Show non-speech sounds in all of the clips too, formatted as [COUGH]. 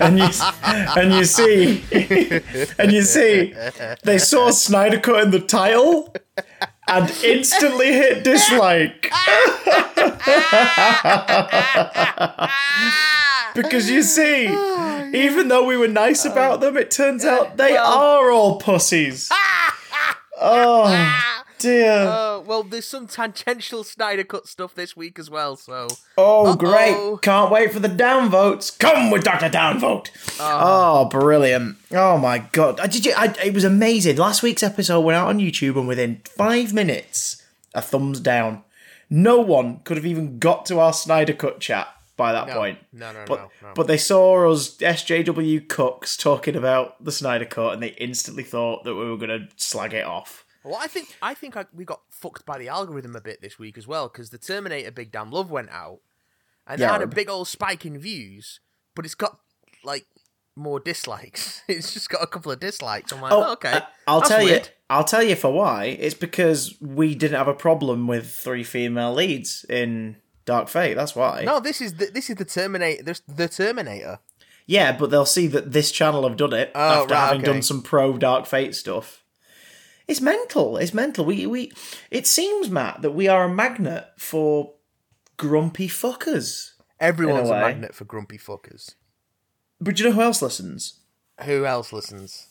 and you and you see and you see they saw Snyder Cut in the title and instantly hit dislike. because you see, even though we were nice about them, it turns out they are all pussies. [LAUGHS] Oh dear. Uh, well, there's some tangential Snyder Cut stuff this week as well, so. Oh, Uh-oh. great. Can't wait for the downvotes. Come with Dr. Downvote. Oh, brilliant. Oh, my God. Uh, Did you? I, it was amazing. Last week's episode went out on YouTube, and within five minutes, a thumbs down. No one could have even got to our Snyder Cut chat by that No. point. No, no, but, no, no. But they saw us SJW cooks talking about the Snyder Cut, and they instantly thought that we were going to slag it off. Well, I think I think I, we got fucked by the algorithm a bit this week as well because the Terminator Big Damn Love went out, and Yeah, they had a big old spike in views, but it's got like more dislikes. [LAUGHS] It's just got a couple of dislikes. I'm like, oh, okay. uh, I'll That's tell weird. you. I'll tell you for why. It's because we didn't have a problem with three female leads in Dark Fate. That's why. No, this is the, this is the Terminator. This, the Terminator. Yeah, but they'll see that this channel have done it Oh, after right, having okay. done some pro Dark Fate stuff. It's mental. It's mental. We we. It seems Matt that we are a magnet for grumpy fuckers. Everyone's a, way. magnet for grumpy fuckers. But do you know who else listens? Who else listens?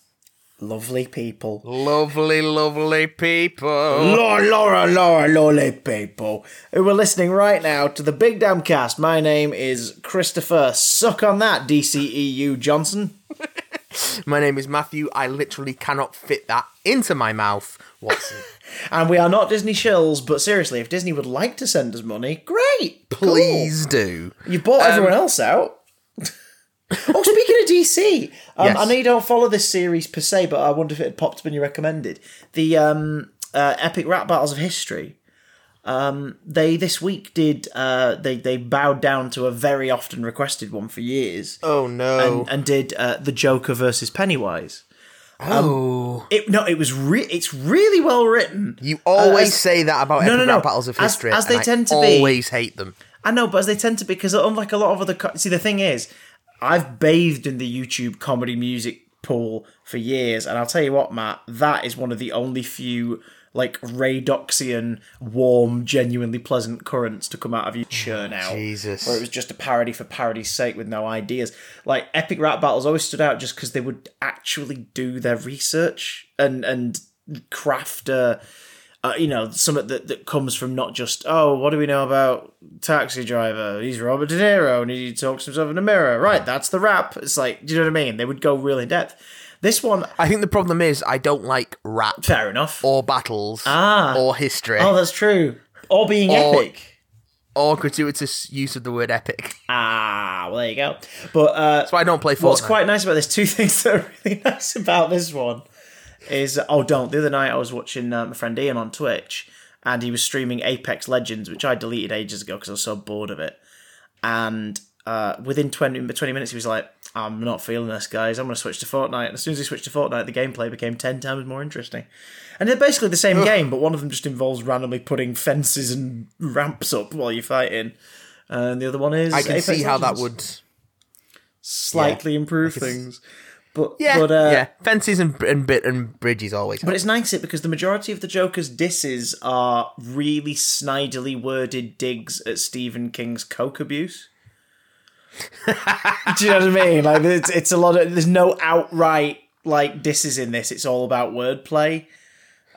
Lovely people. Lovely, lovely people. Laura, Laura, Laura, lovely people who are listening right now to the Big Damn Cast. My name is Christopher. Suck on that, DCEU Johnson. [LAUGHS] [LAUGHS] My name is Matthew. I literally cannot fit that into my mouth. Watson. [LAUGHS] And we are not Disney shills, but seriously, if Disney would like to send us money, great. Cool. Please do. You bought Um, everyone else out. [LAUGHS] oh, speaking of DC, um, Yes. I know you don't follow this series per se, but I wonder if it had popped up when you recommended the um, uh, epic rap battles of history. Um, they this week did uh, they they bowed down to a very often requested one for years, Oh no. and, and did uh, the Joker versus Pennywise. oh. It no, it was re- it's really well written. You always as- say that about No, no, no. battles of history, as they and I tend to be. always hate them. I know, but as they tend to be, because unlike a lot of other, co- see, the thing is, I've bathed in the YouTube comedy music pool for years, and I'll tell you what, Matt, that is one of the only few like Radoxian, warm, genuinely pleasant currents to come out of you churn out. Jesus. Where it was just a parody for parody's sake with no ideas. Like epic rap battles always stood out just because they would actually do their research and and craft a uh, you know, something that, that comes from not just, oh, what do we know about Taxi Driver? He's Robert De Niro and he talks himself in a mirror. Right, that's the rap. It's like, do you know what I mean? They would go real in depth. This one, I think the problem is I don't like rap fair enough. or battles Ah. or history Oh, that's true. Or being Or- epic. or gratuitous use of the word epic. Ah, well, there you go. But uh, That's why I don't play Fortnite. what's quite nice about this, two [LAUGHS] things that are really nice about this one is, oh, don't. The other night I was watching uh, my friend Ian on Twitch and he was streaming Apex Legends, which I deleted ages ago because I was so bored of it. And uh, within 20, 20 minutes, he was like, I'm not feeling this, guys. I'm going to switch to Fortnite. And as soon as he switched to Fortnite, the gameplay became 10 times more interesting. And they're basically the same game, but one of them just involves randomly putting fences and ramps up while you're fighting. And the other one is. I can Apex see how that would. slightly improve things. But Yeah, but uh, yeah. Fences and and bit and bridges always. but it's nice it because the majority of the Joker's disses are really snidely worded digs at Stephen King's coke abuse. Do you know what I mean? Like it's, it's a lot of there's no outright like disses in this. It's all about wordplay.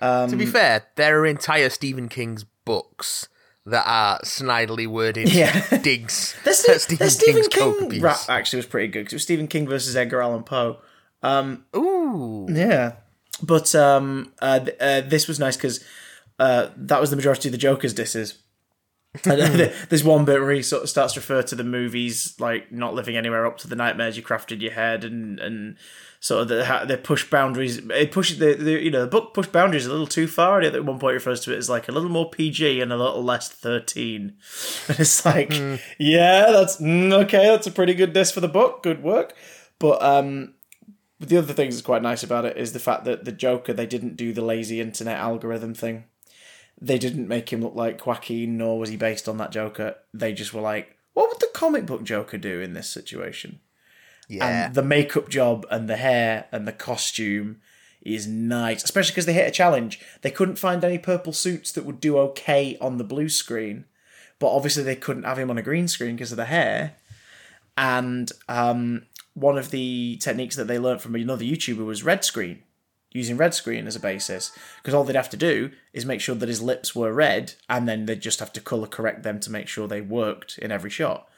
to be fair, there are entire Stephen King's books that are snidely worded Yeah. digs [LAUGHS] The, at Ste- Stephen the Stephen King's King rap actually was pretty good because it was Stephen King versus Edgar Allan Poe. Ooh, Yeah, but um, uh, uh, this was nice because uh, that was the majority of the Joker's disses. [LAUGHS] Then There's one bit where he sort of starts to refer to the movies like not living anywhere up to the nightmares you crafted in your head, and and sort of the they push boundaries. It pushes the, the you know the book push boundaries a little too far. And at one point, refers to it as like a little more PG and a little less thirteen. [LAUGHS] And it's like, yeah, that's mm, okay. That's a pretty good diss for the book. Good work. But um, but the other thing that's quite nice about it is the fact that the Joker they didn't do the lazy internet algorithm thing. They didn't make him look like Joaquin, nor was he based on that Joker. They just were like, what would the comic book Joker do in this situation? Yeah. And the makeup job and the hair and the costume is nice, especially because they hit a challenge. They couldn't find any purple suits that would do okay on the blue screen, but obviously they couldn't have him on a green screen because of the hair. And um, one of the techniques that they learned from another YouTuber was red screen, using red screen as a basis, because all they'd have to do is make sure that his lips were red, and then they'd just have to color correct them to make sure they worked in every shot.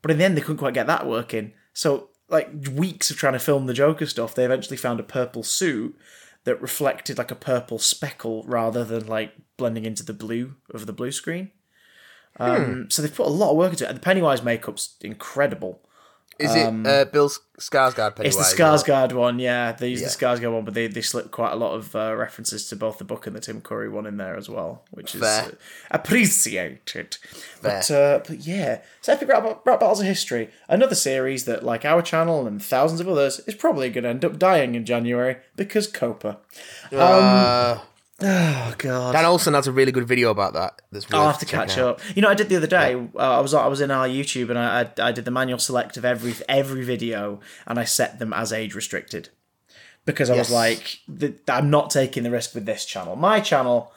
But in the end, they couldn't quite get that working. So, like weeks of trying to film the Joker stuff, they eventually found a purple suit that reflected like a purple speckle rather than like blending into the blue of the blue screen. Um, So they've put a lot of work into it. And the Pennywise makeup's incredible. Is it uh, Bill Skarsgård Pennywise? It's the Skarsgård one, yeah. They use Yeah. the Skarsgård one, but they, they slipped quite a lot of uh, references to both the book and the Tim Curry one in there as well, which is Fair. uh, appreciated. But, uh, but yeah, so Epic Rap, Rap Battles of History, another series that, like our channel and thousands of others, is probably going to end up dying in January because COPPA. Uh, Oh god. Dan Olson has a really good video about that. That's I'll have to catch out. up. You know, I did the other day. Uh, I was I was in our YouTube and I, I I did the manual select of every every video and I set them as age restricted because I was like, I'm not taking the risk with this channel. My channel,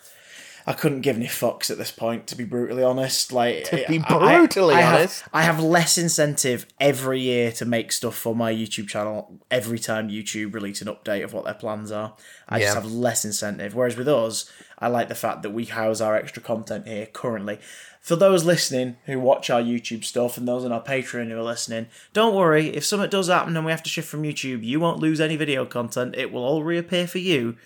I couldn't give any fucks at this point, to be brutally honest. Like to be brutally honest. I have less incentive every year to make stuff for my YouTube channel. Every time YouTube release an update of what their plans are, I just have less incentive. Whereas with us, I like the fact that we house our extra content here currently. For those listening who watch our YouTube stuff and those on our Patreon who are listening, don't worry. If something does happen and we have to shift from YouTube, you won't lose any video content. It will all reappear for you.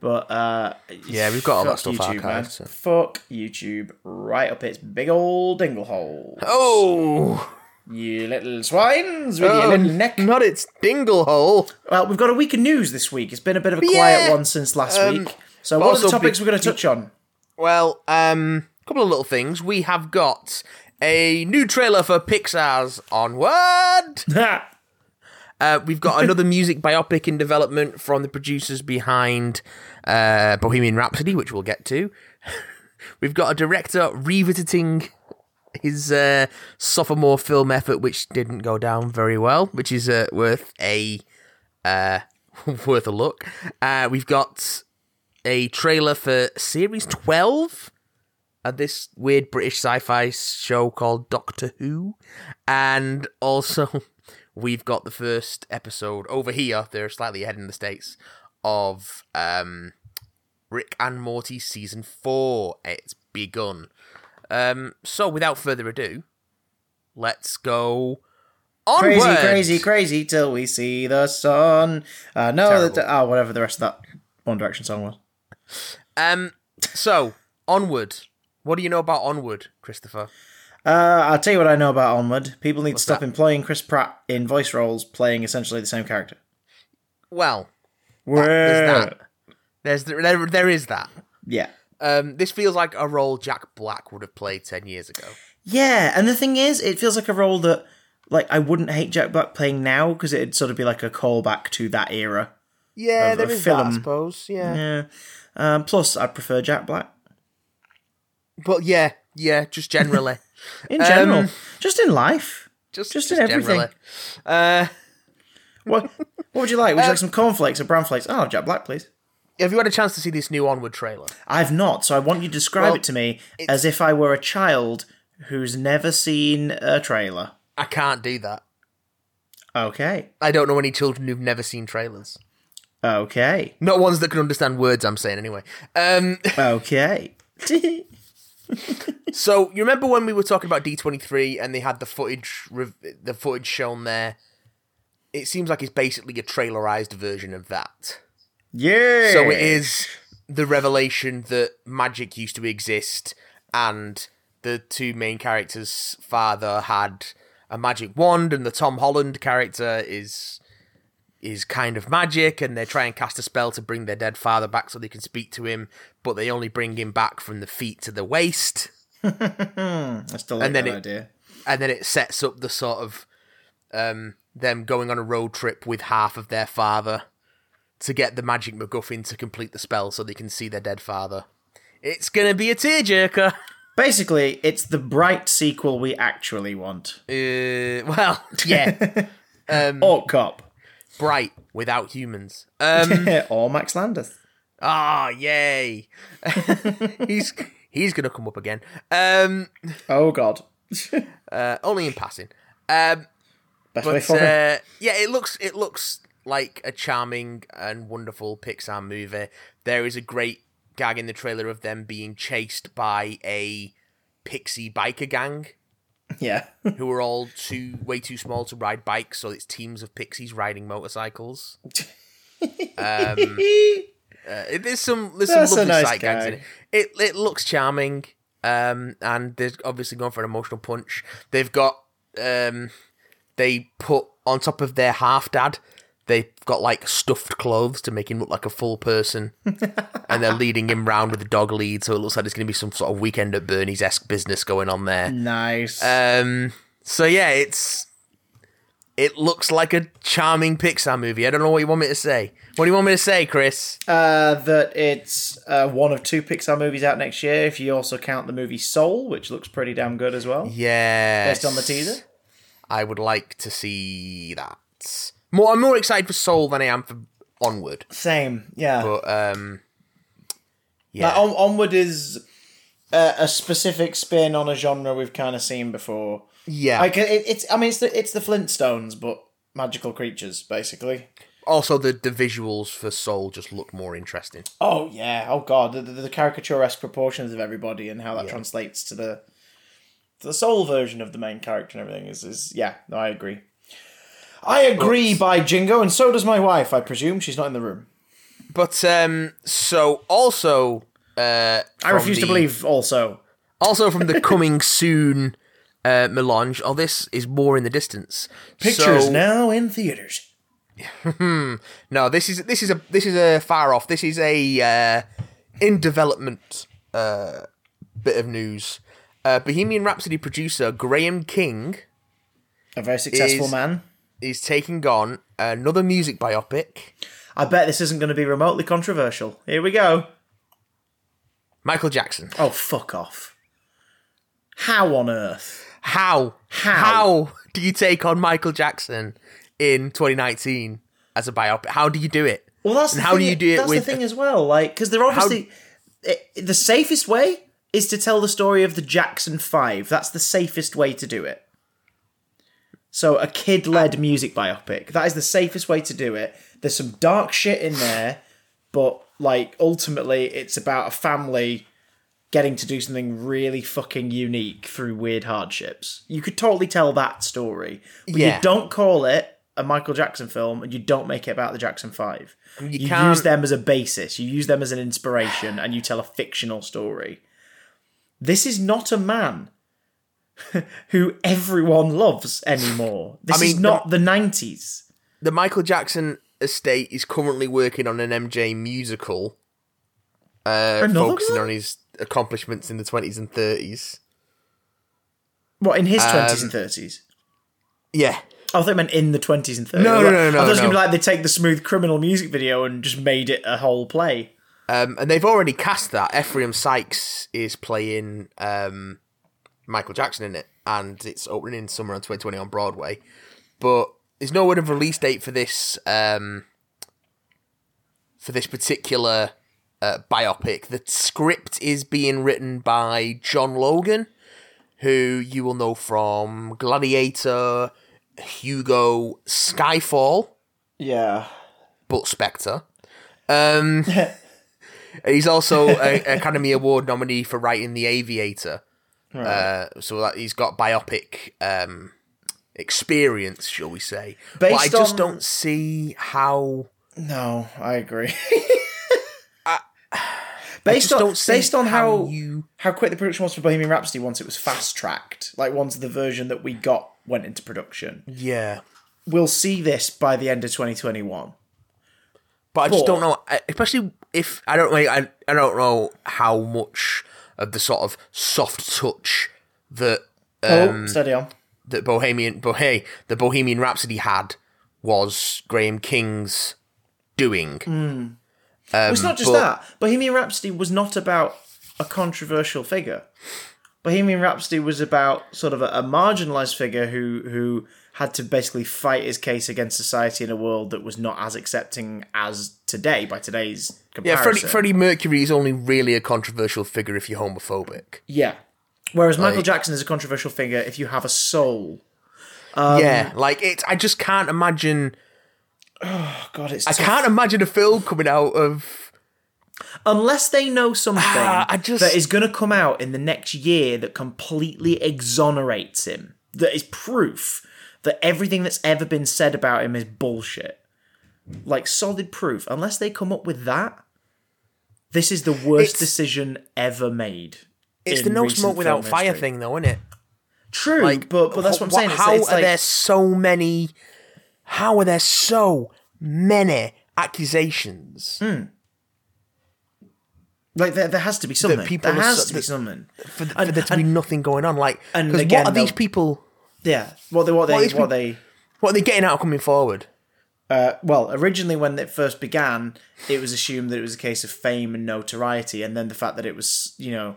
But uh, Yeah, we've got all that stuff YouTube, archived, so. Fuck YouTube right up its big old dingle hole. Oh, You little swines with your oh little neck. not its dingle hole. Well, we've got a week of news this week. It's been a bit of a quiet Yeah. one since last Um, week. So, what are the topics be- we're going to touch on? Well, um, a couple of little things. We have got a new trailer for Pixar's Onward. [LAUGHS] [LAUGHS] Uh, we've got [LAUGHS] another music biopic in development from the producers behind uh, Bohemian Rhapsody, which we'll get to. [LAUGHS] We've got a director revisiting his uh, sophomore film effort, which didn't go down very well, which is uh, worth a uh, [LAUGHS] worth a look. Uh, we've got a trailer for Series Twelve, uh, this weird British sci-fi show called Doctor Who, and also we've got the first episode over here. They're slightly ahead in the states of um, Rick and Morty season four. It's begun. Um, so without further ado, let's go. Onward. Crazy, crazy, crazy till we see the sun. Uh, no, that, oh, whatever the rest of that One Direction song was. Um, so onward. What do you know about onward, Christopher? Uh, I'll tell you what I know about Onward. People need to stop that? employing Chris Pratt in voice roles playing essentially the same character. Well, Where? there's that. There's there, there is that. Yeah. Um, this feels like a role Jack Black would have played ten years ago. Yeah, and the thing is, it feels like a role that, like, I wouldn't hate Jack Black playing now because it'd sort of be like a callback to that era. Yeah, Of there a is that, I suppose. Yeah. Yeah. Um, plus, I prefer Jack Black but yeah, yeah, just generally, in general, Um, just in life. just Just in everything. Uh, What What would you like? Would you like some cornflakes or brown flakes? Oh, Jack Black, please. have you had a chance to see this new Onward trailer? I've not, so I want you to describe Well, it to me as if I were a child who's never seen a trailer. I can't do that. Okay. I don't know any children who've never seen trailers. Okay. Not ones that can understand words I'm saying anyway. Um, [LAUGHS] Okay. [LAUGHS] so you remember when we were talking about D23 and they had the footage, rev- the footage shown there? It seems like it's basically a trailerized version of that. yeah. So it is the revelation that magic used to exist, and the two main characters' father had a magic wand, and the Tom Holland character is is kind of magic, and they try and cast a spell to bring their dead father back so they can speak to him, but they only bring him back from the feet to the waist, [LAUGHS] I still like and then that it- idea. and then it sets up the sort of um, them going on a road trip with half of their father to get the magic MacGuffin to complete the spell so they can see their dead father It's gonna be a tearjerker. [LAUGHS] Basically, it's the bright sequel we actually want. Uh, well, [LAUGHS] yeah, Orc Cop. Bright without humans. [LAUGHS] Um, or Max Landis. ah, yay! [LAUGHS] he's he's gonna come up again. Um, Oh god. [LAUGHS] uh, only in passing. Um, Best way but for him. uh, yeah, it looks it looks like a charming and wonderful Pixar movie. There is a great gag in the trailer of them being chased by a pixie biker gang Yeah. who are all too way too small to ride bikes, so it's teams of pixies riding motorcycles. Um, [LAUGHS] uh, there's some there's some That's a lovely nice sight gags in it. It it looks charming, um, and they're obviously going for an emotional punch. They've got um, they put on top of their half dad. They've got like stuffed clothes to make him look like a full person, [LAUGHS] and they're leading him round with a dog lead, so it looks like there's going to be some sort of weekend at Bernie's esque business going on there. nice. Um, so yeah, it's it looks like a charming Pixar movie. I don't know what you want me to say. What do you want me to say, Chris? Uh, that it's uh, one of two Pixar movies out next year. If you also count the movie Soul, which looks pretty damn good as well, Yeah, based on the teaser. I would like to see that. More, I'm more excited for Soul than I am for Onward. Same, yeah. But um, yeah, Like, On- Onward is a, a specific spin on a genre we've kind of seen before. yeah. Like it, it's, I mean, it's the it's the Flintstones, but magical creatures, basically. also, the the visuals for Soul just look more interesting. Oh yeah, oh god, the, the, the caricaturesque proportions of everybody and how that translates to the to the soul version of the main character and everything is is yeah. No, I agree. I agree by Jingo, and so does my wife. I presume she's not in the room. But um, so also, uh, I refuse to believe. Also, Also from the [LAUGHS] coming soon uh, melange. Oh, this is more in the distance. pictures So- now in theaters. [LAUGHS] No, this is this is a this is a far off. This is a uh, in development uh, bit of news. Uh, Bohemian Rhapsody producer Graham King A very successful Is- man. Is taking on another music biopic. I bet this isn't going to be remotely controversial. Here we go. Michael Jackson. Oh, fuck off. How on earth? How How? how do you take on Michael Jackson in 2019 as a biopic? How do you do it? Well, that's And the how do you do it That's with- the thing as well. Like, because they're obviously it, the safest way is to tell the story of the Jackson Five. That's the safest way to do it. So, a kid-led music biopic. That is the safest way to do it. There's some dark shit in there, but like ultimately, it's about a family getting to do something really fucking unique through weird hardships. You could totally tell that story, but Yeah. you don't call it a Michael Jackson film, and you don't make it about the Jackson Five. You, can't- use them as a basis. You use them as an inspiration, and you tell a fictional story. This is not a man [LAUGHS] who everyone loves anymore. This I is not the nineties. The Michael Jackson estate is currently working on an MJ musical, uh, focusing one? on his accomplishments in the 20s and 30s. What in his twenties Um, and thirties? Yeah, I thought it meant in the twenties and thirties. No, no, no, no, I thought it was no. gonna be like they take the Smooth Criminal music video and just made it a whole play. um, and they've already cast that. Ephraim Sykes is playing um, Michael Jackson in it, and it's opening in summer on 2020 on Broadway. But there's no word of release date for this um, for this particular uh, biopic. The script is being written by John Logan, who you will know from Gladiator, Hugo, Skyfall, Yeah. but Spectre. Um, [LAUGHS] he's also an Academy Award nominee for writing The Aviator. Uh, so that he's got biopic um, experience, shall we say? but I Based just on- don't see how. No, I agree. [LAUGHS] I based just on don't see based on how you. how quick the production was for Bohemian Rhapsody once it was fast tracked, like once the version that we got went into production. Yeah, We'll see this by the end of 2021. but I just don't know. Especially if I don't. I I don't know how much of the sort of soft touch that um, oh, steady on. that Bohemian Bohe the Bohemian Rhapsody had was Graham King's doing. Well, it's not just but- that. Bohemian Rhapsody was not about a controversial figure. Bohemian Rhapsody was about sort of a, a marginalized figure who who had to basically fight his case against society in a world that was not as accepting as today by today's Yeah, comparison. Freddie, Freddie Mercury is only really a controversial figure if you're homophobic. Yeah. Whereas Michael Like- Jackson is a controversial figure if you have a soul. yeah, like it. I just can't imagine. Oh God, it's I tough. can't imagine a film coming out of. unless they know something Ah, I just- that is going to come out in the next year that completely exonerates him. That is proof that everything that's ever been said about him is bullshit. Like solid proof. Unless they come up with that, this is the worst It's- decision ever made. It's the no smoke without fire history. thing, though, isn't it? True, Like, but but that's what I'm saying. It's, how it's are like, there so many? How are there so many accusations hmm. like there, there has to be something. people there has so- to be that- something. for, for there to be nothing going on? Like, and because what are these people? Yeah, what they what they what they What are they getting out of coming forward? Uh, well, originally when it first began, it was assumed that it was a case of fame and notoriety, and then the fact that it was, you know,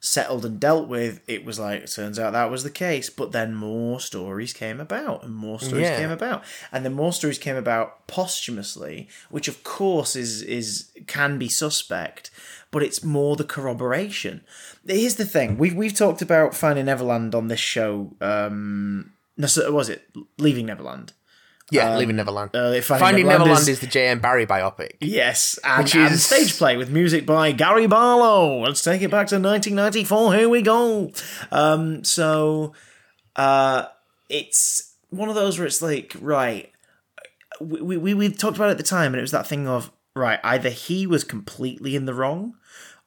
settled and dealt with, it was like, it turns out that was the case. But then more stories came about, and more stories Yeah. came about, and then more stories came about posthumously, which of course is is can be suspect, but it's more the corroboration. Here's the thing: we've we've talked about Finding Neverland on this show. Um, no, so was it Leaving Neverland? Yeah, Leaving Neverland. Uh, Finding, Finding Neverland Neverland is- is, the J.M. Barrie biopic. Yes, and, and stage play with music by Gary Barlow. Let's take it back to 1994. Here we go. Um, so, uh, it's one of those where it's like, right, we, we, we talked about it at the time, and it was that thing of, right, either he was completely in the wrong,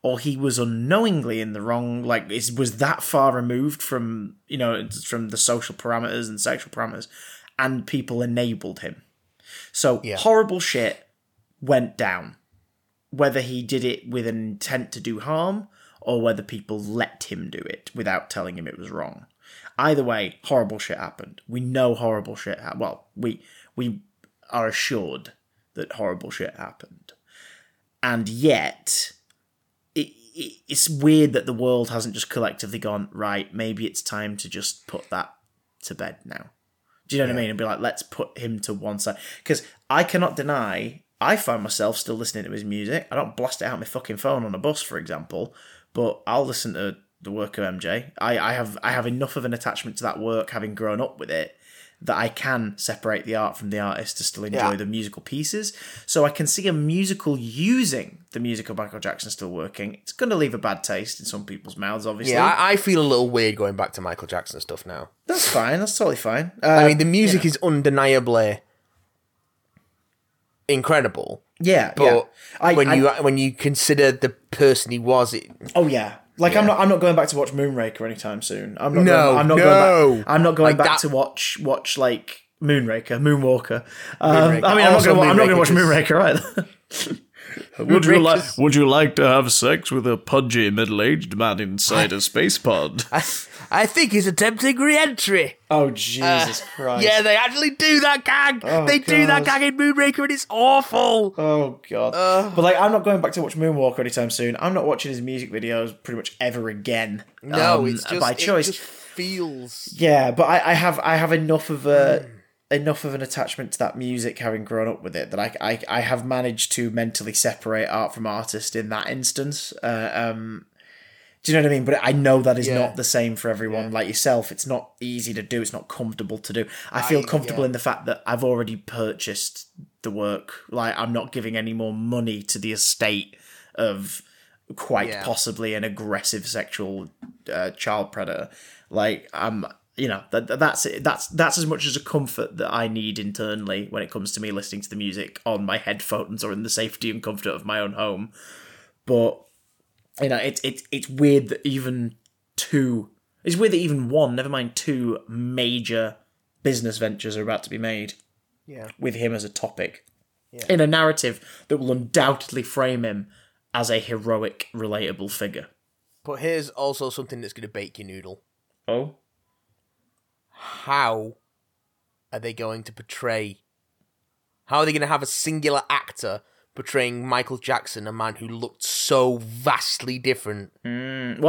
or he was unknowingly in the wrong, like, is was that far removed from, you know, from the social parameters and sexual parameters, and people enabled him. So, Yeah. horrible shit went down. Whether he did it with an intent to do harm or whether people let him do it without telling him it was wrong. Either way, horrible shit happened. We know horrible shit happened. Well, we we are assured that horrible shit happened. And yet, it, it, it's weird that the world hasn't just collectively gone, right, maybe it's time to just put that to bed now. Do you know what I mean? And be like, let's put him to one side. Because I cannot deny, I find myself still listening to his music. I don't blast it out my fucking phone on a bus, for example, but I'll listen to the work of MJ. I, I have I have enough of an attachment to that work, having grown up with it, that I can separate the art from the artist to still enjoy Yeah. the musical pieces. So I can see a musical using the music of Michael Jackson still working. It's going to leave a bad taste in some people's mouths, obviously. Yeah, I, I feel a little weird going back to Michael Jackson stuff now. That's fine. That's totally fine. Uh, I mean, the music is undeniably incredible, yeah, but yeah. I, when I- you when you consider the person he was, it, Oh yeah. Like I'm not I'm not going back to watch Moonraker anytime soon. I'm not No, going, I'm not no. going back I'm not going Like back that- to watch watch like Moonraker, Moonwalker. Um, Moonraker. I mean I'm not Also going I'm not going to watch Moonraker either. [LAUGHS] Would you like Moonraker's- Would you like to have sex with a pudgy middle-aged man inside a space pod? [LAUGHS] I think he's attempting re-entry. oh Jesus uh, Christ. Yeah, they actually do that gag. Oh, they do that gag in Moonraker, and it's awful. Oh god. Uh. but like I'm not going back to watch Moonwalker anytime soon. I'm not watching his music videos pretty much ever again. no, um, it's just by it choice. just feels. Yeah, but I, I have I have enough of a hmm. Enough of an attachment to that music, having grown up with it, that I I, I have managed to mentally separate art from artist in that instance. Uh, um, do you know what I mean? But I know that is Yeah. not the same for everyone. Like yourself, it's not easy to do. It's not comfortable to do. I feel I- comfortable yeah. in the fact that I've already purchased the work. Like I'm not giving any more money to the estate of quite Yeah. possibly an aggressive sexual uh, child predator. Like I'm, you know, that that- that's it. That's that's as much as a comfort that I need internally when it comes to me listening to the music on my headphones or in the safety and comfort of my own home. But you know, it's it's it's weird that even two. It's weird that even one, never mind two major business ventures are about to be made Yeah. with him as a topic Yeah. in a narrative that will undoubtedly frame him as a heroic, relatable figure. But here's also something that's going to bake your noodle. Oh, How are they going to portray? How are they going to have a singular actor portraying Michael Jackson, a man who looked so vastly different. Well,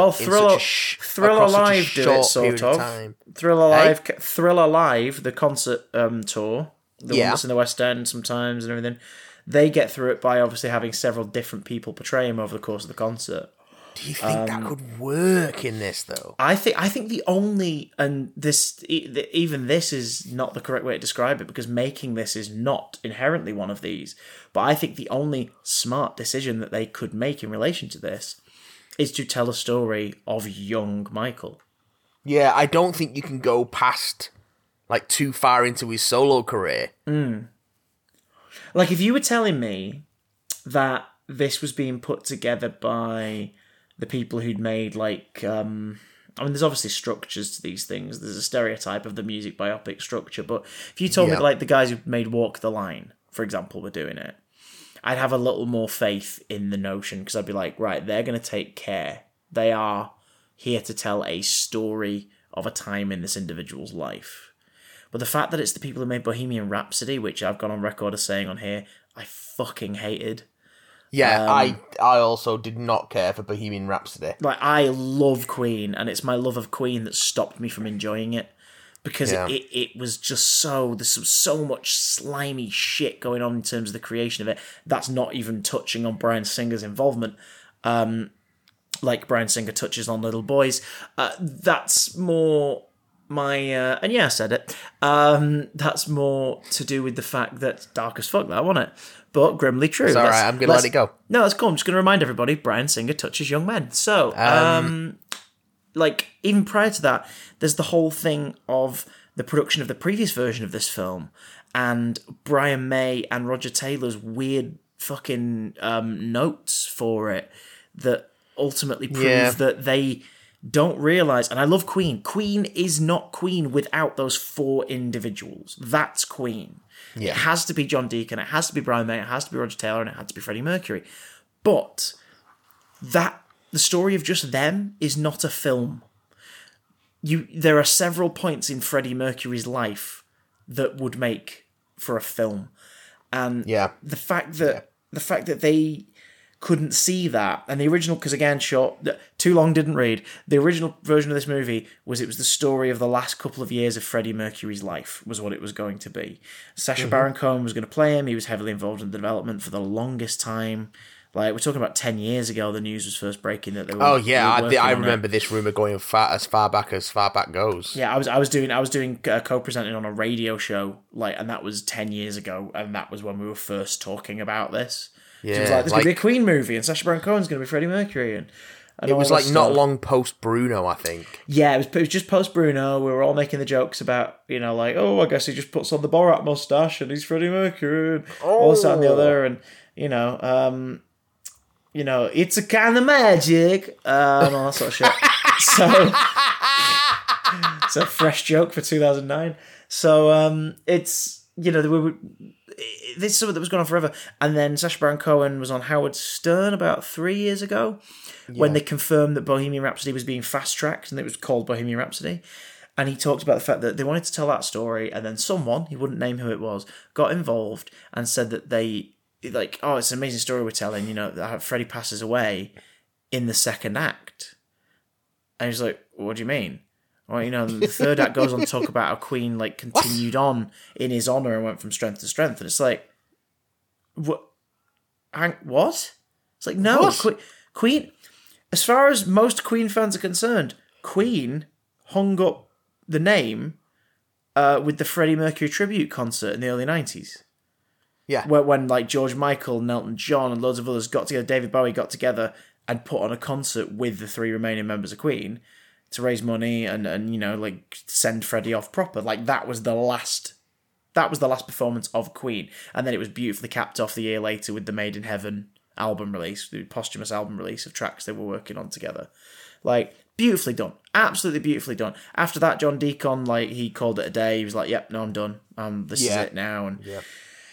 in Thriller, such a sh- Thriller across such a Live do it sort of. time. Thriller Hey? Live, Thriller Live, the concert um, tour, the Yeah. one that's in the West End sometimes and everything. They get through it by obviously having several different people portray him over the course of the concert. Do you think Um, that could work in this though? I think I think the only and this even this is not the correct way to describe it because making this is not inherently one of these. But I think the only smart decision that they could make in relation to this is to tell a story of young Michael. Yeah, I don't think you can go past like too far into his solo career. Like if you were telling me that this was being put together by the people who'd made like um I mean there's obviously structures to these things. There's a stereotype of the music biopic structure, but if you told me Yeah. that, like the guys who made Walk the Line, for example, were doing it, I'd have a little more faith in the notion because I'd be like, right, they're going to take care. They are here to tell a story of a time in this individual's life. But the fact that it's the people who made Bohemian Rhapsody, which I've gone on record as saying on here, I fucking hated. Yeah, Um, I I also did not care for Bohemian Rhapsody. Like I love Queen, and it's my love of Queen that stopped me from enjoying it because Yeah. it, it was just so there's so much slimy shit going on in terms of the creation of it. That's not even touching on Bryan Singer's involvement. Um, like Bryan Singer touches on Little Boys. Uh, that's more my uh, and yeah, I said it. Um, that's more to do with the fact that dark as fuck that wasn't it, but grimly true. It's all I'm gonna let it go. No, that's cool. I'm just going to remind everybody: Bryan Singer touches young men. So, um, like even prior to that, there's the whole thing of the production of the previous version of this film and Brian May and Roger Taylor's weird fucking um, notes for it that ultimately prove Yeah. that they don't realize and I love Queen. Queen is not Queen without those four individuals. That's Queen. Yeah. It has to be John Deacon, it has to be Brian May, it has to be Roger Taylor, and it had to be Freddie Mercury. But that the story of just them is not a film. You there are several points in Freddie Mercury's life that would make for a film. And Yeah. the fact that the fact that they couldn't see that. And the original because again short too long didn't read. The original version of this movie was it was the story of the last couple of years of freddie mercury's life was what it was going to be. Sasha baron cohen was going to play him. He was heavily involved in the development for the longest time. Like we're talking about 10 years ago the news was first breaking that they were Oh yeah, were I, I remember this rumor going far, as far back as far back goes. Yeah, I was I was doing I was doing uh, co-presenting on a radio show like, and that was ten years ago, and that was when we were first talking about this. So it was like there's gonna be a Queen movie, and Sacha Baron Cohen's gonna be Freddie Mercury, and, and It was like not long post Bruno, I think. Yeah, it was, it was just post Bruno. We were all making the jokes about you know like oh I guess he just puts on the Borat mustache and he's Freddie Mercury, and all this that and the Oh. other, and you know um. You know, it's a kind of magic, um, all that sort of shit. [LAUGHS] so, it's a fresh joke for 2009. So um, it's you know we were, this is something that was going on forever. And then Sacha Baron Cohen was on Howard Stern about three years ago when they confirmed that Bohemian Rhapsody was being fast tracked and it was called Bohemian Rhapsody. And he talked about the fact that they wanted to tell that story, and then someone he wouldn't name who it was got involved and said that they like, oh, it's an amazing story we're telling. You know, that Freddie passes away in the second act. And he's like, what do you mean? Well, you know, the third act goes on to talk about how Queen like continued on in his honor and went from strength to strength, and it's like, what? What? It's like no, What? Que- Queen. As far as most Queen fans are concerned, Queen hung up the name uh, with the Freddie Mercury tribute concert in the early nineties. Yeah. Where when like George Michael, Nelton John, and loads of others got together, David Bowie got together and put on a concert with the three remaining members of Queen to raise money and and you know like send Freddie off proper. Like that was the last. That was the last performance of Queen, and then it was beautifully capped off the year later with the Made in Heaven album release, the posthumous album release of tracks they were working on together. Like beautifully done, absolutely beautifully done. After that, John Deacon like he called it a day. He was like, "Yep, no, I'm done. Um, this Yeah. is it now." And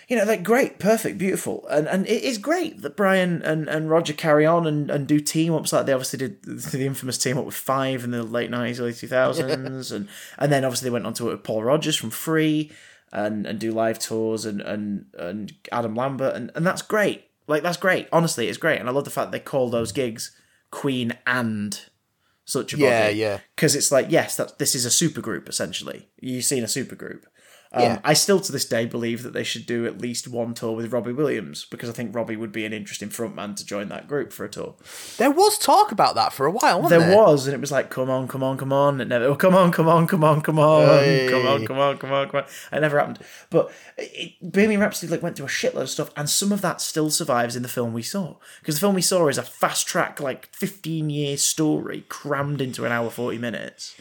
you know, like great, perfect, beautiful, and and it is great that Brian and, and Roger carry on and, and do team ups like they obviously did the infamous team up with Five in the late nineties, early two thousands, and and then obviously they went on to work with Paul Rodgers from Free, and and do live tours and and and Adam Lambert, and and that's great. Like that's great. Honestly, it's great, and I love the fact they call those gigs Queen and such a body. Yeah, yeah. Because it's like, yes, that this is a supergroup essentially. You've seen a supergroup. Um, Yeah. I still to this day believe that they should do at least one tour with Robbie Williams because I think Robbie would be an interesting frontman to join that group for a tour. There was talk about that for a while, wasn't There there? was, and it was like, come on, come on, come on. It never, oh, come on, come on, come on, come on, Hey. come on, come on, come on, come on. It never happened. But it, Bohemian Rhapsody like went through a shitload of stuff, and some of that still survives in the film we saw because the film we saw is a fast track, like fifteen year story crammed into an hour forty minutes.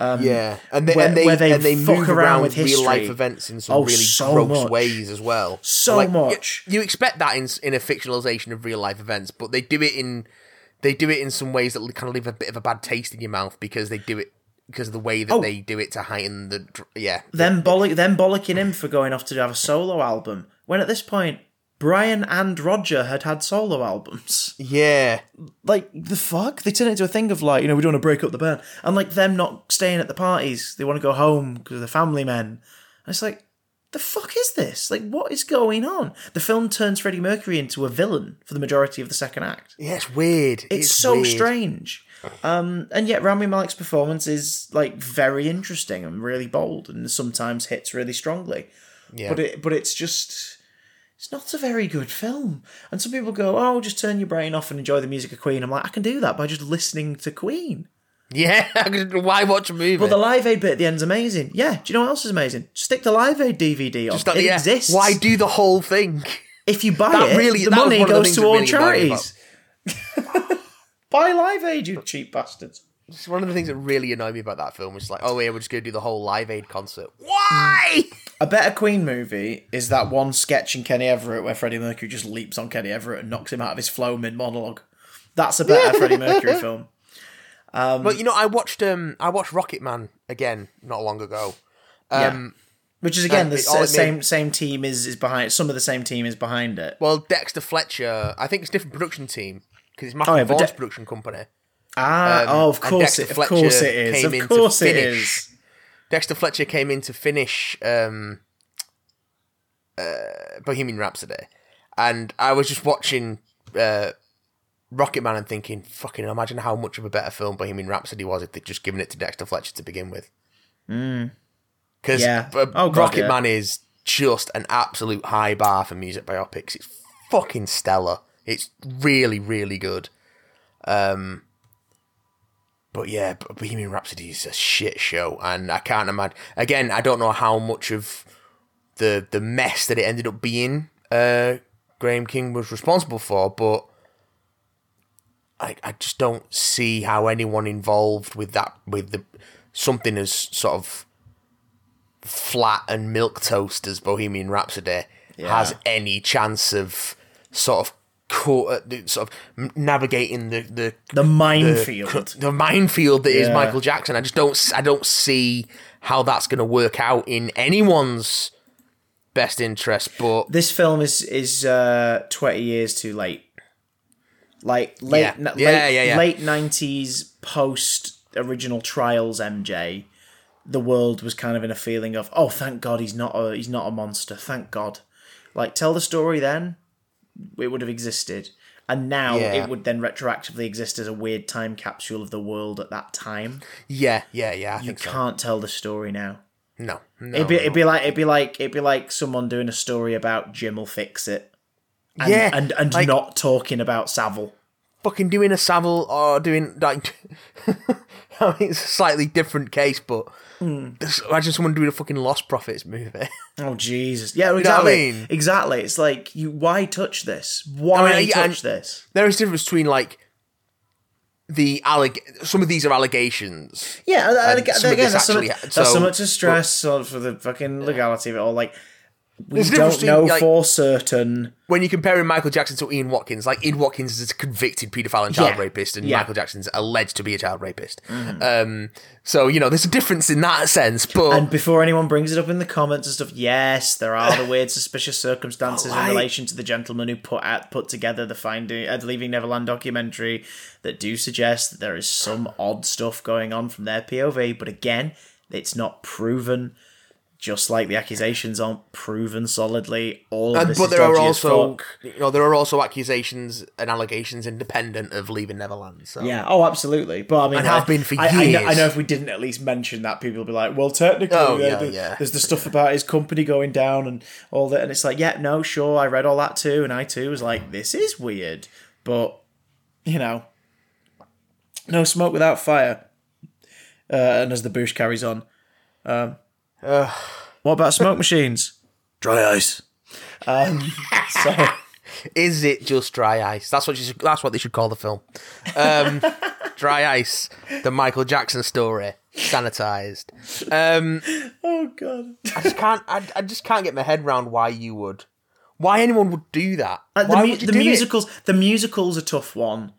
Um, yeah, and they where- and they, where they and they fuck move around around with real life events in some Oh, really so gross much. ways as well. So Like, much. You, expect that in in a fictionalization of real life events, but they do it in they do it in some ways that kind of leave a bit of a bad taste in your mouth because they do it because of the way that Oh. they do it to heighten the yeah. Them bollock, them bollocking him for going off to have a solo album. When at this point, Brian and Roger had had solo albums. Yeah, like the fuck? They turn it into a thing of like you know we don't want to break up the band. And like them not staying at the parties they want to go home because they're family men. And it's like the fuck is this? Like what is going on? The film turns freddie mercury into a villain for the majority of the second act. Yeah, it's weird. it's, so weird. strange. Um and yet rami malek's performance is like very interesting and really bold and sometimes hits really strongly. Yeah, but it but it's just it's not a very good film. And some people go, "Oh, just turn your brain off and enjoy the music of Queen." I'm like, I can do that by just listening to Queen. yeah. [LAUGHS] Why watch a movie? But the Live Aid bit at the end's amazing. Yeah, do you know what else is amazing? Stick the Live Aid DVD on. Just like, it yeah, exists. Why do the whole thing? If you buy That it, really- the money one of the goes to all really charities. [LAUGHS] buy Live Aid, you cheap bastards. It's one of the things that really annoyed me about that film. It's like, oh yeah, we're just gonna do the whole Live Aid concert. [LAUGHS] Why? A better Queen movie is that one sketch in Kenny Everett where Freddie Mercury just leaps on Kenny Everett and knocks him out of his flow mid monologue. That's a better Freddie [LAUGHS] Mercury film. but you know, I watched um, I watched Rocketman again not long ago. Um, Which is again the it- all s- same same team is is behind. Some of the same team is behind it. well, Dexter Fletcher, I think it's a different production team because it's Matthew Oh, yeah, Vaughn's De- production company. Ah, Um, oh, of course it. Of Fletcher course it is. came Of in course it finish. Dexter Fletcher came in to finish um, uh, Bohemian Rhapsody, and I was just watching uh, Rocketman and thinking, "Fucking imagine how much of a better film Bohemian Rhapsody was if they'd just given it to Dexter Fletcher to begin with." Because Yeah. Oh, Rocket yeah. Man is just an absolute high bar for music biopics. It's fucking stellar. It's really, really good. Um, but yeah, Bohemian Rhapsody is a shit show, and I can't imagine. Again, I don't know how much of the the mess that it ended up being uh, Graham King was responsible for, but I I just don't see how anyone involved with that with the something as sort of flat and milk toast as Bohemian Rhapsody has any chance of sort of co- uh, sort of navigating the the The minefield. the minefield that is Yeah. Michael Jackson. I just don't I don't see how that's going to work out in anyone's best interest. But this film is is uh, twenty years too late. Like late, Yeah. n- Yeah, late, yeah, yeah. late nineties post original trials MJ. The world was kind of in a feeling of oh, thank God he's not a he's not a monster. Thank God. Like tell the story then, it would have existed, and now Yeah. it would then retroactively exist as a weird time capsule of the world at that time. yeah, yeah, yeah. I You can't tell the story now. No, no, It'd be, no. it'd be like it'd be like it'd be like someone doing a story about Jim will fix it. And, Yeah, and and like- not talking about Savile. fucking doing a Savile or doing like. [LAUGHS] [LAUGHS] I mean, it's a slightly different case, but Hmm. this- imagine someone doing a fucking Lostprophets movie. [LAUGHS] Oh Jesus! Yeah, know what I exactly. mean? Exactly. It's like you. Why touch this? Why I mean, touch and- this? there is a difference between like the alleg. Some of these are allegations. Yeah, and, again, some of again, this that's, so actually much, ha- that's so- so much to stress of for the fucking legality of it all. Like we difference don't know like- for certain. when you're comparing Michael Jackson to Ian Watkins, like Ian Watkins is a convicted paedophile and child Yeah. rapist, and Yeah. Michael Jackson's alleged to be a child rapist. Um, so you know, there's a difference in that sense. But And before anyone brings it up in the comments and stuff, yes, there are the weird, suspicious circumstances like- [SIGHS] in relation to the gentleman who put out, put together the Finding, uh, the Leaving Neverland documentary that do suggest that there is some odd stuff going on from their POV. But again, it's not proven. Just like the accusations aren't proven solidly. All of And, this but is there are also, you know, there are also accusations and allegations independent of leaving Neverland. So Yeah, oh, absolutely. But I mean, And have I- been for I, I know, I know if we didn't at least mention that, people would be like, "Well, technically, Oh, yeah, the- yeah. there's the stuff about his company going down and all that." And it's like, yeah, no, sure, I read all that too, and I too was like, "This is weird," but you know, no smoke without fire. Uh, and as the bush carries on, um, what about smoke machines? Dry ice. Um, [LAUGHS] so is it just dry ice? That's what you should, that's what they should call the film. Um, [LAUGHS] dry ice, the Michael Jackson story, sanitized. Um, oh god. I just can't. I, I just can't get my head around why you would, why anyone would do that. Uh, the mu- would you the do it? musicals the musical's a tough one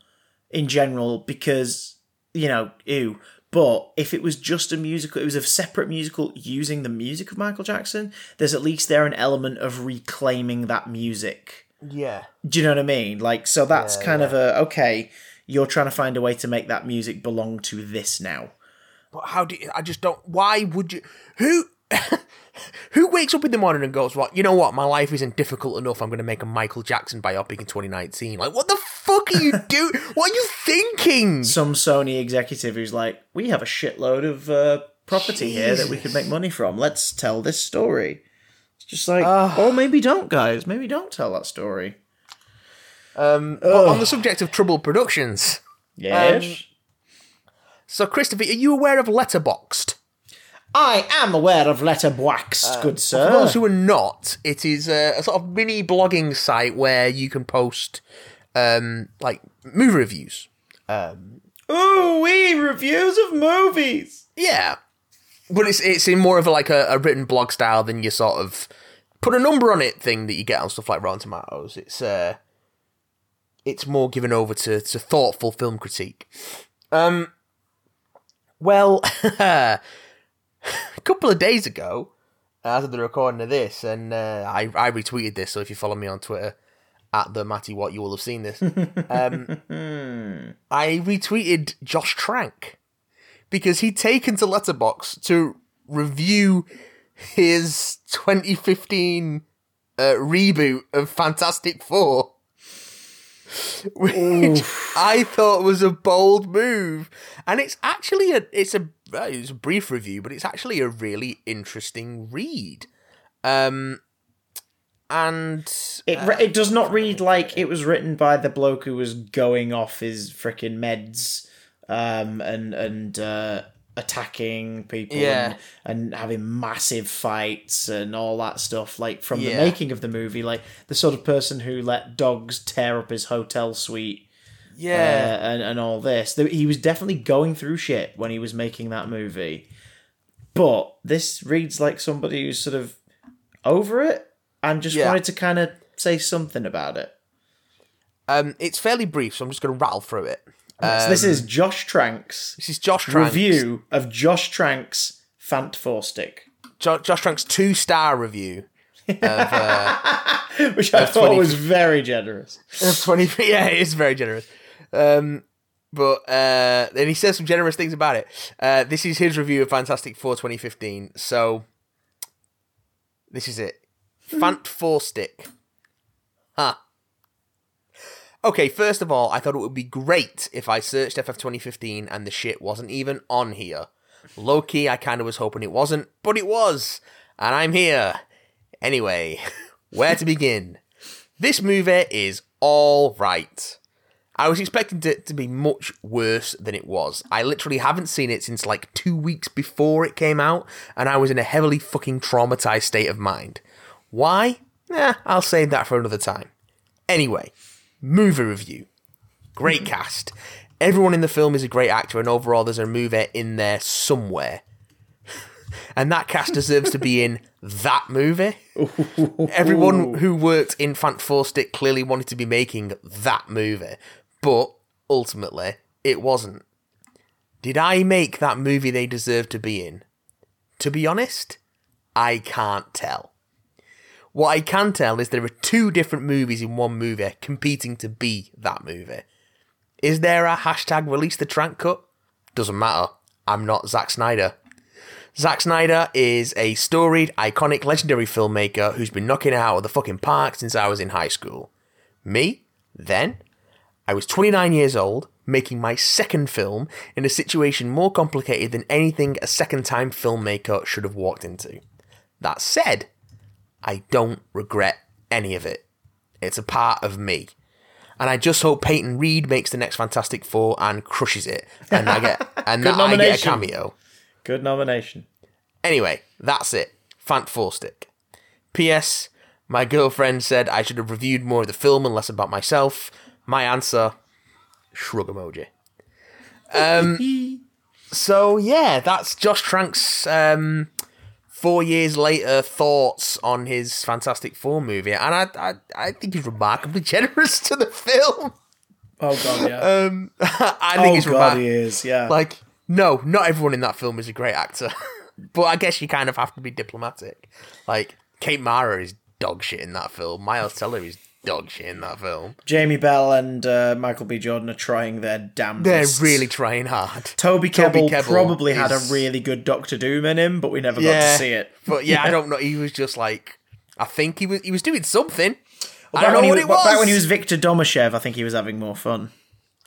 in general because you know ew but if it was just a musical it was a separate musical using the music of michael jackson there's at least there an element of reclaiming that music Yeah. do you know what i mean like so that's Yeah, kind of a okay you're trying to find a way to make that music belong to this now But how do you, I just don't? Why would you? Who? [LAUGHS] Who wakes up in the morning and goes, "What? You know what? My life isn't difficult enough. I'm going to make a Michael Jackson biopic in 2019." Like, what the fuck are you doing? what are you thinking? some sony executive who's like we have a shitload of uh, property here that we could make money from let's tell this story it's just like or maybe don't guys maybe don't tell that story Um, but on the subject of troubled productions, Yes. so Christopher, are you aware of Letterboxd? I am aware of Letterboxd, good sir. For those who are not, it is a, a sort of mini blogging site where you can post um, like movie reviews. Ooh, wee reviews of movies. Yeah, but it's it's in more of a, like a, a written blog style than your sort of put a number on it thing that you get on stuff like Rotten Tomatoes. It's uh, it's more given over to to thoughtful film critique. Um, well, [LAUGHS] a couple of days ago, as of the recording of this, and uh, I I retweeted this. So if you follow me on Twitter at the Matty What, you will have seen this. [LAUGHS] Um, I retweeted Josh Trank because he'd taken to Letterboxd to review his 2015 uh, reboot of Fantastic Four, [LAUGHS] which I thought was a bold move, and it's actually a it's a uh, it's a brief review, but it's actually a really interesting read. Um, and It, re- it does not read like it was written by the bloke who was going off his freaking meds um, and and uh, attacking people Yeah. and, and having massive fights and all that stuff. Like from the making of the movie, like the sort of person who let dogs tear up his hotel suite yeah, uh, and and all this. He was definitely going through shit when he was making that movie. But this reads like somebody who's sort of over it and just Yeah. wanted to kind of say something about it. um, it's fairly brief, so I'm just going to rattle through it. so this is Josh Trank's This is Josh Trank's review of Josh Trank's Fant Four Stick, Jo- Josh Trank's two star review of [LAUGHS] which I thought 20 was very generous. 20 [LAUGHS] yeah it is very generous um but uh then he says some generous things about it uh this is his review of fantastic four 2015 so this is it fant four stick huh okay first of all i thought it would be great if i searched ff 2015 and the shit wasn't even on here low key i kind of was hoping it wasn't but it was and i'm here anyway [LAUGHS] where to begin this movie is all right. I was expecting it to be much worse than it was. I literally haven't seen it since like two weeks before it came out, and I was in a heavily fucking traumatized state of mind. Why? Eh, I'll save that for another time. Anyway, movie review. Great cast. Everyone in the film is a great actor, and overall, there's a movie in there somewhere. And that cast deserves to be in that movie. Everyone who worked in Fant Four Stick clearly wanted to be making that movie, but ultimately, it wasn't. Did I make that movie they deserve to be in? To be honest, I can't tell. What I can tell is there are two different movies in one movie competing to be that movie. Is there a hashtag release the trank cut? Doesn't matter. I'm not Zack Snyder. Zack Snyder is a storied, iconic, legendary filmmaker who's been knocking it out of the fucking park since I was in high school. Me, then, I was 29 years old, making my second film in a situation more complicated than anything a second time filmmaker should have walked into. That said, I don't regret any of it. It's a part of me. And I just hope Peyton Reed makes the next Fantastic Four and crushes it. And I get [LAUGHS] and that I get a cameo. Good nomination. Anyway, that's it. Fant Four Stick. P.S. My girlfriend said I should have reviewed more of the film and less about myself. My answer: shrug emoji. Um. [LAUGHS] so yeah, that's Josh Trank's um, four years later thoughts on his Fantastic Four movie, and I I, I think he's remarkably [LAUGHS] generous to the film. Oh god, yeah. Um, [LAUGHS] I think oh he's god, he is. Yeah. Like, no, not everyone in that film is a great actor. [LAUGHS] but I guess you kind of have to be diplomatic. Like, Kate Mara is dog shit in that film. Miles Teller is dog shit in that film. Jamie Bell and uh, Michael B. Jordan are trying their damnedest. They're really trying hard. Toby Kebbell, Kebbell probably had a really good Doctor Doom in him, but we never got to see it. But yeah, I don't know. He was just like, I think he was he was doing something. I don't know he what it was. Back when he was Victor Domashev, I think he was having more fun.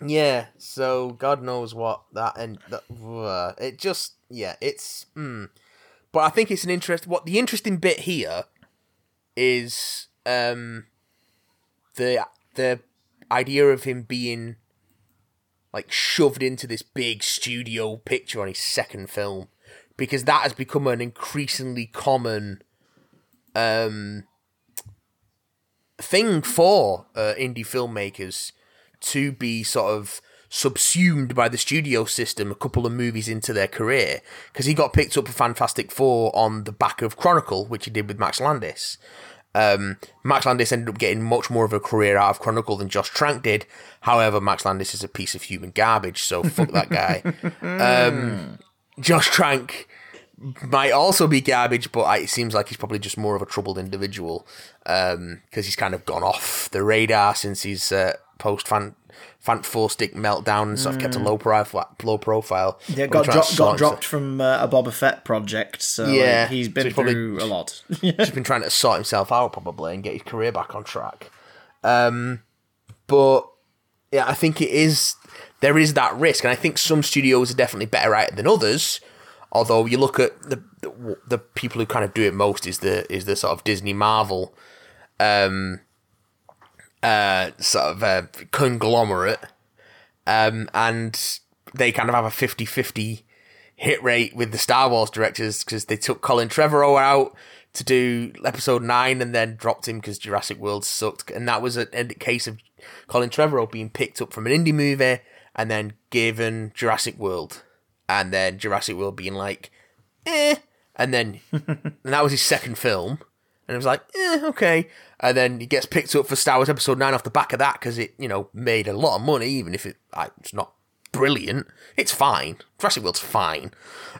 Yeah, so God knows what that and that, uh, it just yeah, it's mm. but I think it's an interest what the interesting bit here is um the the idea of him being like shoved into this big studio picture on his second film because that has become an increasingly common um thing for uh, indie filmmakers to be sort of subsumed by the studio system a couple of movies into their career because he got picked up for Fantastic Four on the back of Chronicle, which he did with Max Landis. Um, Max Landis ended up getting much more of a career out of Chronicle than Josh Trank did. However, Max Landis is a piece of human garbage, so fuck that guy. [LAUGHS] Um, Josh Trank might also be garbage, but it seems like he's probably just more of a troubled individual because he's kind of gone off the radar since his uh, post fan Fant Four Stick meltdown and sort of kept a low profile. Low profile. Yeah, got, dro- got dropped from uh, a Boba Fett project, so like, Yeah, he's so been he's probably- through a lot. [LAUGHS] He's been trying to sort himself out probably and get his career back on track. Um, but yeah, I think it is there is that risk, and I think some studios are definitely better at it than others. Although you look at the the, the people who kind of do it most is the is the sort of Disney Marvel, um, uh, sort of a conglomerate, um, and they kind of have a 50-50 hit rate with the Star Wars directors because they took Colin Trevorrow out to do episode nine and then dropped him because Jurassic World sucked, and that was a, a case of Colin Trevorrow being picked up from an indie movie and then given Jurassic World, and then Jurassic World being like, eh, and then [LAUGHS] and that was his second film. And it was like, eh, okay. And then he gets picked up for Star Wars Episode 9 off the back of that because it, you know, made a lot of money, even if it, like, it's not brilliant. It's fine. Jurassic World's fine.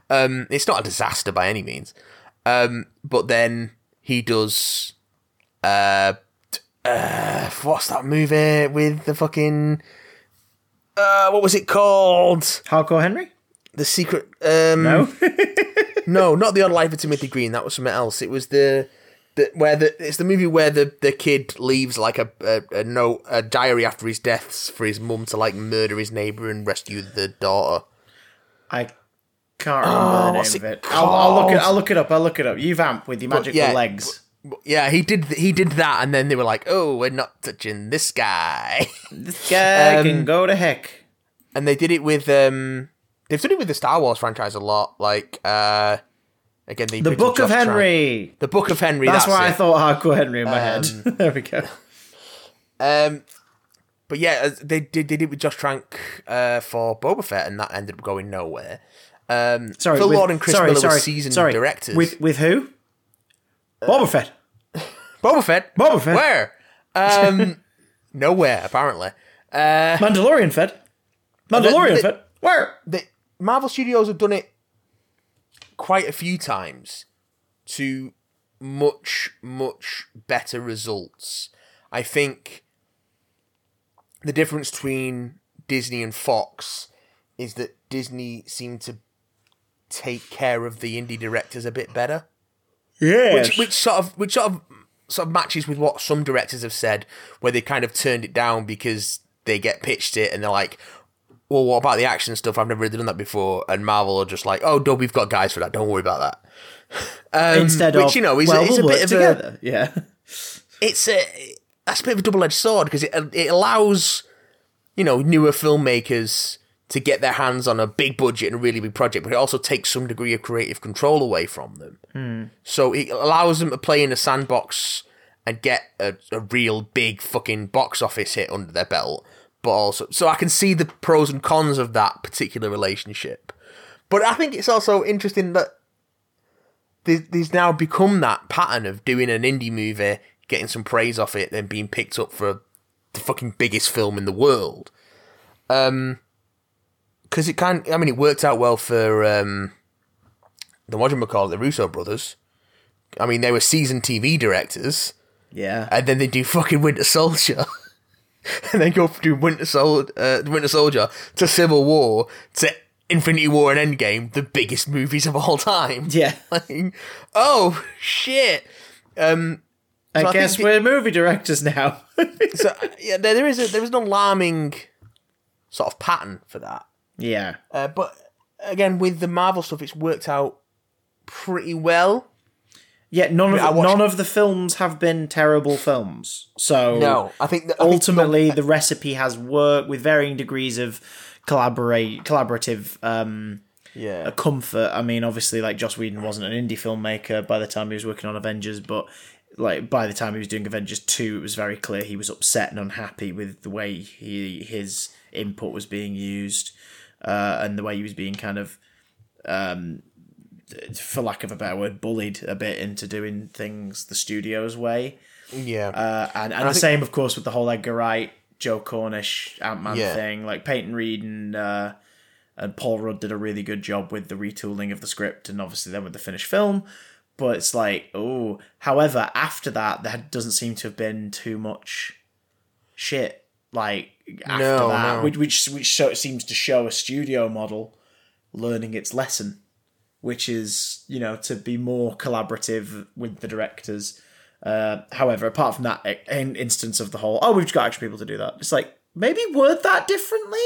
Um, it's not a disaster by any means. Um, but then he does, uh, uh, what's that movie with the fucking, uh, what was it called? Hardcore Henry? The Secret, um, No? [LAUGHS] no, not the Odd Life of Timothy Green. That was something else. It was the, the where the it's the movie where the, the kid leaves like a, a a note a diary after his deaths for his mum to like murder his neighbor and rescue the daughter. I can't remember the name of it it. I'll, I'll look it. I'll look it up. I'll look it up. You vamp with your magical yeah, legs. Yeah, he did he did that, and then they were like, "Oh, we're not touching this guy," [LAUGHS] This guy Um, can go to heck. and they did it with um they've done it with the Star Wars franchise a lot. Like uh again, the The Book of Henry. The Book of Henry. That's, That's, why I it. thought Hardcore Henry in my head. [LAUGHS] there we go. Um, but yeah, uh, they did they did it with Josh Trank uh, for Boba Fett, and that ended up going nowhere. Um, Sorry, Phil with- Lord and Chris sorry, Miller sorry, were seasoned sorry. directors. With with who? Boba Fett. [LAUGHS] Boba Fett, Boba Fett. where? Um, [LAUGHS] nowhere apparently. Uh, Mandalorian Fett. Mandalorian the- Fett. Where? the Marvel Studios have done it quite a few times to much much better results. I think the difference between Disney and Fox is that Disney seem to take care of the indie directors a bit better. Yeah. Which, which sort of which sort of sort of matches with what some directors have said, where they kind of turned it down because they get pitched it and they're like, "Well, what about the action stuff? I've never really done that before." And Marvel are just like, "Oh, no, we've got guys for that. Don't worry about that." [LAUGHS] Um, Instead which of, you know is, well, is we'll a bit of together. Yeah. it's a that's a bit of a double edged sword because it it allows you know newer filmmakers to get their hands on a big budget and a really big project, but it also takes some degree of creative control away from them. So it allows them to play in a sandbox and get a, a real big fucking box office hit under their belt. But also, so I can see the pros and cons of that particular relationship. But I think it's also interesting that there's, now become that pattern of doing an indie movie, getting some praise off it, then being picked up for the fucking biggest film in the world. Um, because it kind, I mean, it worked out well for um, the what do call it, the Russo brothers. I mean, they were seasoned TV directors, Yeah. and then they do fucking Winter Soldier, [LAUGHS] [LAUGHS] and then go through Winter Sol- uh, Winter Soldier to Civil War to Infinity War and Endgame, the biggest movies of all time. yeah. [LAUGHS] Like, oh shit. Um, I So I guess we're movie directors now. [LAUGHS] so yeah, there, there is a there is an alarming sort of pattern for that. yeah. Uh, but again, with the Marvel stuff, it's worked out pretty well. Yeah, none of I watched- none of the films have been terrible films. So I think that, I think- ultimately the recipe has worked with varying degrees of collaborate collaborative um yeah, comfort. I mean, obviously, like Joss Whedon wasn't an indie filmmaker by the time he was working on Avengers, but like by the time he was doing Avengers two, it was very clear he was upset and unhappy with the way he his input was being used, uh, and the way he was being kind of, um, for lack of a better word, bullied a bit into doing things the studio's way. yeah. Uh, and and the think- same, of course, with the whole Edgar Wright, Joe Cornish, Ant Man Yeah. thing. Like Peyton Reed and uh, and Paul Rudd did a really good job with the retooling of the script, and obviously then with the finished film. But it's like, oh, however, after that, there doesn't seem to have been too much shit. Like after No, that, no. which which which show, seems to show a studio model learning its lesson, which is you know to be more collaborative with the directors. Uh, however, apart from that instance of the whole, oh, we've got action people to do that. It's like maybe word that differently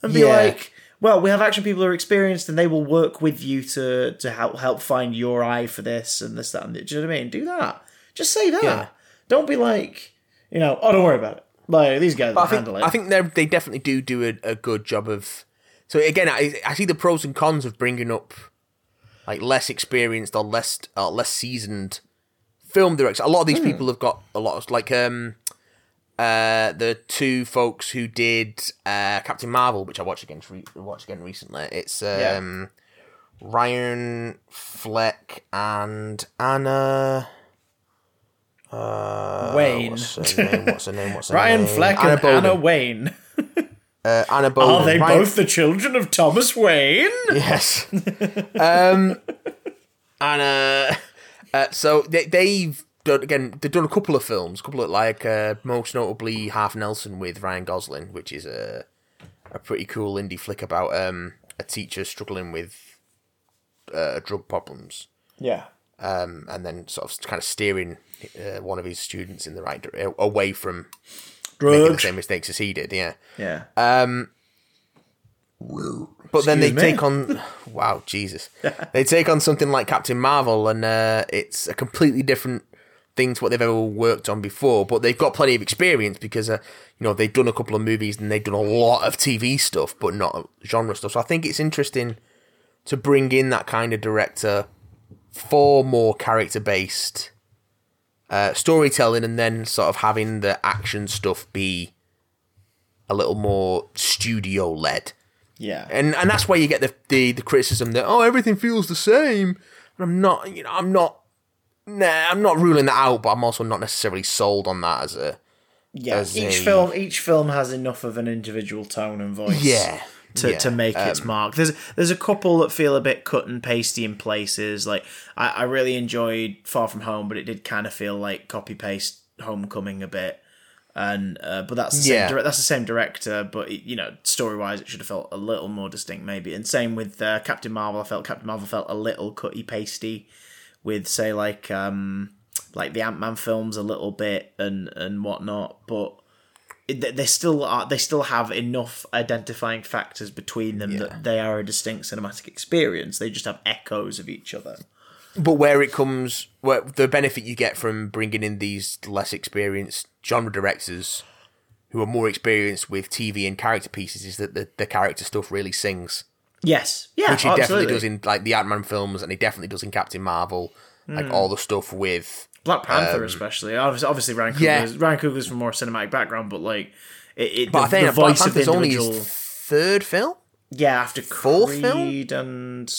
and be Yeah. like, well, we have action people who are experienced and they will work with you to to help help find your eye for this and this that and that. Do you know what I mean? Do that. Just say that. Yeah. Don't be like, you know, oh, don't worry about it. Like these guys will I think handle it. I think they they definitely do do a, a good job of. So again, I I see the pros and cons of bringing up like less experienced or less or less seasoned film directors. A lot of these people have got a lot of like um uh the two folks who did uh Captain Marvel, which I watched again watched again recently. It's um Ryan Fleck and Anna. Uh, Wayne. What's her name? What's her name? What's her [LAUGHS] Ryan name? Fleck Anna and. Anna Wayne. [LAUGHS] Uh, Anna. Are they Ryan- both the children of Thomas Wayne? Yes. [LAUGHS] um, and uh, so they, they've done again. They've done a couple of films, a couple of like uh, most notably Half Nelson with Ryan Gosling, which is a a pretty cool indie flick about um, a teacher struggling with uh, drug problems, Yeah. um, and then sort of kind of steering uh, one of his students in the right dir- away from making the same mistakes as he did. Yeah. Yeah. Um, but then they me. take on [LAUGHS] wow, Jesus, they take on something like Captain Marvel, and uh, it's a completely different thing to what they've ever worked on before. But they've got plenty of experience because uh, you know they've done a couple of movies and they've done a lot of TV stuff, but not genre stuff. So I think it's interesting to bring in that kind of director for more character based uh, storytelling, and then sort of having the action stuff be a little more studio led. yeah. And and that's where you get the, the the criticism that oh everything feels the same. And I'm not you know I'm not nah I'm not ruling that out, but I'm also not necessarily sold on that as a Yeah. as Each a- film each film has enough of an individual tone and voice. yeah to, yeah. to make its mark. There's there's a couple that feel a bit cut and pasty in places. Like I, I really enjoyed Far From Home, but it did kind of feel like copy paste Homecoming a bit. and uh, but that's the same Yeah. dir- that's the same director, but it, you know, story wise, it should have felt a little more distinct, maybe. And same with uh, Captain Marvel. I felt Captain Marvel felt a little cutty pasty with say like um like the Ant Man films a little bit and and whatnot, but they they still are they still have enough identifying factors between them that they are a distinct cinematic experience. They just have echoes of each other. But where it comes, where the benefit you get from bringing in these less experienced genre directors who are more experienced with TV and character pieces is that the, the character stuff really sings. Yes, yeah, Which he absolutely. definitely does in like the Ant Man films and he definitely does in Captain Marvel. Hmm. Like all the stuff with Black Panther, especially. Obviously, obviously Ryan Coogler's, Yeah. Ryan Coogler's from more cinematic background, but like it, it But the, I think the Black voice of the Panther's only individual. his third film? yeah, after fourth Creed and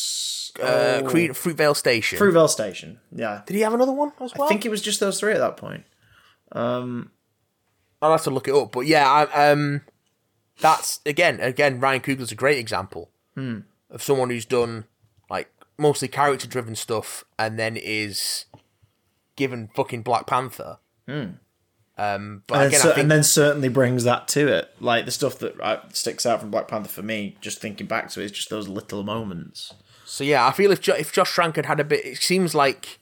Uh, oh, Creed, Fruitvale Station. Fruitvale Station. Yeah, Did he have another one as well? I think it was just those three at that point. I'll have to look it up. But yeah, I, um, that's again, again, Ryan Coogler's a great example of someone who's done like mostly character-driven stuff, and then is given fucking Black Panther. Um, but And, again, I think and then certainly brings that to it. Like the stuff that uh, sticks out from Black Panther for me, just thinking back to it, is just those little moments. so. Yeah, I feel if jo- if Josh Trank had had a bit, it seems like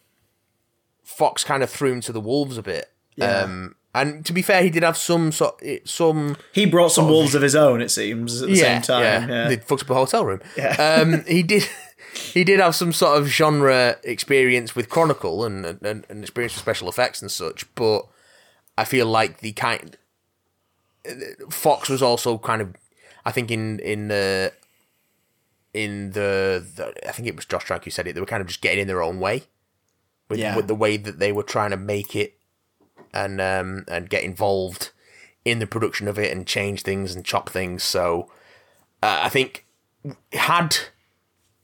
Fox kind of threw him to the wolves a bit. Yeah. Um, and to be fair, he did have some sort some He brought some wolves of his own, it seems, at the same time. Yeah. They fucked up a hotel room. Yeah. Um, he did. [LAUGHS] He did have some sort of genre experience with Chronicle and, and, and experience with special effects and such, but I feel like the kind Fox was also kind of, I think in in the in the, the I think it was Josh Trank who said it. They were kind of just getting in their own way with Yeah. with the way that they were trying to make it and um and get involved in the production of it and change things and chop things. So uh, I think had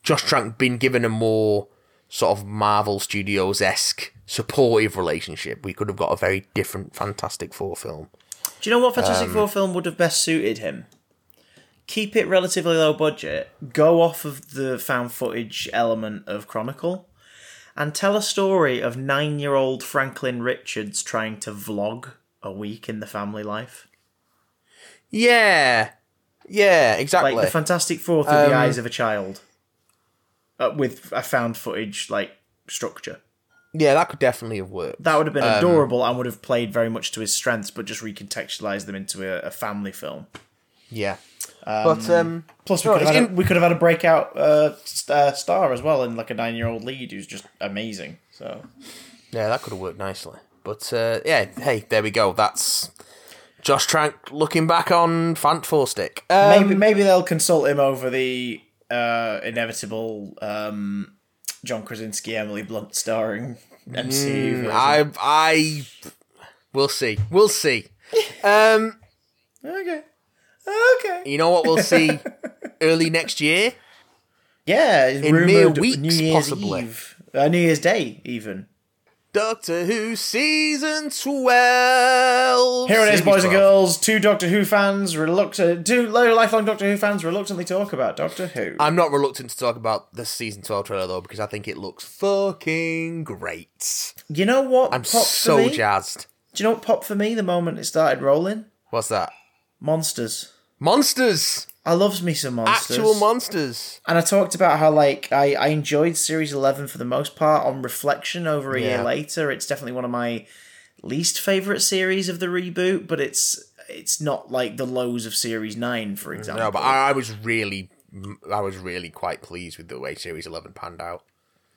Josh Trank been given a more sort of Marvel Studios esque supportive relationship, we could have got a very different Fantastic Four film. Do you know what Fantastic Um, Four film would have best suited him? Keep it relatively low budget, go off of the found footage element of Chronicle, and tell a story of nine year old Franklin Richards trying to vlog a week in the family life. Yeah, yeah, exactly. Like the Fantastic Four through Um, the eyes of a child. Uh, with a found footage like structure. yeah, that could definitely have worked. That would have been adorable and would have played very much to his strengths, but just recontextualized them into a, a family film. Yeah, but um, Plus, we No, could have had a, we could have had a breakout uh, uh, star as well, and like a nine year old lead who's just amazing. So yeah, that could have worked nicely. But uh, yeah, hey, there we go. That's Josh Trank looking back on Fant Four Stick. Um, maybe maybe they'll consult him over the uh, inevitable um, John Krasinski, Emily Blunt starring MCU. version. I I we'll see. We'll see. Um, okay, okay, you know what we'll see [LAUGHS] early next year. yeah, In mere weeks, New Year's possibly. Eve, uh, New Year's Day, even. Doctor Who season twelve. Here it is, Series boys and girls. Two Doctor Who fans reluctant. Two lifelong Doctor Who fans reluctantly talk about Doctor Who. I'm not reluctant to talk about the season twelve trailer though because I think it looks fucking great. you know what? I'm popped so for me? jazzed. Do you know what popped for me the moment it started rolling? What's that? Monsters. Monsters. I loves me some monsters. Actual monsters. and I talked about how like I, I enjoyed series eleven for the most part. On reflection, over a year later, it's definitely one of my least favorite series of the reboot. But it's it's not like the lows of series nine, for example. No, but I, I was really, I was really quite pleased with the way Series Eleven panned out.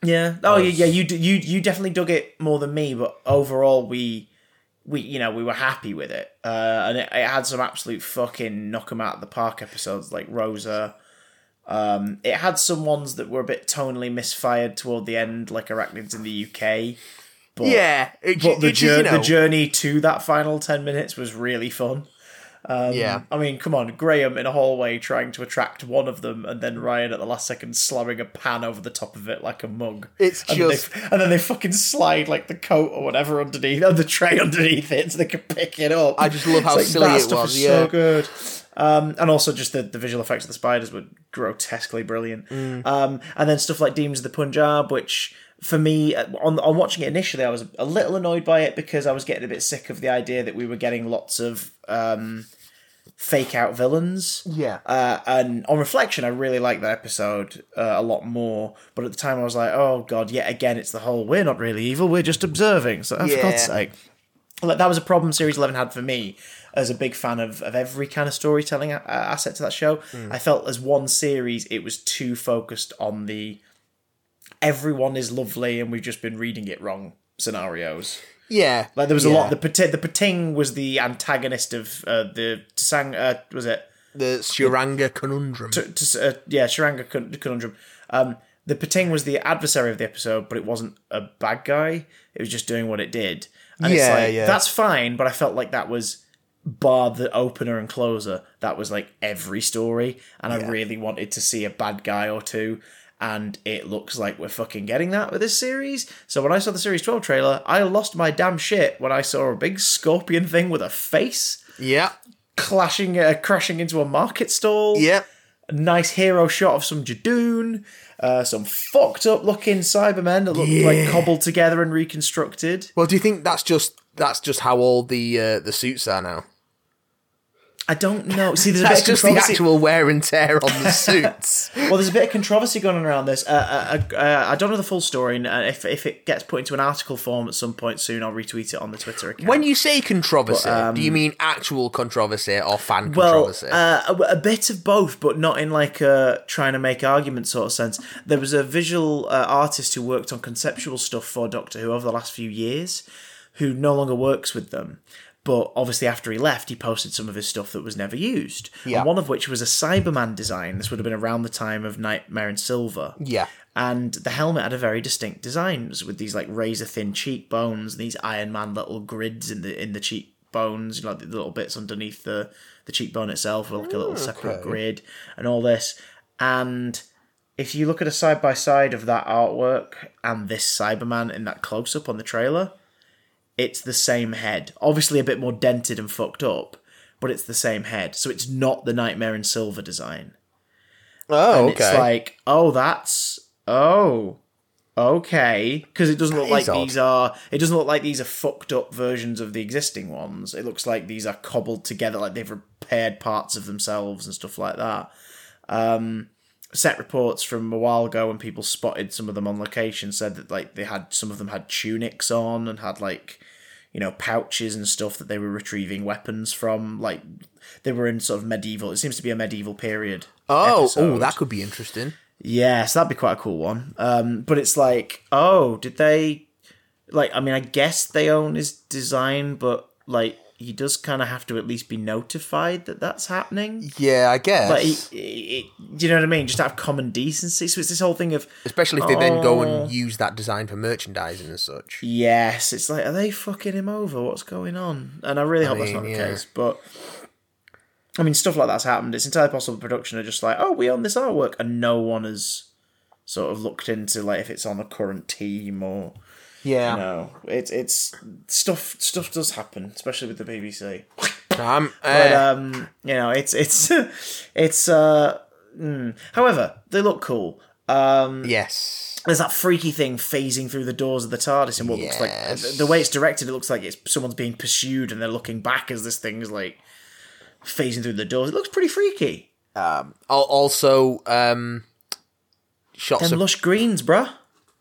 Yeah. Oh, yeah, yeah. You you you definitely dug it more than me, but overall, we we you know we were happy with it, uh, and it, it had some absolute fucking knock 'em out of the park episodes like Rosa. Um, it had some ones that were a bit tonally misfired toward the end, like Arachnids in the UK. But, Yeah, it, but the, it's just, you know, the journey to that final ten minutes was really fun. Yeah, I mean, come on, Graham in a hallway trying to attract one of them, and then Ryan at the last second slamming a pan over the top of it like a mug. It's and then just- they, and then they fucking slide like the coat or whatever underneath, or [LAUGHS] the tray underneath it, so they can pick it up. I just love how It's silly it was, yeah. so good. Um, and also just the, the visual effects of the spiders were grotesquely brilliant. Mm. Um, and then stuff like Demons of the Punjab, which for me, uh, on on watching it initially, I was a little annoyed by it because I was getting a bit sick of the idea that we were getting lots of um, fake out villains. Yeah. Uh, and on reflection, I really liked that episode uh, a lot more. But at the time, I was like, oh god, yet again, it's the whole we're not really evil, we're just observing. So oh, for God's sake, like that was a problem Series Eleven had for me. As a big fan of, of every kind of storytelling a- asset to that show, I felt as one series it was too focused on the everyone is lovely and we've just been reading it wrong scenarios. Yeah. Like there was a lot. The Pati- the Pting was the antagonist of uh, the Sang. Uh, was it? The Tsuranga conundrum. T- t- uh, yeah, Tsuranga Con- conundrum. Um, the Pting was the adversary of the episode, but it wasn't a bad guy. It was just doing what it did. And Yeah, it's like yeah. that's fine, but I felt like that was bar the opener and closer. That was like every story, and I really wanted to see a bad guy or two. And it looks like we're fucking getting that with this series. So when I saw the series twelve trailer, I lost my damn shit when I saw a big scorpion thing with a face yeah. clashing, uh, crashing into a market stall Yeah. a nice hero shot of some Judoon, uh, some fucked up looking Cybermen that look like cobbled together and reconstructed. Well, do you think that's just that's just how all the uh, the suits are now? I don't know. See, there's a [LAUGHS] bit of just the actual wear and tear on the suits. [LAUGHS] well, there's a bit of controversy going on around this. Uh, uh, uh, I don't know the full story, and uh, if if it gets put into an article form at some point soon, I'll retweet it on the Twitter account. when you say controversy, do you mean actual controversy or fan um, well, controversy? uh, a, a bit of both, but not in like a trying to make argument sort of sense. There was a visual uh, artist who worked on conceptual stuff for Doctor Who over the last few years, who no longer works with them. But obviously, after he left, he posted some of his stuff that was never used. Yeah. And one of which was a Cyberman design. This would have been around the time of Nightmare in Silver. yeah. And the helmet had a very distinct designs with these like razor thin cheekbones and these Iron Man little grids in the in the cheekbones, you know, the little bits underneath the the cheekbone itself, with like a little ah, separate okay. grid and all this. And if you look at a side by side of that artwork and this Cyberman in that close up on the trailer, it's the same head. Obviously a bit more dented and fucked up, but it's the same head. So it's not the Nightmare in Silver design. Oh, And it's like, oh, that's oh, okay, because it doesn't look like odd. these are. It doesn't look like these are fucked up versions of the existing ones. It looks like these are cobbled together, like they've repaired parts of themselves and stuff like that. Um, set reports from a while ago when people spotted some of them on location said that like they had some of them had tunics on and had like you know pouches and stuff that they were retrieving weapons from like they were in sort of medieval it seems to be a medieval period oh, oh, that could be interesting. Yeah, so that'd be quite a cool one. Um, but it's like, oh, did they? Like, I mean, I guess they own his design, but like, he does kind of have to at least be notified that that's happening. Yeah, I guess. But he, he, do you know what I mean? Just out of common decency. So it's this whole thing of Especially if they then go Oh. and use that design for merchandising and such. yes, it's like, are they fucking him over? What's going on? And I really hope that's mean, not the yeah. case. But I mean, stuff like that's happened. It's entirely possible production are just like, oh, we own this artwork, and no one has sort of looked into like if it's on a current team or Yeah. you know, it's it's stuff stuff does happen, especially with the BBC. Um, But uh, um, you know, it's it's [LAUGHS] it's uh. mm. However, they look cool. Um, yes. there's that freaky thing phasing through the doors of the TARDIS and what looks like the, way it's directed. It looks like it's someone's being pursued and they're looking back as this thing's like phasing through the doors. It looks pretty freaky. Al- Also, um, shots Them of. lush greens, bruh.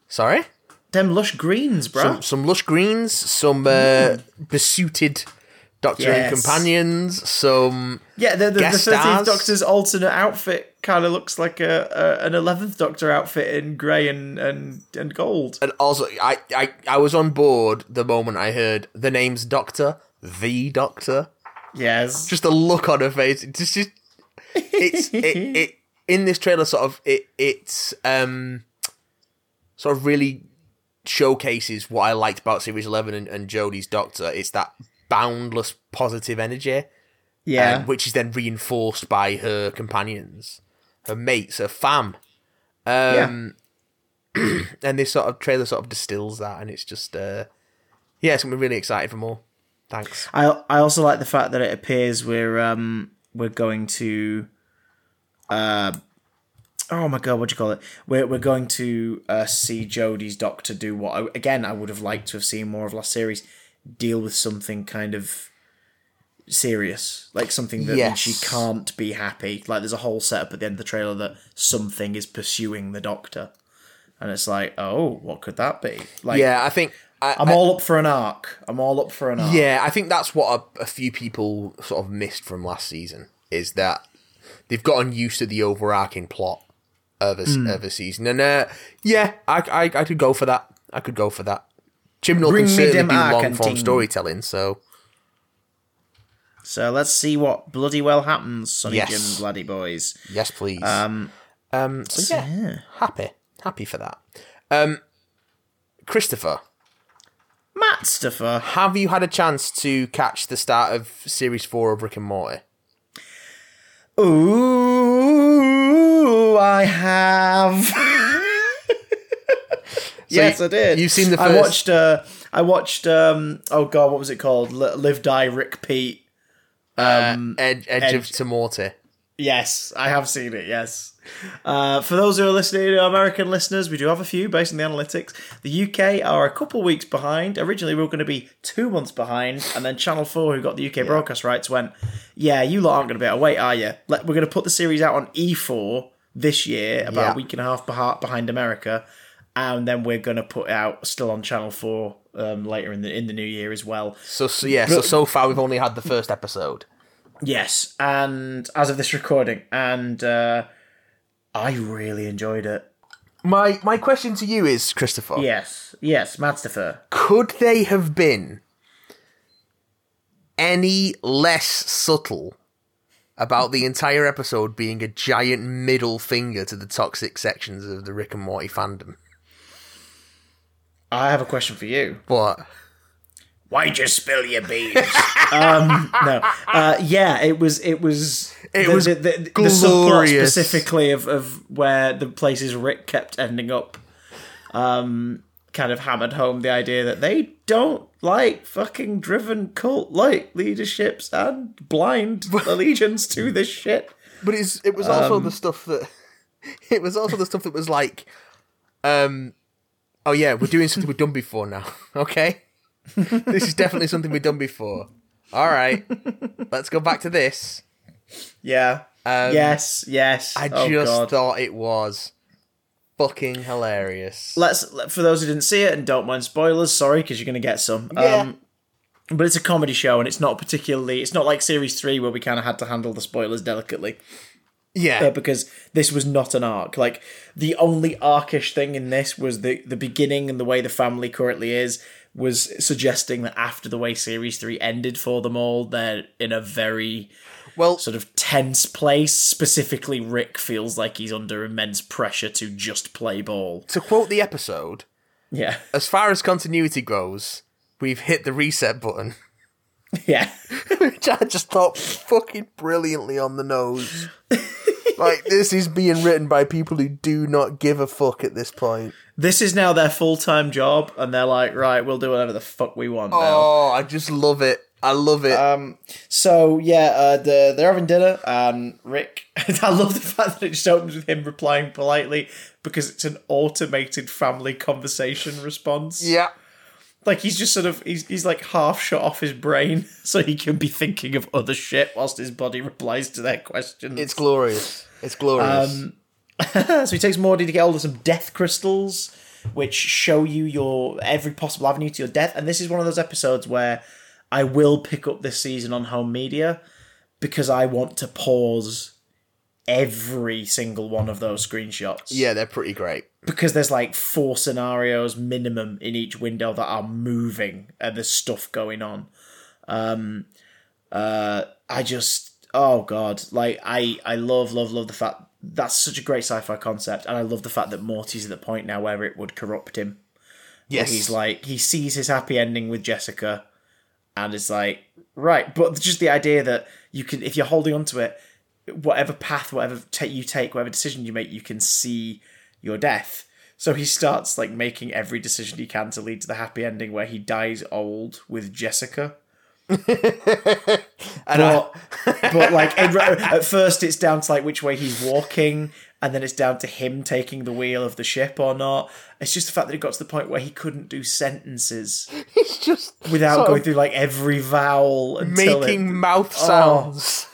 sorry? Them lush greens, bro. Some, some lush greens, some uh, besuited Doctor and companions, some. Yeah, the, the, the 13th stars. Doctor's alternate outfit kind of looks like a, a an 11th Doctor outfit in grey and, and, and gold. And also, I, I, I was on board the moment I heard the name's Doctor, the Doctor. Yes. just the look on her face. It's just, it's [LAUGHS] it, it in this trailer. Sort of it it's um sort of really showcases what I liked about Series Eleven and, and Jodie's Doctor. It's that boundless positive energy, Yeah. um, which is then reinforced by her companions, her mates, her fam. Um, [CLEARS THROAT] and this sort of trailer sort of distills that, and it's just uh, yeah, it's gonna be really excited for more. Thanks. I I also like the fact that it appears we're um we're going to uh oh my god, what do you call it? We're we're going to uh, see Jodie's doctor do what I, again I would have liked to have seen more of last series, deal with something kind of serious, like something that means she can't be happy. Like there's a whole setup at the end of the trailer that something is pursuing the doctor, and it's like, oh, what could that be? Like, Yeah, I think. I, I'm all up for an arc. I'm all up for an arc. Yeah, I think that's what a, a few people sort of missed from last season is that they've gotten used to the overarching plot of a, Hmm. of a season, and uh, yeah, I, I I could go for that. I could go for that. Chibnall Bring can certainly do long form storytelling, so So let's see what bloody well happens, Sonny Yes. Jim bloody boys. yes, please. Um, um, so yeah, yeah. happy, happy for that. Um, Christopher, Matt Stuffer. have you had a chance to catch the start of series four of Rick and Morty? Ooh, I have. [LAUGHS] yes, you- I did. you've seen the first. I watched. Uh, I watched. Um, oh God, what was it called? Li- Live, die, Rick, Pete. Um, Edge, Edge, of Edge- to Morty. yes, I have seen it. Yes. Uh, for those who are listening, American listeners, we do have a few based on the analytics. The UK are a couple weeks behind. Originally, we were going to be two months behind, and then Channel Four, who got the UK broadcast rights, went, "Yeah, you lot aren't going to be able to wait, are you? We're going to put the series out on E4 this year, about Yeah. a week and a half behi- behind America, and then we're going to put out still on Channel Four um, later in the in the new year as well." So, so yeah, so so far we've only had the first episode. Yes, and as of this recording, and uh, I really enjoyed it. My my question to you is, Christopher, Yes, yes, Madstifer. could they have been any less subtle about the entire episode being a giant middle finger to the toxic sections of the Rick and Morty fandom? I have a question for you. What? Why'd you spill your beans? [LAUGHS] um, no, uh, yeah, it was. It was. It the, was the, the, the subplot glorious. specifically of of where the places Rick kept ending up. Um, kind of hammered home the idea that they don't like fucking driven cult like leaderships and blind [LAUGHS] allegiance to this shit. but it's it was also the stuff that [LAUGHS] it was also the stuff that was like, um, oh yeah, we're doing something we've done before now. [LAUGHS] Okay, this is definitely something we've done before. All right, let's go back to this. Yeah. Um, yes. Yes. I oh, just God. thought it was fucking hilarious. let's for those who didn't see it and don't mind spoilers sorry because you're going to get some Yeah. um but it's a comedy show and it's not particularly it's not like series 3 where we kind of had to handle the spoilers delicately yeah, uh, because this was not an arc like the only arcish thing in this was the the beginning and the way the family currently is was suggesting that after the way series 3 ended for them all they're in a very well, sort of tense place specifically rick feels like he's under immense pressure to just play ball to quote the episode, yeah [LAUGHS] as far as continuity goes, we've hit the reset button, [LAUGHS] yeah which I just thought fucking brilliantly on the nose. [LAUGHS] like this is being written by people who do not give a fuck at this point. This is now their full time job, and they're like, right, we'll do whatever the fuck we want now. Oh, I just love it. I love it. Um, so yeah, uh, the, they're having dinner, and Rick. [LAUGHS] I love the fact that it just opens with him replying politely because it's an automated family conversation response. yeah. Like he's just sort of he's he's like half shut off his brain, [LAUGHS] so he can be thinking of other shit whilst his body replies to their questions. It's glorious. It's glorious. Um, [LAUGHS] so he takes Morty to get hold of some death crystals, which show you your every possible avenue to your death. And this is one of those episodes where I will pick up this season on home media because I want to pause every single one of those screenshots. yeah, they're pretty great. Because there's like four scenarios minimum in each window that are moving and there's stuff going on. Um uh I just oh god, like I I love love love the fact that's such a great sci-fi concept and I love the fact that Morty's at the point now where it would corrupt him. Yes. He's like he sees his happy ending with Jessica and it's like right, but just the idea that you can if you're holding on to it whatever path whatever take you take whatever decision you make you can see your death. So he starts like making every decision he can to lead to the happy ending where he dies old with Jessica. [LAUGHS] But, but like at first it's down to like which way he's walking and then it's down to him taking the wheel of the ship or not. It's just the fact that it got to the point where he couldn't do sentences [LAUGHS] It's just without going through like every vowel until making it, mouth Oh. sounds.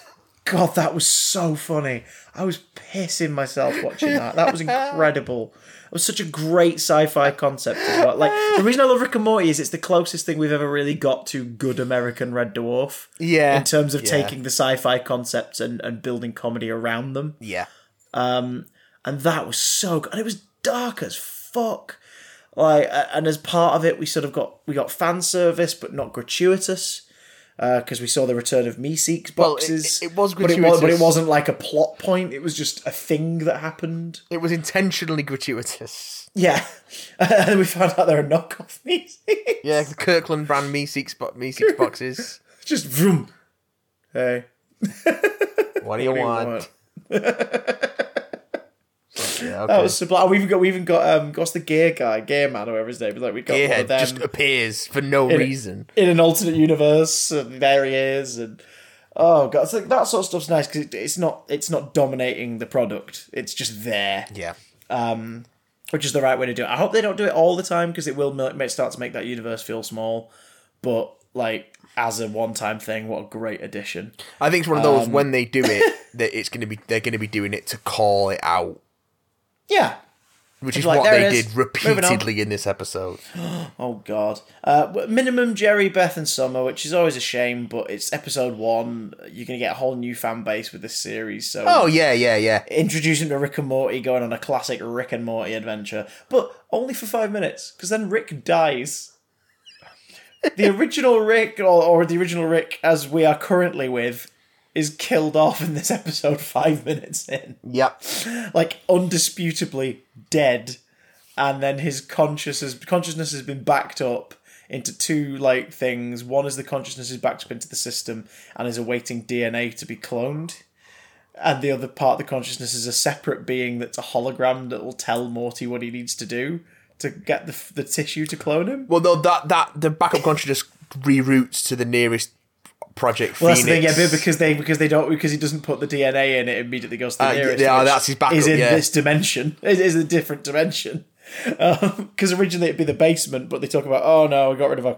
God, that was so funny. I was pissing myself watching that. That was incredible. It was such a great sci-fi concept as well. Like the reason I love Rick and Morty is it's the closest thing we've ever really got to good American Red Dwarf. Yeah, In terms of yeah. taking the sci-fi concepts and, and building comedy around them. Yeah. And that was so good. And it was dark as fuck. Like, and as part of it, we sort of got we got fan service, but not gratuitous, Uh because we saw the return of Meeseeks Well, it- boxes. it- was but it, was, but it wasn't like a plot point. It was just a thing that happened. It was intentionally gratuitous. Yeah, [LAUGHS] and then we found out they're a knockoff Meeseeks. Yeah, the Kirkland brand Meeseeks, bo- Meeseeks boxes. [LAUGHS] just vroom. Hey, [LAUGHS] What do you what do you want? Yeah, okay. That was sublime. We even got we even got um what's the gear guy, gear man, or whatever his name is. Like we got one Gearhead of them. just appears for no in, reason. in an alternate universe, and there he is, and oh god, it's like, that sort of stuff's nice because it, it's not it's not dominating the product; it's just there, Yeah. Um, which is the right way to do it. I hope they don't do it all the time because it will ma- make start to make that universe feel small, but like as a one-time thing, what a great addition! I think it's one of those Um, when they do it [LAUGHS] that it's going to be they're going to be doing it to call it out, Yeah. which is like, what they is. did repeatedly in this episode. [GASPS] Oh God! Uh, minimum Jerry, Beth, and Summer, which is always a shame, but it's episode one. You're gonna get a whole new fan base with this series, so Oh yeah, yeah, yeah. Introducing to Rick and Morty, going on a classic Rick and Morty adventure, but only for five minutes, because then Rick dies. The original Rick, or, or the original Rick as we are currently with, is killed off in this episode five minutes in. Yep. Like, undisputably dead. And then his conscious consciousness has been backed up into two like things. One is the consciousness is backed up into the system and is awaiting DNA to be cloned and the other part of the consciousness is a separate being that's a hologram that will tell Morty what he needs to do to get the, the tissue to clone him. Well, though that that the backup consciousness reroutes to the nearest Project Well, that's Phoenix. the thing, yeah, because they because they don't because he doesn't put the DNA in, it immediately goes to the Uh, nearest. yeah, that's his backup, Is in yeah. this dimension. [LAUGHS] It is a different dimension. Because originally it'd be the basement, but they talk about oh no, we got rid of her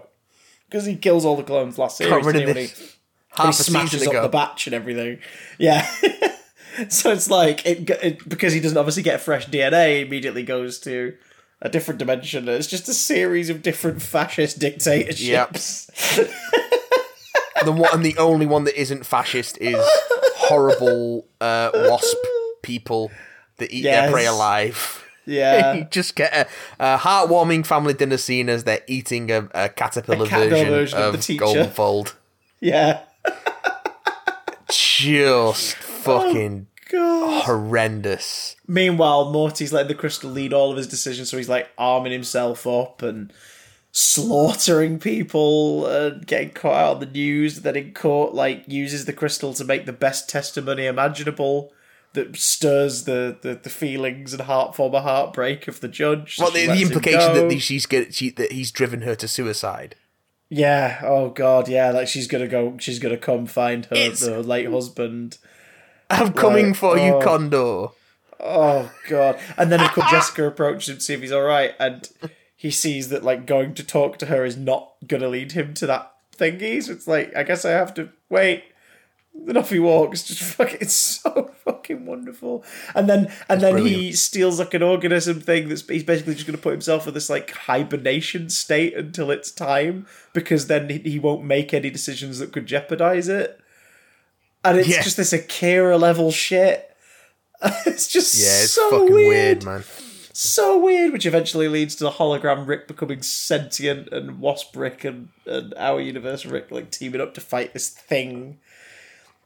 because he kills all the clones last series. Got rid of this he- half he a smashes season up ago. the batch and everything. Yeah. [LAUGHS] so it's like it, it because he doesn't obviously get fresh DNA, immediately goes to a different dimension. It's just a series of different fascist dictatorships. [LAUGHS] the one and the only one that isn't fascist is horrible uh, wasp people that eat Yes. their prey alive. [LAUGHS] you Yeah. just get a, a heartwarming family dinner scene as they're eating a, a caterpillar, A version, version of of, the teacher. Goldenfold. Yeah. Just [LAUGHS] fucking God. horrendous. Meanwhile, Morty's letting the crystal lead all of his decisions, so he's like arming himself up and slaughtering people and getting caught out on the news. Then in court, like uses the crystal to make the best testimony imaginable that stirs the, the, the feelings and heart former heartbreak of the judge. so Well, the, the implication that she's get, she, that he's driven her to suicide. Yeah. Oh God. Yeah. Like she's gonna go. She's gonna come find her It's- the late husband. I'm coming Like, for you, oh. Condor. Oh God! And then of course Jessica approaches him to see if he's all right, and he sees that like going to talk to her is not gonna lead him to that thingy. So it's like I guess I have to wait. Then off he walks. Just fucking, it's so fucking wonderful. And then and then he steals like an organism thing that's he's basically just gonna put himself in this like hibernation state until it's time because then he, he won't make any decisions that could jeopardize it. And it's Yeah. just this Akira level shit. [LAUGHS] it's just Yeah, it's so fucking weird. weird, man. So weird, which eventually leads to the hologram Rick becoming sentient and Wasp Rick and, and our universe Rick like teaming up to fight this thing.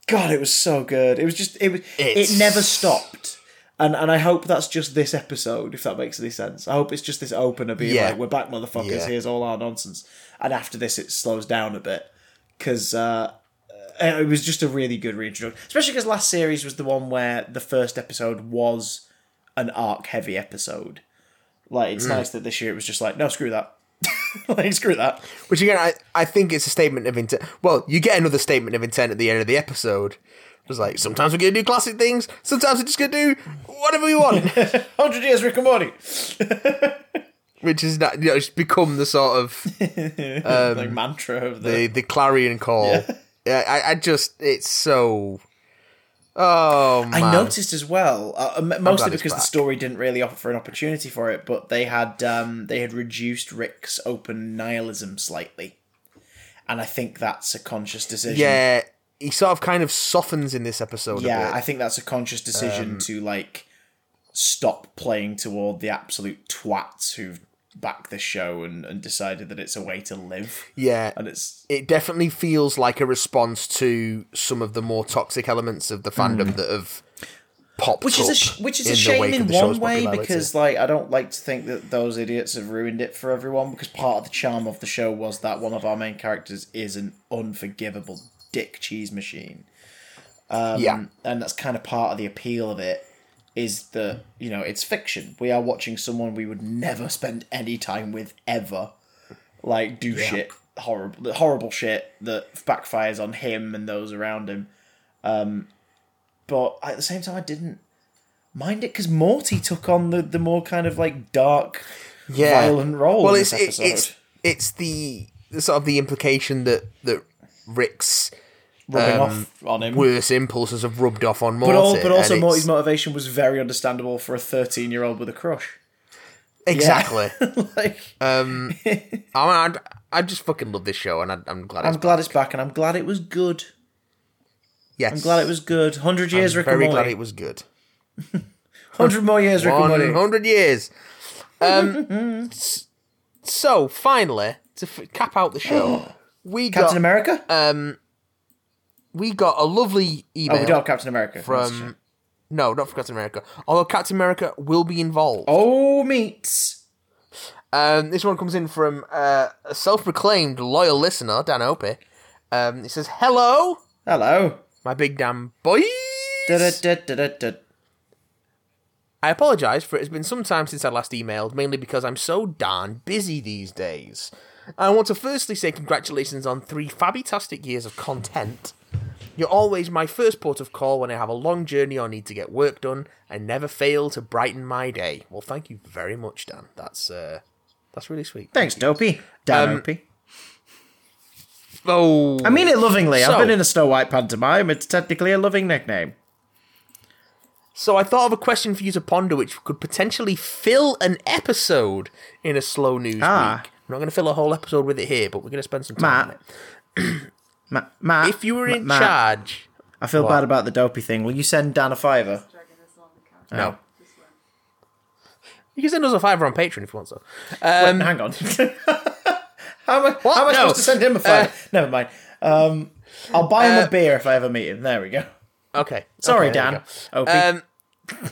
God, it was so good. It was just it was It's- it never stopped. And and I hope that's just this episode, if that makes any sense. I hope it's just this opener being Yeah. like, we're back, motherfuckers. Yeah. Here's all our nonsense. And after this, it slows down a bit because uh, it was just a really good reintroduction. Especially because last series was the one where the first episode was an arc heavy episode. Like Mm. it's nice that this year it was just like, no, screw that. [LAUGHS] like screw that. Which again, I, I think it's a statement of intent. Well, you get another statement of intent at the end of the episode It was like sometimes we're gonna do classic things, sometimes we're just gonna do whatever we want, [LAUGHS] Hundred years, Rick and Morty. [LAUGHS] which is not, you know, it's become the sort of like mantra of the. the the clarion call. Yeah, I, I just it's so. Oh man. I noticed as well, uh, mostly because the story didn't really offer an opportunity for it, but they had um, they had reduced Rick's open nihilism slightly, and I think that's a conscious decision. Yeah, he sort of kind of softens in this episode. yeah. I think that's a conscious decision Um, to like stop playing toward the absolute twats who've backed the show and, and decided that it's a way to live, yeah. and it's It definitely feels like a response to some of the more toxic elements of the fandom that have popped which is a up sh- which is a shame in one way because like I don't like to think that those idiots have ruined it for everyone because part of the charm of the show was that one of our main characters is an unforgivable dick cheese machine. Um, yeah, and that's kind of part of the appeal of it is that you know it's fiction. We are watching someone we would never spend any time with ever, like do shit horrible horrible shit that backfires on him and those around him. Um, but at the same time, I didn't mind it because Morty took on the the more kind of like dark, yeah. violent role. Well, it's it, it's it's the, the sort of the implication that that Rick's rubbing um, off on him. worst impulses have rubbed off on Morty. But, all, but also, Morty's motivation was very understandable for a 13 year old with a crush. exactly. [LAUGHS] like, um, [LAUGHS] I, I, I just fucking love this show, and I, I'm glad. I'm It's, glad it's back, and I'm glad it was good. yes, I'm glad it was good. 100 years, I'm Rick and very Morty. glad it was good. [LAUGHS] 100 more years, Rick and Morty. hundred years. Um, so finally, to f- cap out the show, [GASPS] we Captain got America? um, we got a lovely email oh, we don't have Captain America. from. No, not for Captain America. Although Captain America will be involved. Oh, meats. Um, this one comes in from uh, a self-proclaimed loyal listener, Dan Opie. Um, he says, "Hello, Hello. my big damn boys." Da-da-da-da-da-da. I apologise for it has been some time since I last emailed, mainly because I'm so darn busy these days. I want to firstly say congratulations on three fabutastic years of content. You're always my first port of call when I have a long journey or need to get work done, and never fail to brighten my day. Well, thank you very much, Dan. That's uh, that's really sweet. Thanks, Dopey. Dan Um, Opie. Oh, I mean it lovingly. So- I've been in a Snow White pantomime. It's technically a loving nickname. So I thought of a question for you to ponder, which could potentially fill an episode in a slow news Ah. week. I'm not going to fill a whole episode with it here, but we're going to spend some time Matt. on it. [CLEARS THROAT] Ma- Matt. If you were in Matt, charge, I feel What? bad about the Dopey thing. Will you send Dan a fiver? no. You can send us a fiver on Patreon if you want so. Um, Hang on. [LAUGHS] how am I, What? how am I No. supposed to send him a fiver? Never mind. Um, I'll buy him Uh, a beer if I ever meet him. There we go. Okay. Sorry, okay, Dan. Opie. Um, [LAUGHS]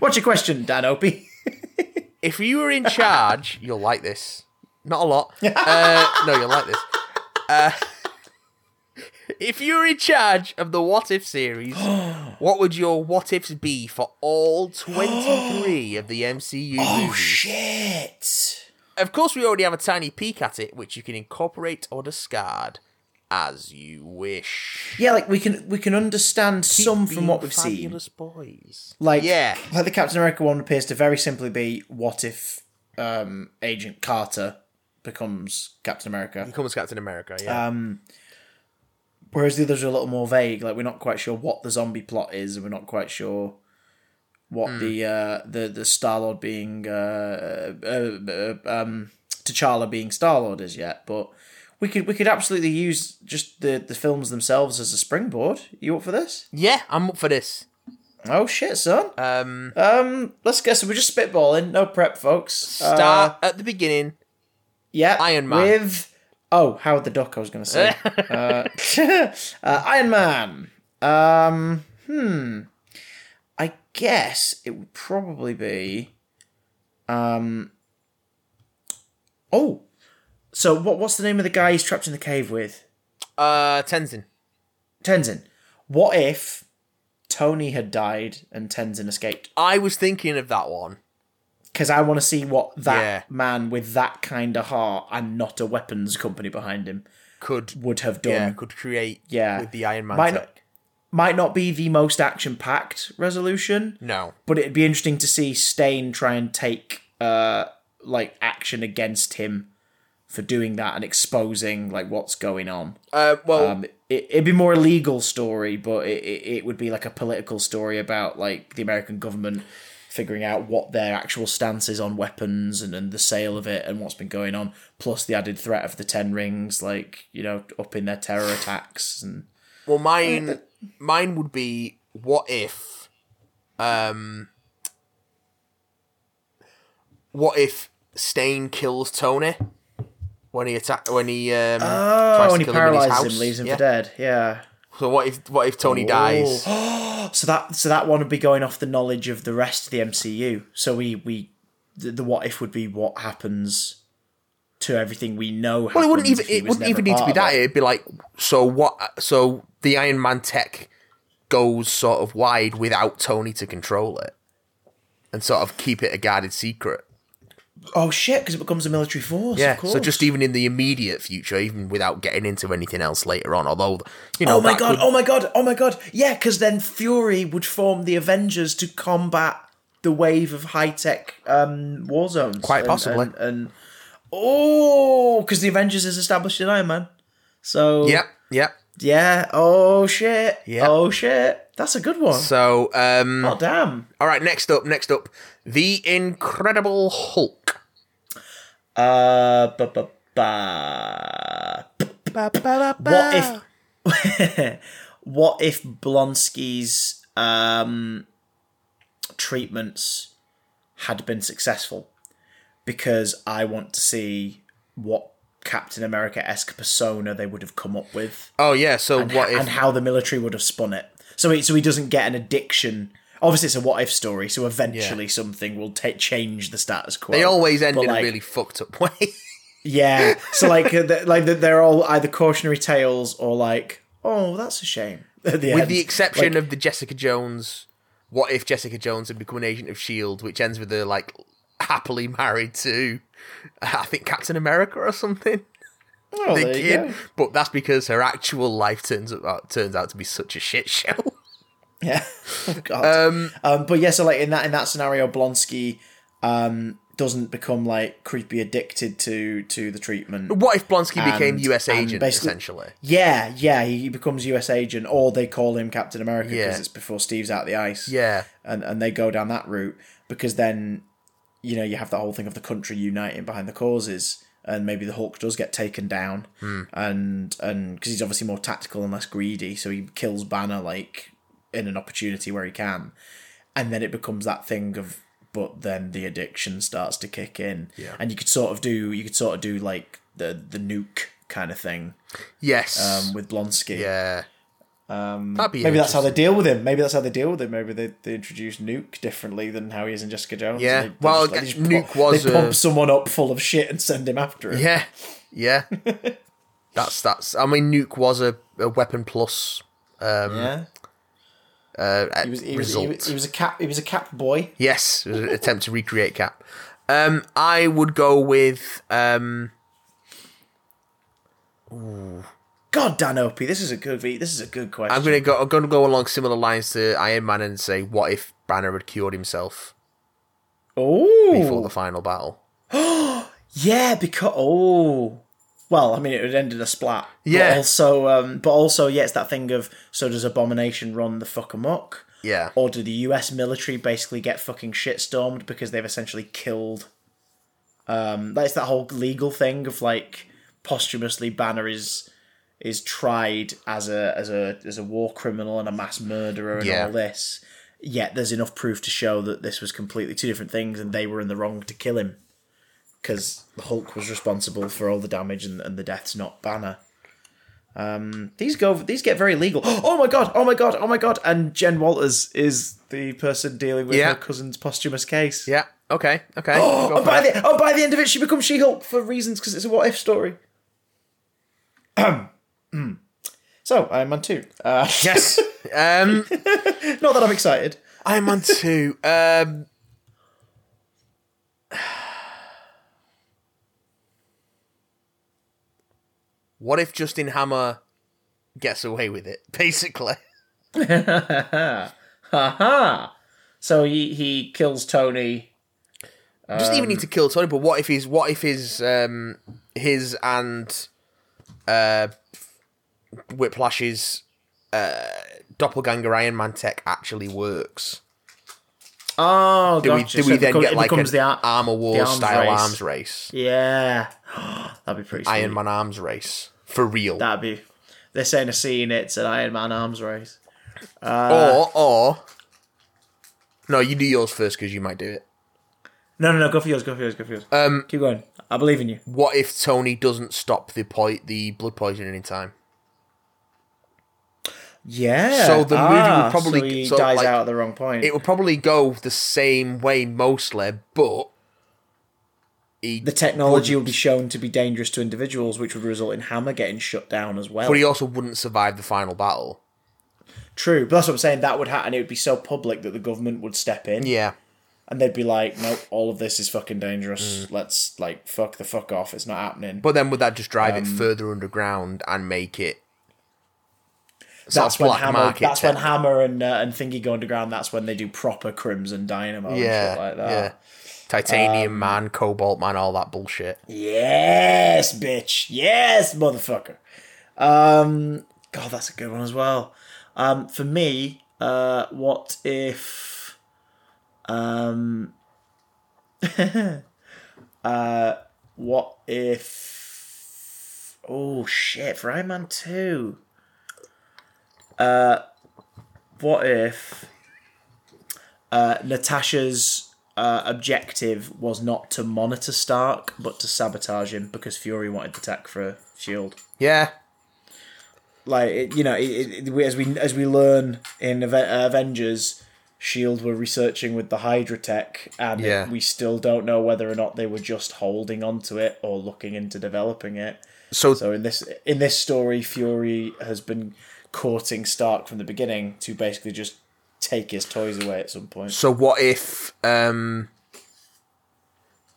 What's your question, Dan Opie? [LAUGHS] if you were in charge, you'll like this. Not a lot. Uh, no, you'll like this. If you were in charge of the What If series, [GASPS] what would your What Ifs be for all 23 [GASPS] of the MCU Oh, movies? shit. Of course, we already have a tiny peek at it, which you can incorporate or discard as you wish. Yeah, like we can we can understand some from what we've seen. fabulous boys. Like Yeah. like the Captain America one appears to very simply be what if um, Agent Carter becomes Captain America, Becomes Captain America, yeah. Um, whereas the others are a little more vague. Like we're not quite sure what the zombie plot is, and we're not quite sure what Hmm. the uh, the the Star Lord being uh, uh, uh, um, T'Challa being Star Lord is yet, but. We could we could absolutely use just the, the films themselves as a springboard. You up for this? yeah, I'm up for this. Oh shit, son. Um, Um, let's guess. We're just spitballing. No prep, folks. start Uh, at the beginning. yeah, Iron Man. with oh Howard the Duck. I was going to say [LAUGHS] uh, [LAUGHS] uh, Iron Man. Um, hmm. I guess it would probably be. Um. Oh, so what? What's the name of the guy he's trapped in the cave with? Uh, Tenzin. Tenzin. What if Tony had died and Tenzin escaped? I was thinking of that one. Because I want to see what that Yeah. man with that kind of heart and not a weapons company behind him Could would have yeah, done. could create Yeah. with the Iron Man Might tech. not- might not be the most action packed resolution, No. but it'd be interesting to see Stane try and take uh like action against him for doing that and exposing like what's going on. Uh, well, Um, it, it'd be more a legal story, but it, it, it would be like a political story about like the American government figuring out what their actual stance is on weapons and, and the sale of it and what's been going on, plus the added threat of the Ten Rings, like you know, up in their terror attacks and well, mine, mine would be what if, um, what if Stane kills Tony when he attack when he um oh, tries to when he kill him in his paralyzes house? him, leaves him yeah. for dead. Yeah. So what if what if Tony dies? Oh. [GASPS] So that so that one would be going off the knowledge of the rest of the MCU. So we we the, the what if would be what happens to everything we know. Well, it wouldn't even it wouldn't even need to be that. it. It'd be like so what? So the Iron Man tech goes sort of wide without Tony to control it, and sort of keep it a guarded secret. Oh shit! Because it becomes a military force. Yeah. Of course. So just even in the immediate future, even without getting into anything else later on, although you know, Oh my god! could- Oh my god! Oh my god! Yeah, because then Fury would form the Avengers to combat the wave of high tech um, war zones. Quite And- possibly. And, and oh, because the Avengers is established in Iron Man. So Yep. Yep. yeah. Oh shit. Yeah. Oh shit. That's a good one. So um, oh damn. all right. Next up. Next up, the Incredible Hulk. Uh, ba, ba, ba. What if [LAUGHS] what if Blonsky's um, treatments had been successful? Because I want to see what Captain America esque persona they would have come up with, Oh yeah. So and, what if? and how the military would have spun it. So he, so he doesn't get an addiction. Obviously, it's a what if story, so eventually something will ta change the status quo. they always end But, in like, a really fucked up way. [LAUGHS] yeah. So like, uh, like they're all either cautionary tales or like, oh, that's a shame. [LAUGHS] The With end. the exception Like, of the Jessica Jones, what if Jessica Jones had become an agent of Shield, which ends with her like happily married to, I think Captain America or something. Oh, the kid, but that's because her actual life turns out turns out to be such a shit show. [LAUGHS] Yeah. Oh, God. Um, um, but yeah, so like in that in that scenario, Blonsky um, doesn't become like creepy addicted to to the treatment. What if Blonsky became U.S. agent essentially? Yeah, yeah, he becomes U.S. agent, or they call him Captain America because Yeah. it's before Steve's out of the ice. Yeah, and and they go down that route because then you know you have the whole thing of the country uniting behind the causes and maybe the Hulk does get taken down. And and because he's obviously more tactical and less greedy so he kills Banner like in an opportunity where he can. And then it becomes that thing of but then the addiction starts to kick in. Yeah. and you could sort of do you could sort of do like the the nuke kind of thing. Yes, um, with Blonsky. Yeah. Um, That'd be Maybe that's how they deal with him. Maybe that's how they deal with him. Maybe they, they introduce Nuke differently than how he is in Jessica Jones. Yeah. They- they Well, just, like, they Nuke pump, was, they pump uh, someone up full of shit and send him after him. Yeah, yeah. [LAUGHS] that's that's. I mean, Nuke was a, a weapon plus yeah. uh, He was he was, result. he was he was a cap he was a cap boy. Yes, it was an attempt to recreate Cap. Um, I would go with um, God, Dan Opie, this is a good this is a good question. I'm gonna go. I'm gonna go along similar lines to Iron Man and say, what if Banner had cured himself Oh, before the final battle? [GASPS] yeah, because oh well, I mean it would end in a splat. Yeah. But also, um, but also, yeah, it's that thing of so does Abomination run the fuck amok? Yeah, or do the US military basically get fucking shitstormed because they've essentially killed um that's that whole legal thing of like posthumously Banner is is tried as a as a as a war criminal and a mass murderer and Yeah. all this. Yet there's enough proof to show that this was completely two different things and they were in the wrong to kill him. Because the Hulk was responsible for all the damage and, and the deaths, not Banner. Um, these go these get very legal. [GASPS] Oh my god! Oh my god! Oh my god! And Jen Walters is the person dealing with Yeah. her cousin's posthumous case. yeah. Okay, okay. [GASPS] Oh, and by that. the oh, by the end of it, she becomes She Hulk for reasons because it's a what if story. [CLEARS THROAT] Mm. so Iron Man two. Uh, [LAUGHS] yes. Um, [LAUGHS] not that I'm excited. Iron Man two. Um, [SIGHS] what if Justin Hammer gets away with it? [LAUGHS] Basically, Haha. So he he kills Tony. doesn't even need to kill Tony, but what if his what if his um his and uh Whiplash's uh doppelganger Iron Man tech actually works? Oh, Do we gotcha. do So we then becomes- get like an the ar- armor the war arms style race. arms race? Yeah, [GASPS] that'd be pretty. Sweet. Iron Man arms race for real. That'd be. They're saying a scene. It's an Iron Man arms race. Uh, or or no, you do yours first because you might do it. No, no, no. Go for yours. Go for yours. Go for yours. Um, Keep going. I believe in you. what if Tony doesn't stop the po- the blood poisoning in time? Yeah. So the movie would Ah, probably- so he so, dies like, out at the wrong point. It would probably go the same way mostly, but he, the technology would be shown to be dangerous to individuals, which would result in Hammer getting shut down as well. but he also wouldn't survive the final battle. True, but that's what I'm saying. That would happen. It would be so public that the government would step in, Yeah, and they'd be like, "Nope, all of this is fucking dangerous. Let's like fuck the fuck off. It's not happening." but then would that just drive Um, it further underground and make it? That's when Hammer. That's when? Hammer and uh, and Thingy go underground. That's when they do proper Crimson Dynamo Yeah, and shit like that. yeah. Titanium Um, man, Cobalt man, all that bullshit. Yes, bitch. Yes, motherfucker. Um, God, that's a good one as well. Um, for me, uh, what if, um, [LAUGHS] uh, what if? Oh shit! For Iron Man two. Uh, what if? Uh, Natasha's uh, objective was not to monitor Stark, but to sabotage him because Fury wanted the tech for Shield. Yeah, Like it, you know, it, it, it- as we as we learn in uh, Avengers, Shield were researching with the Hydra tech, and Yeah. we still don't know whether or not they were just holding onto it or looking into developing it. so, So in this in this story, Fury has been courting Stark from the beginning to basically just take his toys away at some point. so what if, um,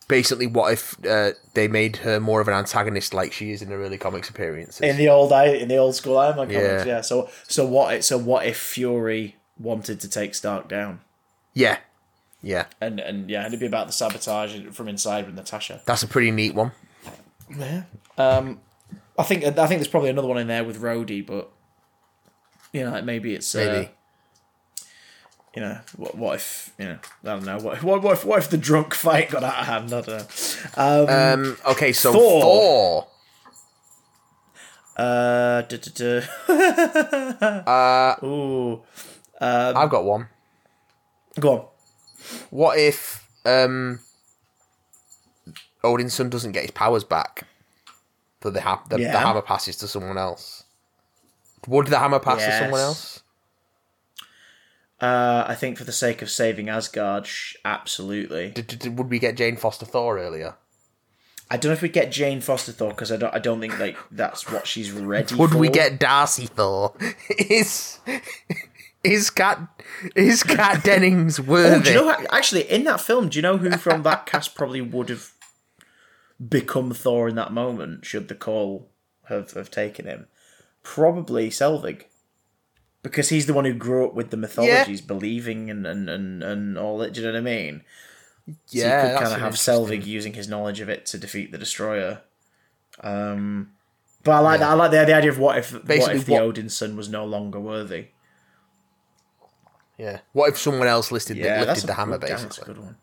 basically, what if uh, they made her more of an antagonist like she is in the early comics appearances? in the old in the old school Iron Man comics, Yeah. yeah. So so what so what if Fury wanted to take Stark down? yeah, yeah, And and yeah, and it'd be about the sabotage from inside with Natasha. that's a pretty neat one. Yeah. Um I think I think there's probably another one in there with Rhodey, but you know, like maybe it's uh, Maybe. you know, what, what if you know, I don't know, what, what, what if what if the drunk fight got out of hand? I don't know. Um, Um, okay, so Thor. Thor. uh, duh, duh, duh. [LAUGHS] Uh, Ooh, I've got one. go on. What if um, Odin's son doesn't get his powers back, but the, ha- the, the hammer passes to someone else? Would the hammer pass to someone else? Uh, I think for the sake of saving Asgard, sh- absolutely. Did, did- would we get Jane Foster Thor earlier? I don't know if we get Jane Foster Thor because I don't. I don't think like that's what she's ready. Would for. we get Darcy Thor? [LAUGHS] is is Cat is Kat Dennings [LAUGHS] Oh, worthy? do you know? Actually, in that film, do you know who from that cast probably would have become Thor in that moment? Should the call have have taken him? Probably Selvig, because he's the one who grew up with the mythologies, believing and and and and all that. Do you know what I mean? yeah, so you could kind of have Selvig using his knowledge of it to defeat the Destroyer. Um, but I like that. I like the, the idea of what if what if the what- Odin son was no longer worthy? Yeah. What if someone else listed the, lifted the hammer good, that's a basically? good one.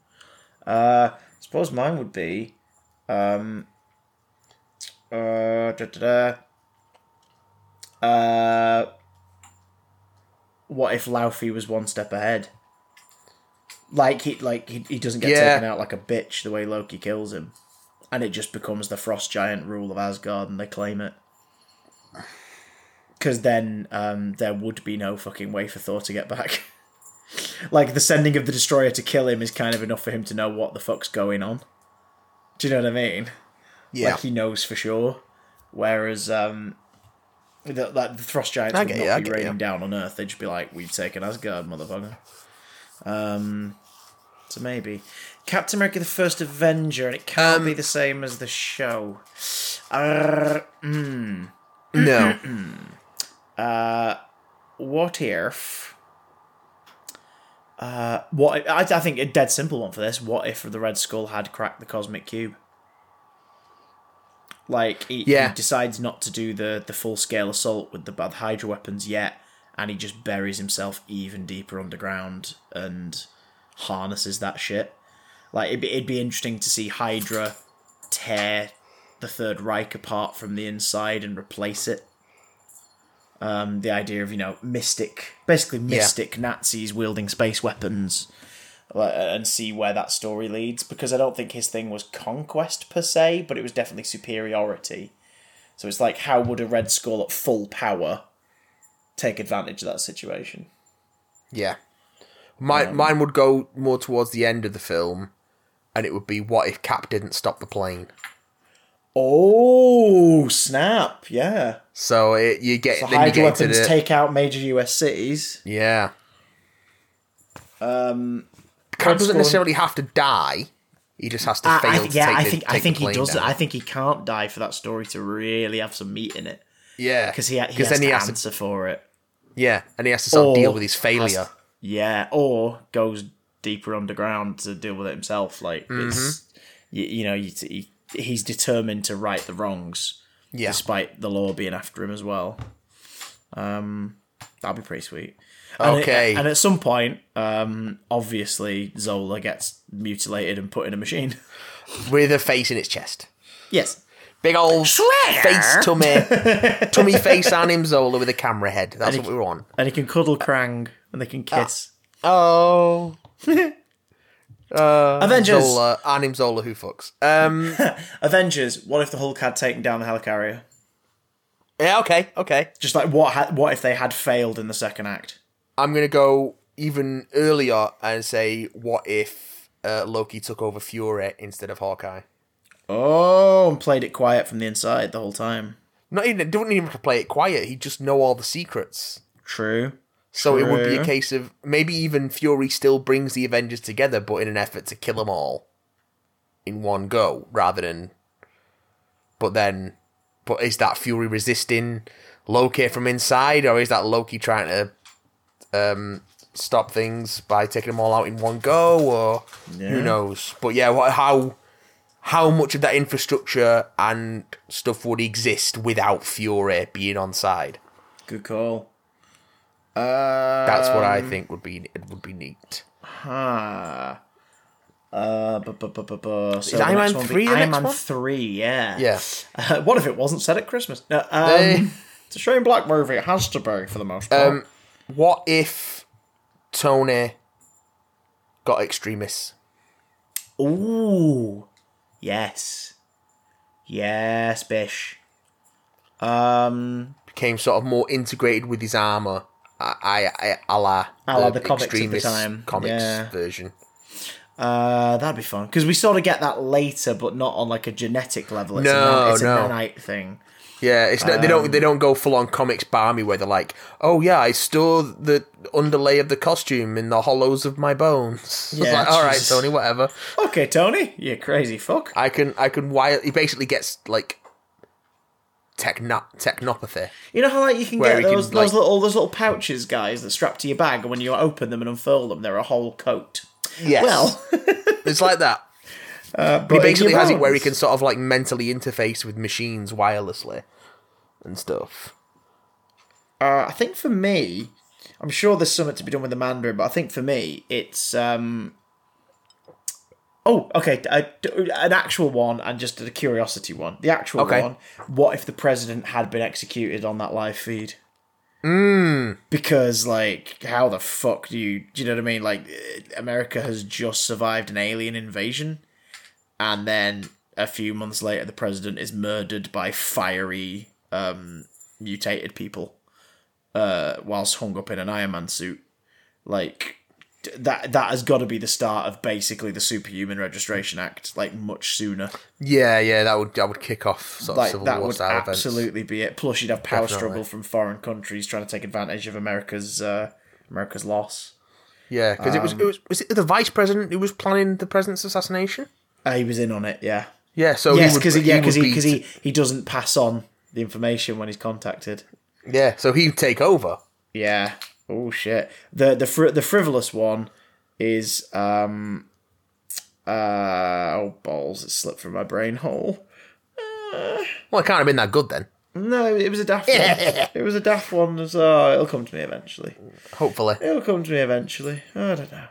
Uh, I suppose mine would be, um, uh, da, da, da. Uh, what if Laufey was one step ahead? Like he, like he, he doesn't get Yeah. taken out like a bitch the way Loki kills him, and it just becomes the frost giant rule of Asgard, and they claim it. Because then, um, there would be no fucking way for Thor to get back. [LAUGHS] like the sending of the destroyer to kill him is kind of enough for him to know what the fuck's going on. Do you know what I mean? Yeah. Like he knows for sure. Whereas um the, like the frost giants I would not you, I be raining you. down on Earth. They'd just be like, "We've taken Asgard, motherfucker." Um, so maybe Captain America: The First Avenger, and it can't Um, be the same as the show. [CLEARS THROAT] [CLEARS THROAT] Uh, mm, no. what if? Uh, what I, I think a dead simple one for this. What if the Red Skull had cracked the cosmic cube? Like he, Yeah. he decides not to do the the full scale assault with the bad Hydra weapons yet, and he just buries himself even deeper underground and harnesses that shit. Like it'd be, it'd be interesting to see Hydra tear the Third Reich apart from the inside and replace it. Um, the idea of you know mystic, basically mystic Nazis wielding space weapons, and see where that story leads. Because I don't think his thing was conquest per se, but it was definitely superiority. So it's like, how would a Red Skull at full power take advantage of that situation? Yeah. Mine, mine would go more towards the end of the film, and it would be what if Cap didn't stop the plane? Oh snap! Yeah, So it, you get so you get weapons take out major U.S. cities. yeah. Um, Red doesn't necessarily have to die. He just has to I, fail I, to yeah, take I the, think I think he does. down. I think he can't die for that story to really have some meat in it yeah, because he, he has then to he has to answer for it. yeah, and he has to sort of deal with his has- failure. Yeah, or goes deeper underground to deal with it himself. Like Mm-hmm. it's you, you know you, he, he's determined to right the wrongs, Yeah, despite the law being after him as well. Um, that'd be pretty sweet. And it- Okay. and at some point, um, obviously Zola gets mutilated and put in a machine. [LAUGHS] with a face in its chest. yes. Big old face tummy, tummy face on him, Zola with a camera head. That's he- what we want. And he can cuddle Krang and they can kiss. Oh, [LAUGHS] Avengers. Zola, and him Zola who fucks. Um, [LAUGHS] Avengers. What if the Hulk had taken down the helicarrier? yeah, okay, okay. Just like what? Ha- what if they had failed in the second act? I'm gonna go even earlier and say, what if uh, Loki took over Fury instead of Hawkeye? Oh, and played it quiet from the inside the whole time. Not even don't even have to play it quiet. He'd just know all the secrets. True. So it would be a case of maybe even Fury still brings the Avengers together, but in an effort to kill them all in one go, rather than. But then, but is that Fury resisting Loki from inside, or is that Loki trying to um, stop things by taking them all out in one go, or who knows? But yeah, what how how much of that infrastructure and stuff would exist without Fury being on side? Good call. Uh, That's what I think would be it would be neat. ah. Uh, bu- bu- bu- bu- bu- so Is Iron Man 3 the Iron Man one? three, yeah. Yeah. [LAUGHS] Uh, what if it wasn't set at Christmas? No, um, it's a Shane Black movie. It has to be for the most part. Um, what if Tony got Extremis? Ooh, yes, yes, Bish. Um, Became sort of more integrated with his armor. I, I, I a la, A la the comics of the time. comics Yeah. version. uh, that'd be fun because we sort of get that later, but not on like a genetic level. It's No, a, it's no. a nanite thing. Yeah, it's not, they don't they um, don't go full on comics barmy where they're like, oh yeah, I store the underlay of the costume in the hollows of my bones. [LAUGHS] Yeah, like, all right, Tony, whatever. Okay, Tony, you crazy fuck. I can I can wire. He basically gets like techno technopathy. You know how like you can get he can, those, those like- little those little pouches, guys, that strap to your bag, and when you open them and unfurl them, they're a whole coat. Yes. Well, it's like that. But he basically has it where he can sort of like mentally interface with machines wirelessly and stuff. Uh, I think for me, I'm sure there's something to be done with the Mandarin, but I think for me, it's um. Oh, okay. I, an actual one and just a curiosity one. The actual Okay. one. What if the president had been executed on that live feed? Mm. Because, like, how the fuck do you? Do you know what I mean? Like, America has just survived an alien invasion, and then a few months later, the president is murdered by fiery, um, mutated people, uh, whilst hung up in an Iron Man suit. Like, that that has got to be the start of basically the Superhuman Registration Act. Like, much sooner. Yeah, yeah, that would that would kick off sort of Like, civil that war would style events. absolutely be it. Plus, you'd have power Definitely. struggle from foreign countries trying to take advantage of America's uh, America's loss. Yeah, because it was Um, it was was it the vice president who was planning the president's assassination? Uh, he was in on it, yeah. Yeah, so yes, he would, because yeah, because he because he, he doesn't pass on the information when he's contacted. yeah, so he'd take over. Yeah. Oh shit. The the fr- the frivolous one is um uh oh balls it slipped from my brain hole. Well, it can't have been that good then. No, it was a daft one. [LAUGHS] it was a daft one as oh, it'll come to me eventually. Hopefully. It'll come to me eventually. I don't know.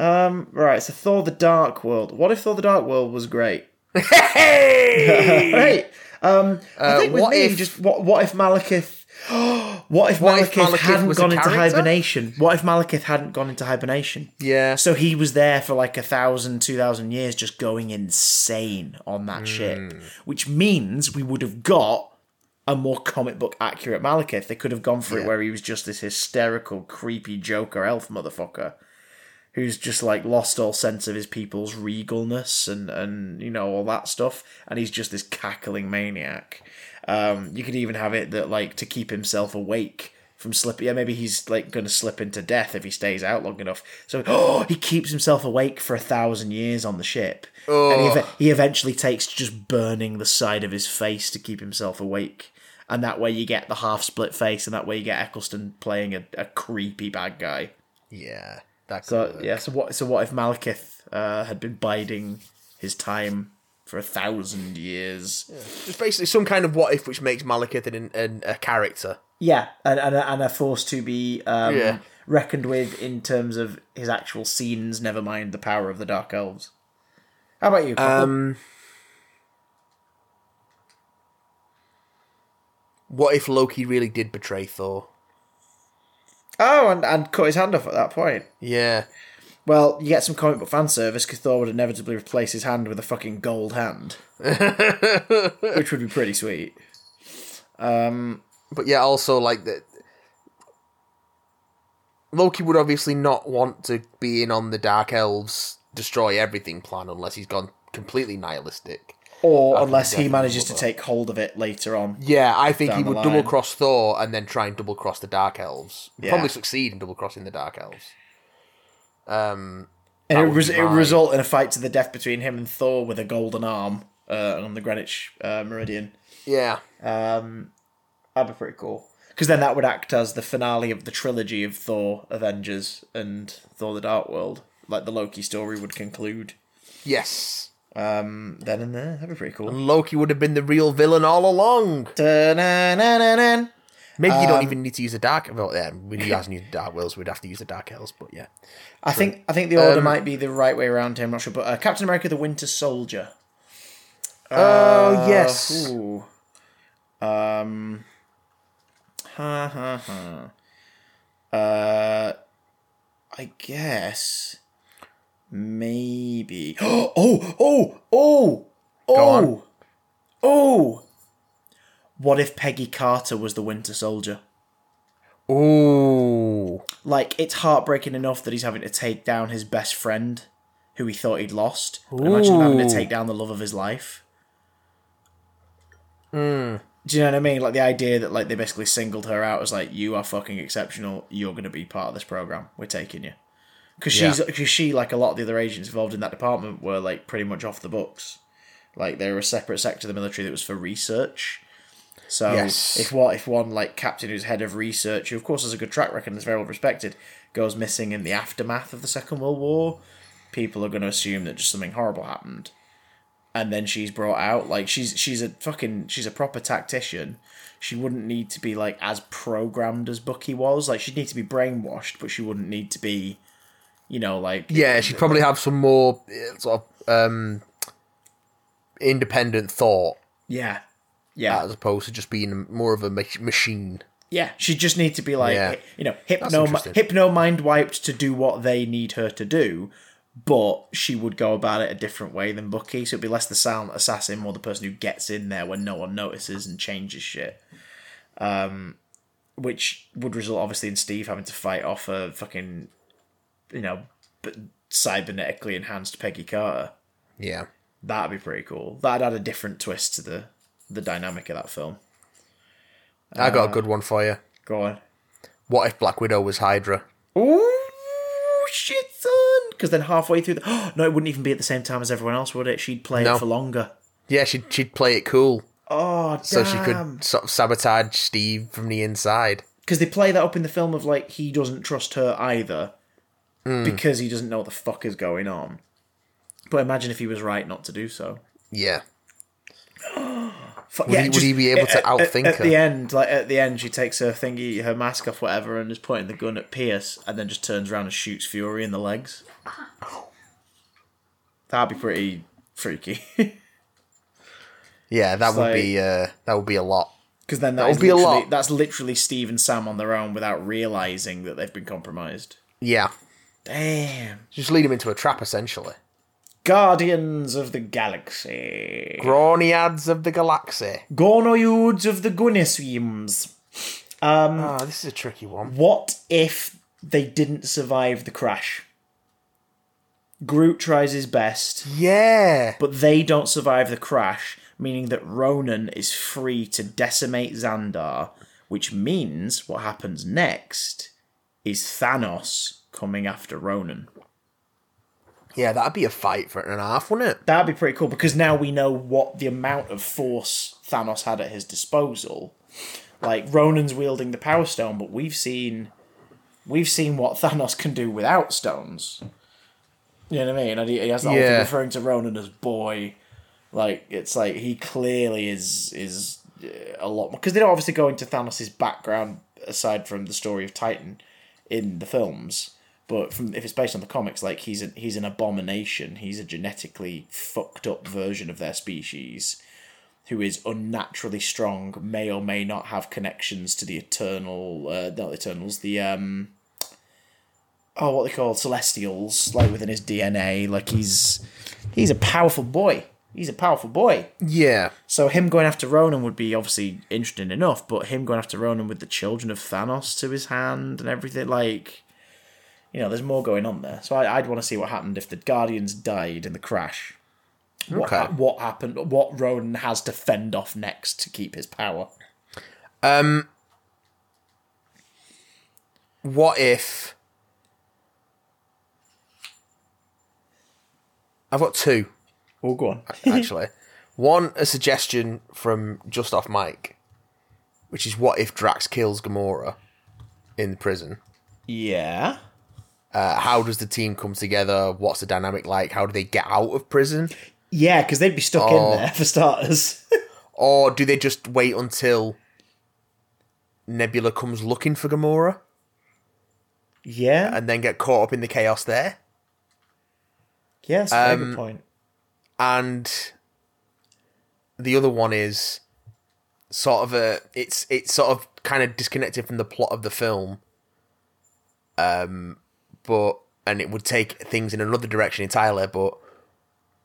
Um right, so Thor the Dark World. What if Thor the Dark World was great? Hey! [LAUGHS] Right. Um I think with what me if- just what what if Malekith [GASPS] what if What if Malekith, Malekith hadn't was a gone into character? hibernation? What if Malekith hadn't gone into hibernation? yeah. So he was there for like a thousand, two thousand years, just going insane on that ship, which means we would have got a more comic book accurate Malekith. They could have gone for it where he was just this hysterical, creepy Joker elf motherfucker who's just like lost all sense of his people's regalness and and you know all that stuff, and he's just this cackling maniac. Um, you could even have it that like to keep himself awake from slipping. Yeah, maybe he's like going to slip into death if he stays out long enough. So oh, [GASPS] he keeps himself awake for a thousand years on the ship, and he, ev- he eventually takes just burning the side of his face to keep himself awake. And that way you get the half split face, and that way you get Eccleston playing a, a creepy bad guy. Yeah. That So work. yeah, so what? So what if Malekith uh, had been biding his time for a thousand years? Just basically some kind of what if which makes Malekith an, an, a character. Yeah, and and a, and a force to be um, Yeah. reckoned with in terms of his actual scenes. Never mind the power of the Dark Elves. How about you? Cockle? Um, what if Loki really did betray Thor? Oh, and and cut his hand off at that point. Yeah. Well, you get some comic book fan service because Thor would inevitably replace his hand with a fucking gold hand, [LAUGHS] which would be pretty sweet. Um, but yeah, also like that. Loki would obviously not want to be in on the Dark Elves destroy everything plan unless he's gone completely nihilistic. Or unless he manages to take hold of it later on. Yeah, I think he would double cross Thor and then try and double cross the Dark Elves. Yeah. Probably succeed in double crossing the Dark Elves. Um, And it would would it would result in a fight to the death between him and Thor with a golden arm uh, on the Greenwich uh, Meridian. yeah, Um, that'd be pretty cool. Because then that would act as the finale of the trilogy of Thor Avengers and Thor the Dark World. Like the Loki story would conclude yes. Um, then and there. That'd be pretty cool. Loki would have been the real villain all along. Da-na-na-na-na. Maybe you Um, don't even need to use the dark. Well, yeah, you guys use the dark wills, we'd have to use the dark elves. But yeah, I think I think the order Um, might be the right way around here. I'm not sure, but uh, Captain America: The Winter Soldier. Oh yes. Ooh. Um. Ha ha ha. Uh. I guess. Maybe. [GASPS] [GASPS] Oh! Oh! Oh! Oh! Oh! What if Peggy Carter was the Winter Soldier? Ooh. Like, it's heartbreaking enough that he's having to take down his best friend, who he thought he'd lost. And imagine having to take down the love of his life. Hmm. Do you know what I mean? Like the idea that like they basically singled her out as like you are fucking exceptional. You're going to be part of this program. We're taking you because she's because she like a lot of the other agents involved in that department were like pretty much off the books. Like they were a separate sector of the military that was for research. So Yes. if what if one like captain who's head of research, who of course has a good track record and is very well respected, goes missing in the aftermath of the Second World War, people are going to assume that just something horrible happened and then she's brought out like she's she's a fucking she's a proper tactician she wouldn't need to be like as programmed as bucky was like she'd need to be brainwashed but she wouldn't need to be you know like Yeah, she'd probably have some more uh, sort of um, independent thought yeah yeah as opposed to just being more of a mach- machine. yeah she just need to be like Yeah. you know hypno hypno mind wiped to do what they need her to do but she would go about it a different way than Bucky, so it'd be less the silent assassin, more the person who gets in there when no one notices and changes shit. Um, which would result obviously in Steve having to fight off a fucking, you know, b- cybernetically enhanced Peggy Carter. Yeah. That'd be pretty cool. That'd add a different twist to the the dynamic of that film. I got a uh, good one for you. Go on. What if Black Widow was Hydra? Ooh, shit, son! Because then halfway through the [GASPS] no, it wouldn't even be at the same time as everyone else, would it? She'd play No. it for longer. Yeah, she'd, she'd play it cool Oh, damn. so she could sort of sabotage Steve from the inside. because they play that up in the film of like he doesn't trust her either because he doesn't know what the fuck is going on. But imagine if he was right not to do so. Yeah. [GASPS] Fuck, Would he- would he be able to at- at- outthink at, her? the end? Like at the end, she takes her thingy, her mask off, whatever, and is pointing the gun at Pierce, and then just turns around and shoots Fury in the legs. That'd be pretty freaky. Yeah, that It's would like- be uh, that would be a lot. Because then That that would be a lot. That's literally Steve and Sam on their own without realizing that they've been compromised. Yeah. Damn. Just lead him into a trap essentially. Guardians of the Galaxy. Groniads of the galaxy. Gornoids of the Guniswims. Ah, this is a tricky one. What if they didn't survive the crash? Groot tries his best, Yeah. but they don't survive the crash, meaning that Ronan is free to decimate Xandar, which means what happens next is Thanos coming after Ronan. Yeah, that'd be a fight for an and a half, wouldn't it? That'd be pretty cool because now we know what the amount of force Thanos had at his disposal. Like Ronan's wielding the Power Stone, but we've seen we've seen what [LAUGHS] Thanos can do without stones. You know what I mean? And he, he has that Yeah. referring to Ronan as boy. Like it's like he clearly is is uh, a lot because they don't obviously go into Thanos' background aside from the story of Titan in the films. But from if it's based on the comics, like he's an he's an abomination. He's a genetically fucked up version of their species, who is unnaturally strong. May or may not have connections to the eternal, uh, not the Eternals, the um, oh, what they call Celestials, like within his DNA. Like he's he's a powerful boy. He's a powerful boy. Yeah. So him going after Ronan would be obviously interesting enough, but him going after Ronan with the children of Thanos to his hand and everything, like, you know, there's more going on there. So I, I'd want to see what happened if the Guardians died in the crash. What, Okay. ha- what happened? What Ronan has to fend off next to keep his power? Um. What if? I've got two Oh, go on. actually. [LAUGHS] One, a suggestion from just off mic, which is what if Drax kills Gamora in the prison? yeah. Uh, how does the team come together? What's the dynamic like? How do they get out of prison? Yeah, because they'd be stuck Oh. in there for starters. [LAUGHS] Or do they just wait until Nebula comes looking for Gamora yeah. and then get caught up in the chaos there? Yeah, very um, good point. and the other one is sort of a it's it's sort of kind of disconnected from the plot of the film um but and it would take things in another direction entirely but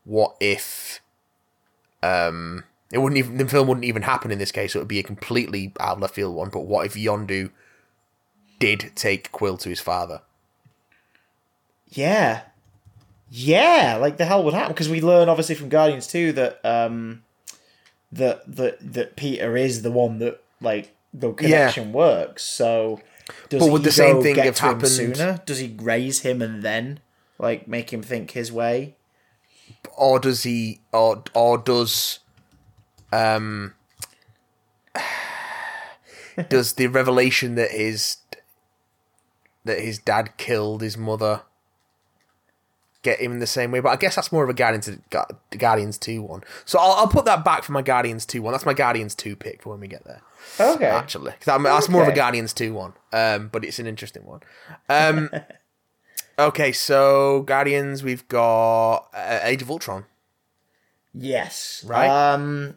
what if um it wouldn't even the film wouldn't even happen in this case it would be a completely out of left field one but what if Yondu did take Quill to his father Yeah. Yeah, like the hell would happen because we learn obviously from Guardians 2 that um that that that Peter is the one that like the connection works. So does But would the same thing get have happened- sooner? Does he raise him and then like make him think his way? or does he or or does um [SIGHS] does the revelation that his that his dad killed his mother get him in the same way? But i guess that's more of a guardians guardians 2 one. So I'll, I'll put that back for my guardians 2 one. That's my guardians 2 pick for when we get there Okay. actually that- that's more of a guardians 2 one um but it's an interesting one um [LAUGHS] okay so guardians we've got uh, age of ultron Yes. Right. Um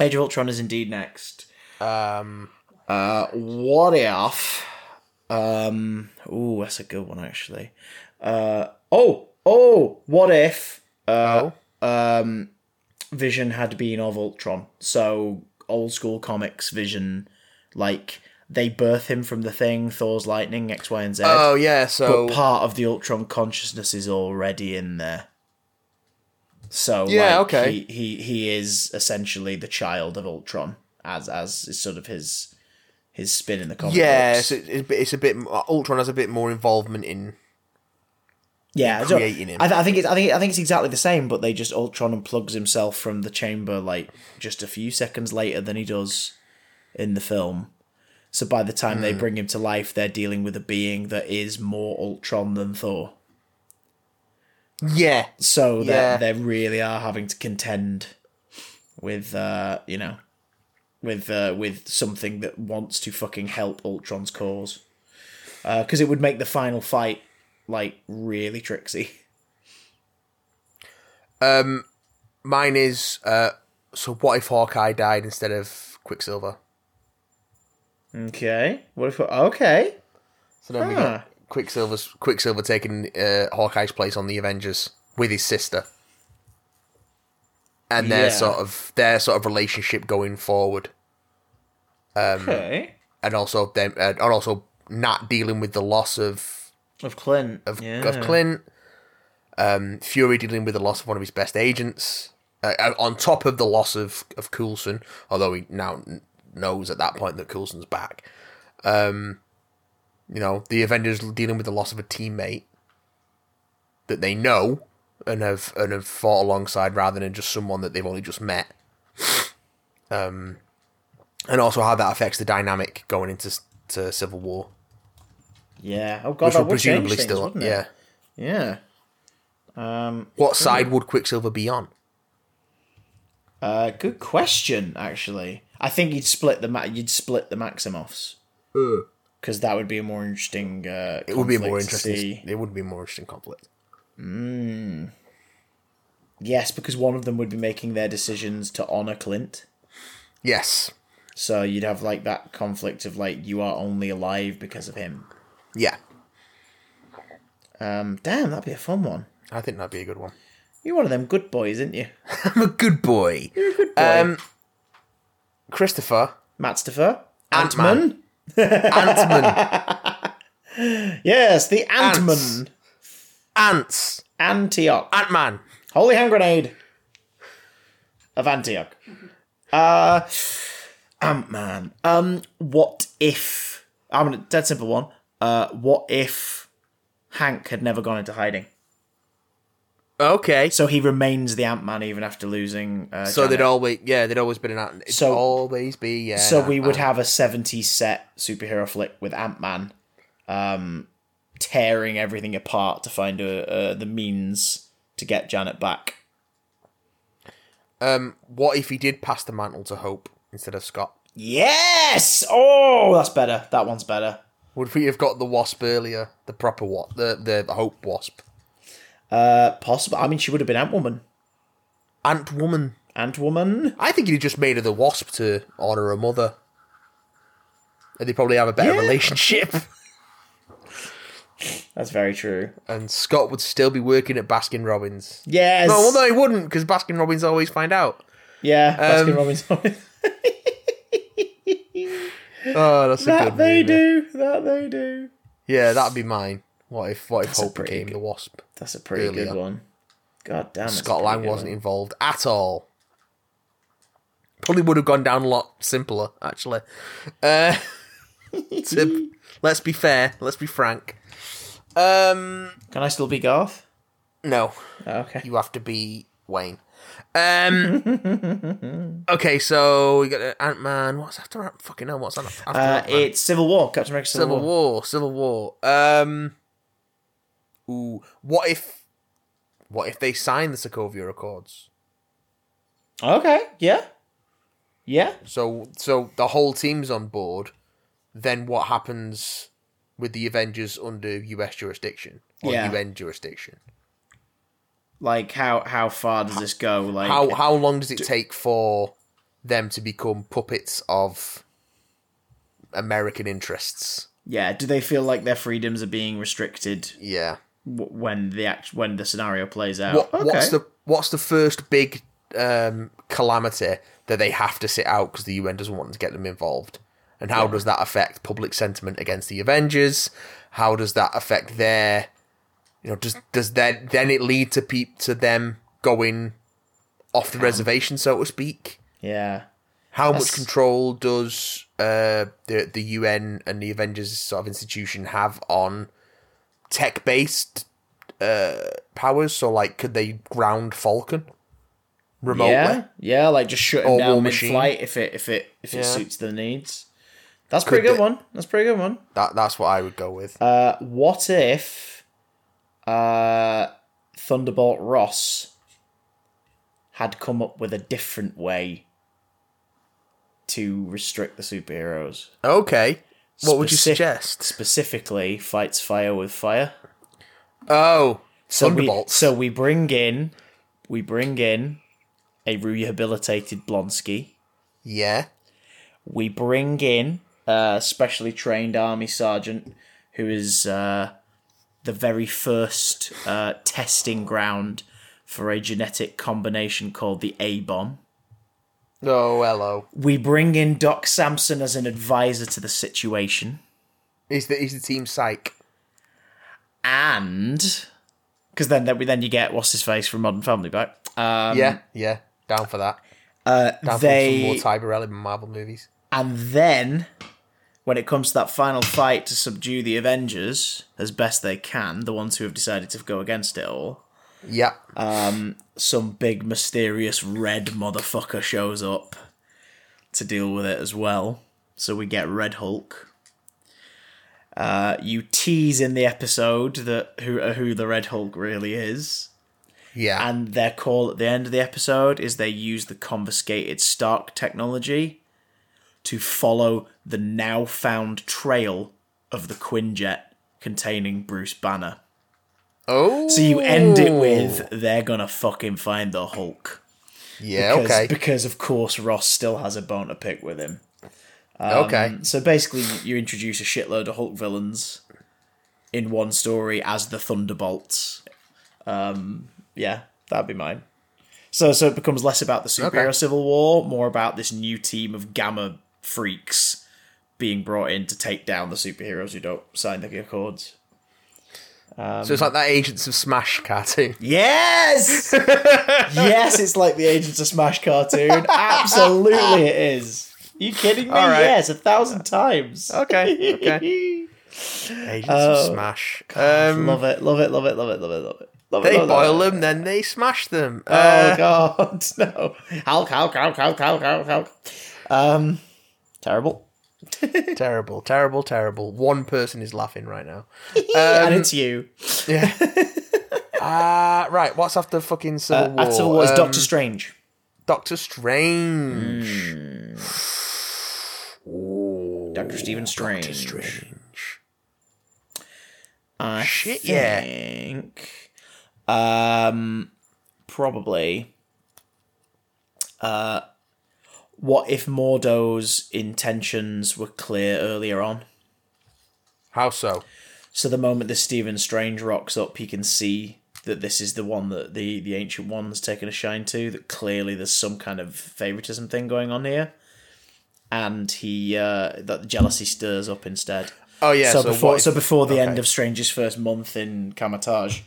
Age of Ultron is indeed next. um Uh what if um ooh, that's a good one actually. Uh oh, oh, what if uh oh um Vision had been of Ultron. So old school comics Vision like they birth him from the thing, Thor's lightning, X, Y, and Z. Oh yeah, so but part of the Ultron consciousness is already in there. So Yeah, like, okay. he, he he is essentially the child of Ultron, as as is sort of his his spin in the comic yeah, books. so it's, it's a bit Ultron has a bit more involvement in. Yeah, so creating him. I, th- I think it's I think I think it's exactly the same, but they just Ultron unplugs himself from the chamber like just a few seconds later than he does in the film. So by the time they bring him to life, they're dealing with a being that is more Ultron than Thor. Yeah. So Yeah. they they really are having to contend with uh, you know, with uh, with something that wants to fucking help Ultron's cause. Because it would make the final fight like really tricksy. Um, Mine is uh so what if Hawkeye died instead of Quicksilver? Okay. What if? Okay. So then we Huh. got Quicksilver's Quicksilver taking uh, Hawkeye's place on the Avengers with his sister. And their Yeah. sort of their sort of relationship going forward. Okay. And also them uh, and also not dealing with the loss of Of Clint. of, yeah. of Clint. Um, Fury dealing with the loss of one of his best agents. Uh, uh, on top of the loss of, of Coulson, although he now knows at that point that Coulson's back. Um, you know, the Avengers dealing with the loss of a teammate that they know and have and have fought alongside rather than just someone that they've only just met. Um, and also how that affects the dynamic going into to Civil War, Yeah. Oh god, which would change presumably things, still, yeah. Yeah. Um. What side would Quicksilver be on? Uh. Good question. Actually, I think you'd split the ma- you'd split the Maximoffs because that would be a more interesting. Uh, It would be a more interesting. It would be a more interesting conflict. Yes, because one of them would be making their decisions to honor Clint. Yes. So you'd have like that conflict of like you are only alive because of him. Yeah. Um, damn, that'd be a fun one. I think that'd be a good one. You're one of them good boys, isn't you? [LAUGHS] I'm a good boy. You're a good boy. Um, Christopher Matt Staffer, Ant-Man. Ant-Man. Antman. [LAUGHS] Yes, the Ant-Man. Ants. Antioch. Ant Man. Holy hand grenade of Antioch. Uh, Ant Man. Um, what if? I'm gonna dead simple one. Uh, what if Hank had never gone into hiding? Okay. So he remains the Ant Man even after losing. Uh, So they'd always, yeah, they'd always been an Ant. So- always be, yeah. So we would have a 70s set superhero flick with Ant Man, um, tearing everything apart to find a, uh, the means to get Janet back. Um, what if he did pass the mantle to Hope instead of Scott? Yes! Oh, that's better. That one's better. Would we have got the Wasp earlier? The proper what? The the, Hope Wasp. Uh, possible. I mean, she would have been Ant Woman. Ant Woman. Ant Woman. I think he'd just made her the Wasp to honor her mother. And they probably have a better Yeah. relationship. [LAUGHS] [LAUGHS] That's very true. and Scott would still be working at Baskin Robbins. Yes. No, well, no, he wouldn't because Baskin Robbins always find out. Yeah. Baskin Um, Robbins. [LAUGHS] Oh, that's a that good they movie. do. That they do. Yeah, that'd be mine. What if what if That's a Hope pretty became the Wasp? That's a pretty Earlier. good one. God damn. that's a Scott Lang wasn't one. involved at all. Probably would have gone down a lot simpler, actually. Uh, [LAUGHS] to- [LAUGHS] let's be fair. Let's be frank. Um, Can I still be Garth? no, Okay. you have to be Wayne. Um, [LAUGHS] okay, so we got Ant Man. What's after Ant? Fucking hell, what's after Uh, Ant-Man? it's Civil War. Captain America Civil, Civil War. War. Civil War. Um. Ooh, what if? What if they sign the Sokovia Accords? Okay. Yeah. Yeah. So, so the whole team's on board. Then what happens with the Avengers under U.S. jurisdiction or Yeah. UN jurisdiction? Like how how far does this go? Like How how long does it take for them to become puppets of American interests? yeah? Do they feel like their freedoms are being restricted Yeah. w- when the act when the scenario plays out? What, okay. What's the what's the first big um, calamity that they have to sit out because the UN doesn't want to get them involved? And how does that affect public sentiment against the Avengers? How does that affect their, you know, does does that then it lead to peep to them going off the reservation, so to speak? yeah. How much control does uh, the the UN and the Avengers sort of institution have on tech based uh, powers? So, like, could they ground Falcon remotely? Yeah, yeah, like just shut him down War mid-flight if it if it if it Yeah. suits the needs. That's a pretty good one. That's a pretty good one. That that's what I would go with. Uh, what if uh, Thunderbolt Ross had come up with a different way to restrict the superheroes? okay. What would you suggest? Specifically, fights fire with fire. Oh, So we, so we bring in, we bring in a rehabilitated Blonsky. yeah. We bring in a specially trained army sergeant who is uh, the very first uh, testing ground for a genetic combination called the A bomb. Oh, hello. We bring in Doc Samson as an advisor to the situation, He's the he's the team psych. and because then then we then you get what's his face from Modern Family back. Um, yeah, yeah. Down for that. uh, Down for some they more Ty Burrell in Marvel movies. And then, when it comes to that final fight to subdue the Avengers as best they can, the ones who have decided to go against it all, Yeah. some big mysterious red motherfucker shows up to deal with it as well. So we get Red Hulk. Uh, you tease in the episode that who uh, who the Red Hulk really is, yeah. and their call at the end of the episode is they use the confiscated Stark technology to follow the now found trail of the Quinjet containing Bruce Banner. oh. So you end it with they're gonna fucking find the Hulk. Yeah. Because, okay. Because of course Ross still has a bone to pick with him. okay. So basically, you introduce a shitload of Hulk villains in one story as the Thunderbolts. Um, yeah, that'd be mine. So, so it becomes less about the superhero Okay. civil war, more about this new team of gamma freaks being brought in to take down the superheroes who don't sign the accords. so it's like that Agents of Smash cartoon. [LAUGHS] Yes, yes, it's like the Agents of Smash cartoon. [LAUGHS] Absolutely, it is. you kidding me? Right. Yes, a thousand times. Okay, okay. [LAUGHS] Agents Oh, of Smash. Um, love it, love it, love it, love it, love it, love it. Love they it, boil it. them, then they smash them. Oh Uh, god, no! Hulk, Hulk, Hulk, Hulk, Hulk, Hulk, Hulk. Um, terrible. [LAUGHS] terrible, terrible, terrible. One person is laughing right now. [LAUGHS] and it's you. Yeah. [LAUGHS] uh, right, what's after fucking Civil War? Uh, After was Um, Doctor Strange. Doctor Strange. Doctor Stephen Strange. Doctor Strange. I Shit, yeah. um, probably. Uh, what if Mordo's intentions were clear earlier on? How so? So the moment that Stephen Strange rocks up, he can see that this is the one that the the ancient one's taken a shine to. That clearly there's some kind of favoritism thing going on here, and he uh, that jealousy stirs up instead. Oh yeah. so, So, before if- so before the end of Strange's first month in Kamar-Taj,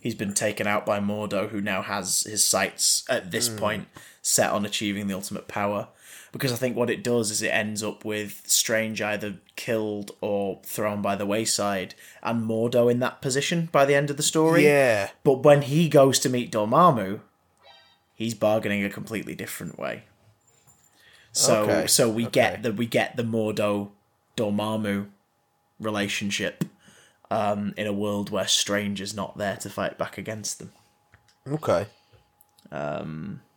he's been taken out by Mordo, who now has his sights at this Hmm. point set on achieving the ultimate power. Because I think what it does is it ends up with Strange either killed or thrown by the wayside, and Mordo in that position by the end of the story. Yeah. But when he goes to meet Dormammu, he's bargaining a completely different way. So Okay, so we okay. get the we get the Mordo Dormammu relationship um, in a world where Strange is not there to fight back against them. Okay.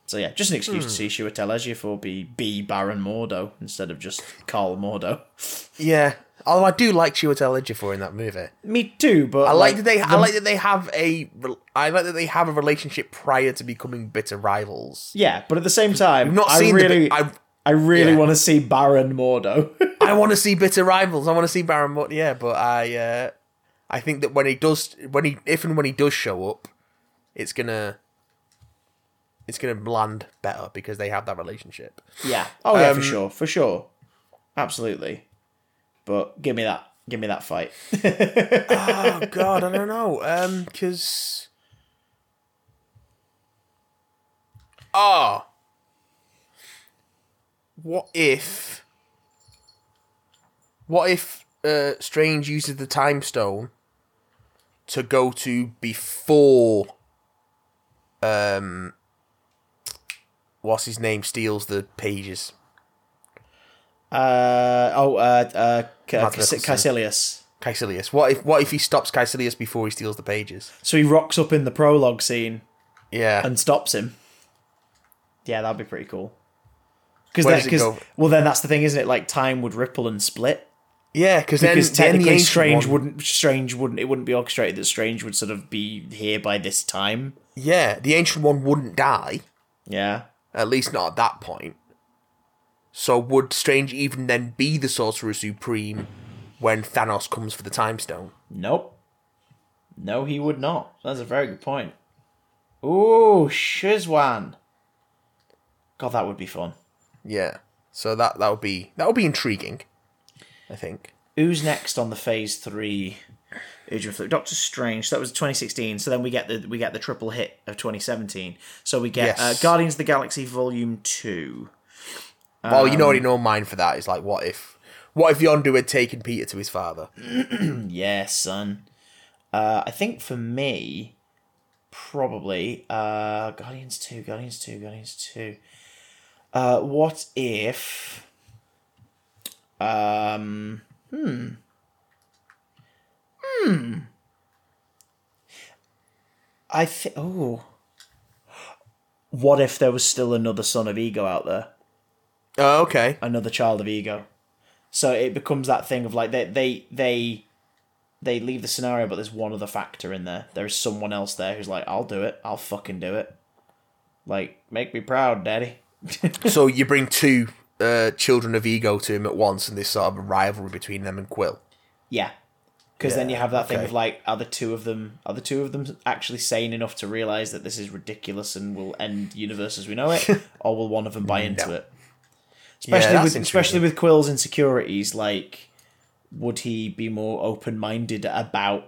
So yeah, just an excuse Hmm. to see Chiwetel Ejiofor be be Baron Mordo instead of just Carl Mordo. Yeah. Although I do like Chiwetel Ejiofor in that movie. Me too, but I like, that they. I like that they have a. I like that they have a relationship prior to becoming bitter rivals. yeah, but at the same time, We've not I seen really, the. I, I really yeah. want to see Baron Mordo. [LAUGHS] I want to see bitter rivals. I want to see Baron. Mordo. yeah, but I. Uh, I think that when he does, when he, if and when he does show up, it's gonna. It's gonna land better because they have that relationship. Yeah. Oh yeah, for Um, sure, for sure, absolutely. But give me that, give me that fight. [LAUGHS] Oh God, I don't know. Um, because. Ah. What if? What if uh, Strange uses the Time Stone to go to before? Um. What's his name? Steals the pages. Uh, oh, uh, uh, Ca- Mads Cas- Mikkelsen. Kaecilius. Kaecilius. What if what if he stops Kaecilius before he steals the pages? So he rocks up in the prologue scene Yeah. and stops him. Yeah, that'd be pretty cool. Because then, cause, well, then that's the thing, isn't it? Like time would ripple and split. yeah, because then, Because then the technically, Strange one- wouldn't. Strange wouldn't. It wouldn't be orchestrated that Strange would sort of be here by this time. Yeah, the ancient one wouldn't die. Yeah. At least not at that point. So would Strange even then be the Sorcerer Supreme when Thanos comes for the Time Stone? Nope. No, he would not. That's a very good point. Ooh, Shizwan. God, that would be fun. Yeah. So that that would be that would be intriguing. I think. Who's next on the Phase Three? Age of Flu- Doctor Strange. So that was 2016. So then we get the we get the triple hit of 2017. So we get Yes. uh, Guardians of the Galaxy Volume Two. well, you Um, already know mine for that. It's like, what if, what if Yondu had taken Peter to his father? [CLEARS THROAT] Yeah, son. Uh, I think for me, probably uh, Guardians Two, Guardians Two, Guardians Two. Uh, what if? Um. Hmm. Hmm. I think. Oh. What if there was still another son of Ego out there? Oh, okay. another child of ego. So it becomes that thing of like they they they they leave the scenario, but there's one other factor in there. There is someone else there who's like, "I'll do it. I'll fucking do it. Like, make me proud, daddy." [LAUGHS] so you bring two uh, children of ego to him at once, and this sort of rivalry between them and Quill. Yeah, because then you have that thing of like, are the two of them are the two of them actually sane enough to realize that this is ridiculous and will end universe as we know it, [LAUGHS] or will one of them buy into it? Especially that's with especially with Quill's insecurities, like, would he be more open minded about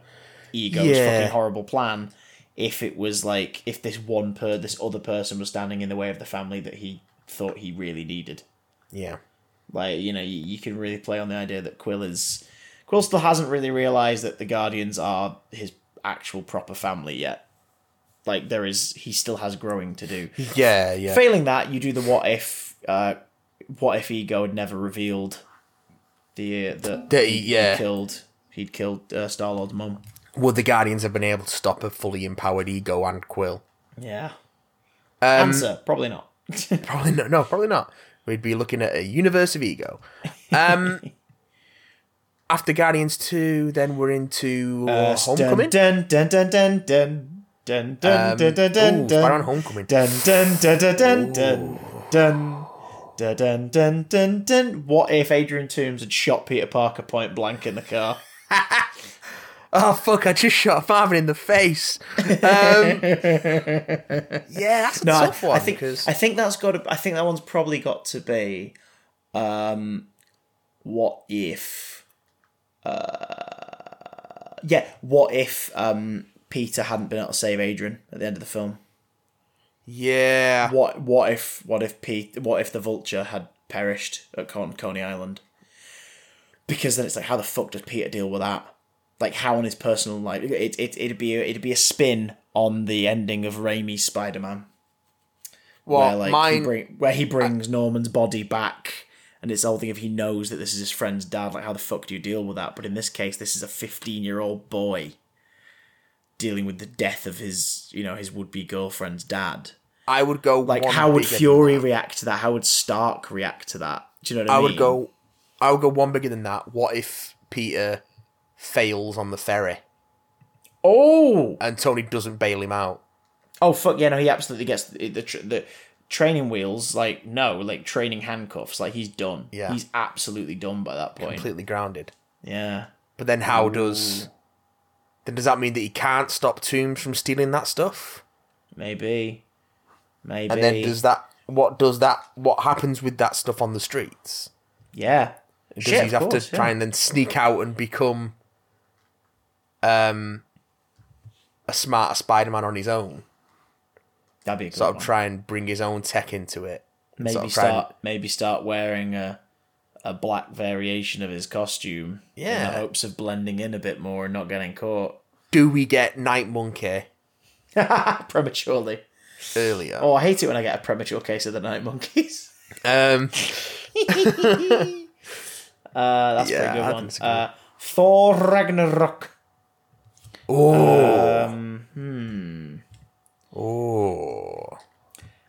Ego's Yeah. fucking horrible plan if it was like if this one per this other person was standing in the way of the family that he thought he really needed? Yeah. Like, you know, you, you can really play on the idea that Quill is Quill still hasn't really realized that the Guardians are his actual proper family yet. Like there is he still has growing to do. Yeah, yeah. Failing that, you do the what if uh what if Ego had never revealed the uh, that That he- yeah. killed he'd killed uh, Star Lord's mum. Would the Guardians have been able to stop a fully empowered ego and Quill? Yeah. Um, Answer, probably not. [LAUGHS] Probably not. No, probably not. We'd be looking at a universe of ego. Um, [LAUGHS] after Guardians 2, then we're into Uh, Homecoming. Dun dun dun dun dun dun dun Um, dun dun dun ooh, dun. Homecoming. Dun dun dun dun dun dun dun. Dun, dun, dun, dun, dun. What if Adrian Toombs had shot Peter Parker point blank in the car? Oh, fuck, I just shot Marvin in the face. Um, yeah, that's a No, I, tough one. I think I think that's got to. I think that one's probably got to be. Um, what if? Uh, yeah. What if um Peter hadn't been able to save Adrian at the end of the film? yeah. What what if what if Pete what if the vulture had perished at Con- Coney Island? Because then it's like, how the fuck does Peter deal with that? Like, how on his personal life? It it it'd be a, it'd be a spin on the ending of Raimi's Spider Man, Well, where like he mine. bring, where he brings Norman's body back, and it's the whole thing of he knows that this is his friend's dad. Like, how the fuck do you deal with that? But in this case, this is a fifteen year old boy dealing with the death of his you know his would be girlfriend's dad I would go like how would Fury react to that? How would Stark react to that? Do you know what I, I mean? I would go. I would go one bigger than that. What if Peter fails on the ferry Oh, and Tony doesn't bail him out? oh fuck yeah! No, he absolutely gets the the, the training wheels. Like no, like training handcuffs. Like he's done. Yeah. he's absolutely done by that point. Completely grounded. Yeah, But then how does? Then does that mean that he can't stop Toombs from stealing that stuff? maybe, maybe. And then does that? What does that? What happens with that stuff on the streets? yeah? Does Shit, he have course, to try and then sneak out and become um a smarter Spider-Man on his own? That'd be a Sort of one. try and bring his own tech into it. maybe sort of try and- start maybe start wearing a a black variation of his costume. in Yeah. the hopes of blending in a bit more and not getting caught Do we get Night Monkey [LAUGHS] prematurely. earlier? Oh, I hate it when I get a premature case of the night monkeys. [LAUGHS] Um, [LAUGHS] Uh, that's a Yeah, pretty good one. good Uh, Thor Ragnarok. Oh. Um, Oh.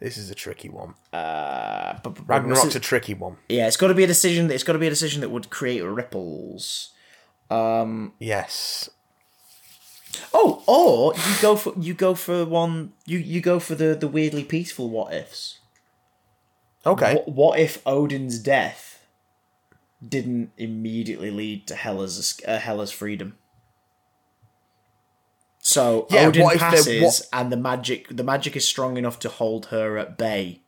This is a tricky one. uh, bu- bu- bu- Ragnarok's a tricky one. yeah, it's got to be a decision. It's got to be a decision that would create ripples. Yes. Oh, or you go for you go for one. You you go for the the weirdly peaceful what ifs. Okay. What, what if Odin's death didn't immediately lead to Hela's uh, Hela's freedom? So Yeah, Odin what if passes, what- and the magic the magic is strong enough to hold her at bay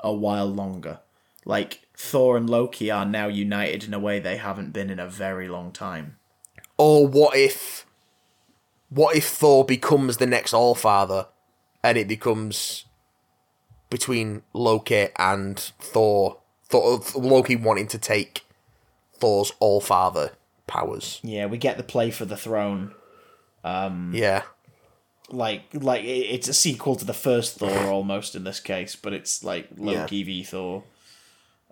a while longer. Like Thor and Loki are now united in a way they haven't been in a very long time. Or what if what if Thor becomes the next All Father and it becomes between Loki and Thor Thor Loki wanting to take Thor's All Father powers. Yeah, we get the play for the throne. Yeah. like like it's a sequel to the first Thor [LAUGHS] almost in this case, but it's like Loki v Thor.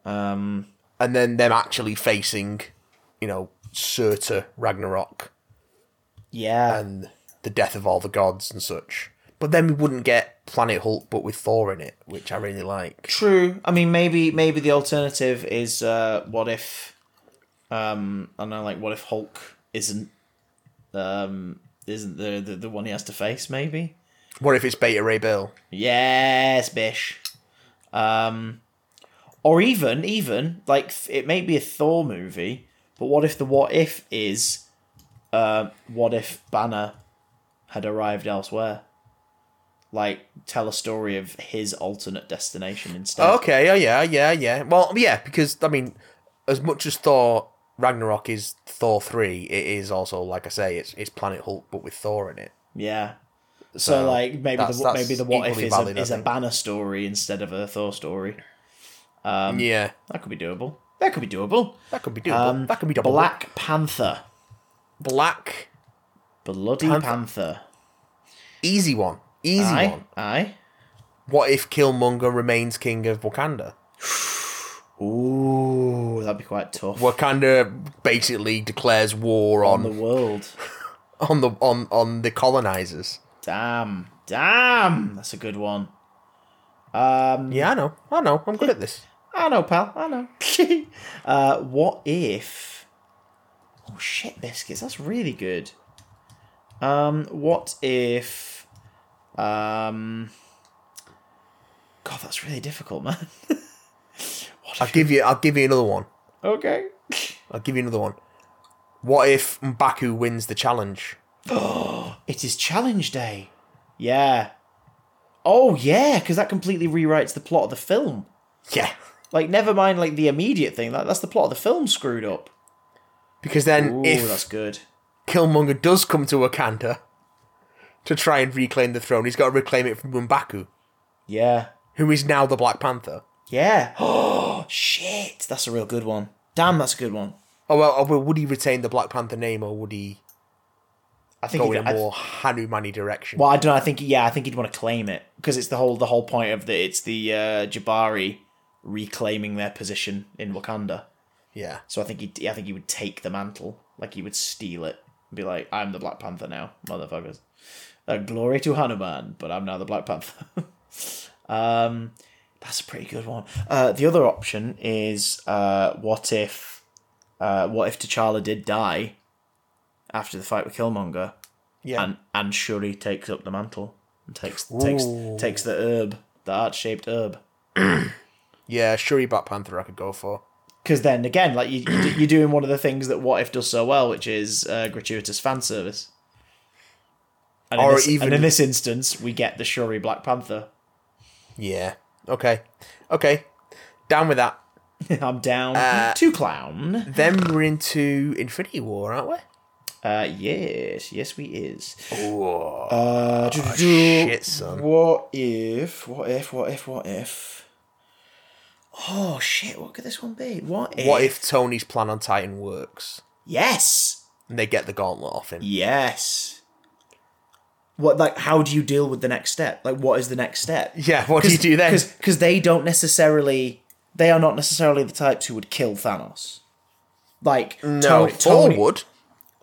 Um, And then them actually facing, you know, Surtur Ragnarok Yeah, and the death of all the gods and such. But then we wouldn't get Planet Hulk but with Thor in it, which I really like. true. I mean, maybe maybe the alternative is uh, what if, um, I don't know, like what if Hulk isn't, um, isn't the, the the one he has to face? Maybe. What if it's Beta Ray Bill? Yes, bish. Um, or even even like it may be a Thor movie, but what if the what if is, uh, what if Banner had arrived elsewhere? Like tell a story of his alternate destination instead. Okay, oh yeah, yeah, yeah. Well, yeah, because I mean, as much as Thor Ragnarok is Thor three, it is also like I say, it's it's Planet Hulk but with Thor in it. Yeah. So, So, like maybe that's- the that's maybe the what if is a, valid, I is a. Banner story instead of a Thor story. Um, yeah, That could be doable. That could be doable. that could be doable. Um, that could be double. Black Panther. Black, Bloody Panther. Panther. easy one, easy Aye. one. Aye. What if Killmonger remains king of Wakanda? [SIGHS] [SIGHS] [SIGHS] Ooh, that'd be quite tough. Wakanda basically declares war on on the world? [LAUGHS] on the on on the colonizers. Damn. Damn. That's a good one. Um, Yeah, I know, I know, I'm good at this. I know, pal. I know. [LAUGHS] uh, what if? Oh shit, biscuits. That's really good. Um, what if? Um, God, that's really difficult, man. [LAUGHS] I'll give you, I'll give you another one. okay. I'll give you another one. What if Mbaku wins the challenge? [GASPS] It is challenge day. Yeah. Oh yeah, because that completely rewrites the plot of the film. Yeah, Like, never mind like the immediate thing. That that's the plot of the film screwed up. because then Ooh, if that's good. Killmonger does come to Wakanda to try and reclaim the throne, he's got to reclaim it from Mbaku, Yeah. who is now the Black Panther. Yeah. Oh [GASPS] shit, that's a real good one. Damn, that's a good one. Oh well, oh, well, would he retain the Black Panther name or would he I think. go in a more Hanumani direction? well, I don't know. I think yeah, I think he'd want to claim it because it's the whole the whole point of the it's the uh, Jabari reclaiming their position in Wakanda. Yeah, So I think he I think he would take the mantle, like he would steal it, and be like, "I'm the Black Panther now, motherfuckers." Uh, glory to Hanuman, but I'm now the Black Panther. [LAUGHS] um, that's a pretty good one. Uh, the other option is, uh, what if, uh, what if T'Challa did die after the fight with Killmonger, yeah. and and Shuri takes up the mantle and takes takes Ooh. takes the herb, the heart shaped herb. [CLEARS THROAT] yeah, Shuri Black Panther I could go for. Because then again, like you, you- you're doing one of the things that What If does so well, which is uh, gratuitous fan service. And in Or this, even- and in this instance, we get the Shuri Black Panther. Yeah. Okay. Okay. Down with that. [LAUGHS] I'm down Uh, to clown. Then we're into Infinity War, aren't we? Uh, yes, yes, we is. Oh, Uh, shit, son. What if? What if? What if? What if? Oh shit! What could this one be? What if? What if Tony's plan on Titan works Yes. and they get the gauntlet off him? Yes. What like? How do you deal with the next step? Like, what is the next step? Yeah, what do you do then? Because they don't necessarily, they are not necessarily the types who would kill Thanos. Like No, Tony, Thor Tony- would,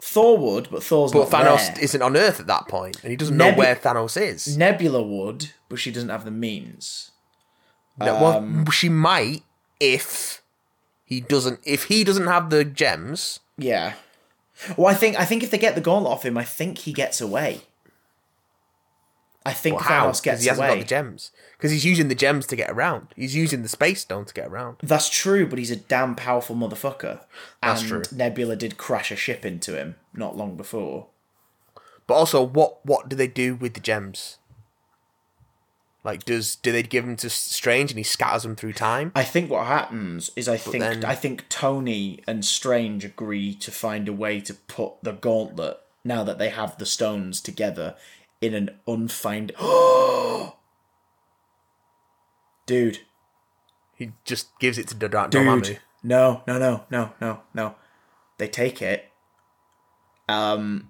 Thor would, but Thor's but not Thanos there. isn't on Earth at that point, and he doesn't know where Thanos is. Nebula would, but she doesn't have the means. No, well, um, she might if he doesn't. If he doesn't have the gems, Yeah. Well, I think I think if they get the gauntlet off him, I think he gets away. I think well? Thanos gets he hasn't away. got the gems. Because he's using the gems to get around. He's using the space stone to get around. That's true, but he's a damn powerful motherfucker. That's and true. Nebula did crash a ship into him not long before. But also, what what do they do with the gems? Like, does do they give them to Strange and he scatters them through time? I think what happens is I think then- I think Tony and Strange agree to find a way to put the gauntlet now that they have the stones together in an unfind. [GASPS] Dude, He just gives it to Dor- dude, no, no, no, no, no, no. They take it, um,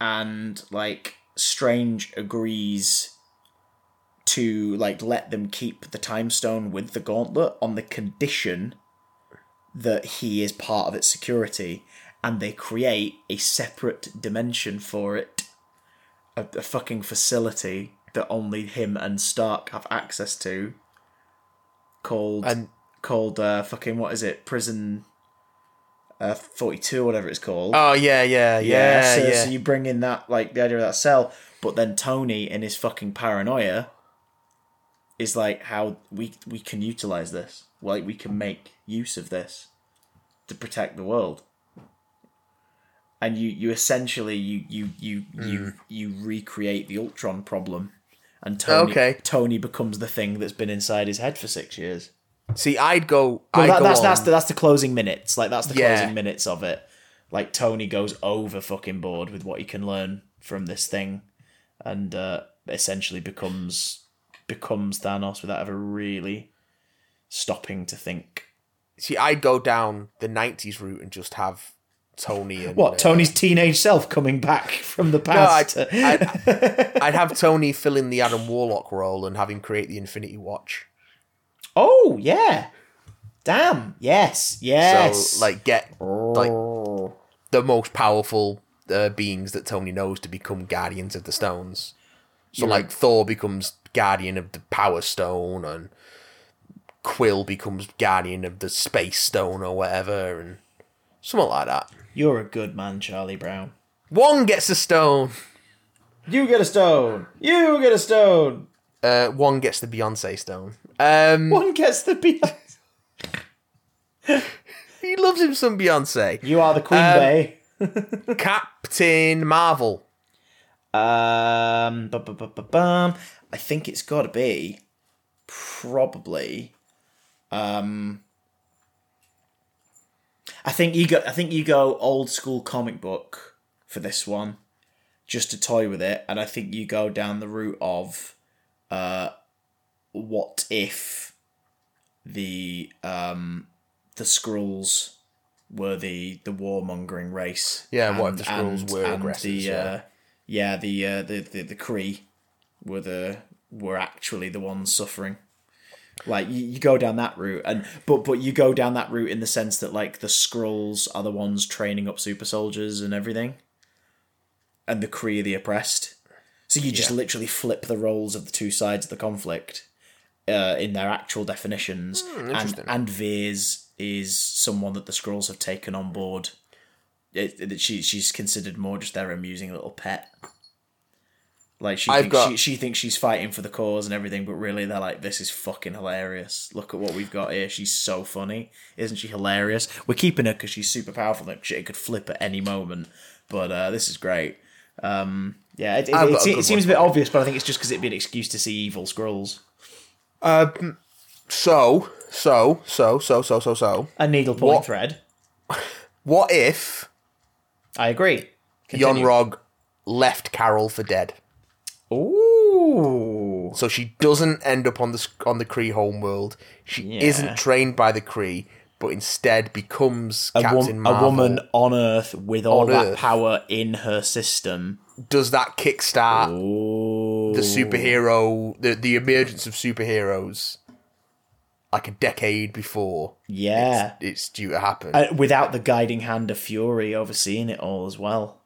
and like Strange agrees to like let them keep the time stone with the gauntlet on the condition that he is part of its security and they create a separate dimension for it a, a fucking facility that only him and Stark have access to called And called uh fucking what is it prison uh 42 whatever it's called oh yeah, yeah, yeah, so, yeah. so you bring in that like the idea of that cell, but then Tony in his fucking paranoia is like how we we can utilize this. Like we can make use of this to protect the world. And you you essentially you you you you you recreate the Ultron problem. And Tony Okay. Tony becomes the thing that's been inside his head for six years. See, I'd go. Well, I'd that, go that's on, that's the, that's the closing minutes. Like that's the Yeah. closing minutes of it. Like Tony goes over fucking board with what he can learn from this thing, and uh, essentially becomes becomes Thanos without ever really stopping to think. see, I'd go down the '90s route and just have Tony and What uh, Tony's teenage self coming back from the No, I'd, past? I'd, I'd [LAUGHS] have Tony fill in the Adam Warlock role and have him create the Infinity Watch. oh yeah, damn yes yes. So, like, get like the most powerful uh, beings that Tony knows to become guardians of the stones. So, like, Thor becomes guardian of the Power Stone, and Quill becomes guardian of the Space Stone, or whatever, and something like that. You're a good man, Charlie Brown. One gets a stone. You get a stone. You get a stone. Uh, one gets the Beyonce stone. Um, One gets the beat. [LAUGHS] he loves him some Beyonce. You are the Queen Um, Bey. [LAUGHS] [LAUGHS] Captain Marvel. Um, bu- bu- bu- bu- bum. I think it's got to be probably. Um, I think you go. I think you go old school comic book for this one, just to toy with it, and I think you go down the route of, uh, what if the um the Skrulls were the the warmongering race? Yeah, what if the Skrulls were and aggressors, The, yeah. uh, yeah, the uh, the the the Kree were the were actually the ones suffering. Like you, you go down that route, and but but you go down that route in the sense that like the Skrulls are the ones training up super soldiers and everything, and the Kree are the oppressed. So you just Yeah. literally flip the roles of the two sides of the conflict uh, in their actual definitions, and interesting. and Vers is someone that the Skrulls have taken on board. It, it- she she's considered more just their amusing little pet. Like she I've thinks, got- she she thinks she's fighting for the cause and everything, but really they're like, this is fucking hilarious. Look at what we've got here. She's so funny, isn't she? Hilarious. We're keeping her because she's super powerful and shit could flip at any moment. But uh, this is great. Um, yeah, it, it, it, it seems a bit obvious, but I think it's just because it'd be an excuse to see evil Skrulls. Um, so, so, so, so, so, so, so. A needle pulling What- thread. [LAUGHS] What if I agree. Yon-Rogg left Carol for dead? Ooh. So she doesn't end up on the on the Kree homeworld. She Yeah. isn't trained by the Kree, but instead becomes A, Captain wom- Marvel. a woman on Earth with all that Earth. power in her system. Does that kickstart the superhero, the the emergence of superheroes? like a decade before Yeah. it's due to happen. Uh, without the guiding hand of Fury overseeing it all as well.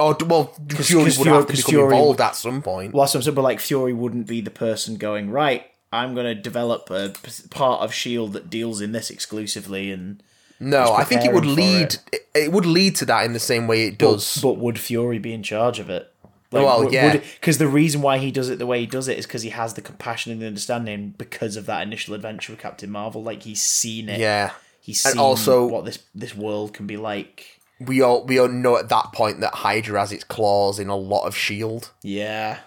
Oh well, Fury 'cause would Fury- have to 'cause become Fury- involved at some point. Well, some but like Fury wouldn't be the person going right. I'm going to develop a p- part of Shield that deals in this exclusively, and No, I think it would lead. It. it would lead to that in the same way it does. but would Fury be in charge of it? Well, yeah. Because the reason why he does it the way he does it is because he has the compassion and the understanding because of that initial adventure with Captain Marvel. Like he's seen it. yeah, He's And seen also- what this this world can be like. We all we all know at that point that Hydra has its claws in a lot of Shield, Yeah.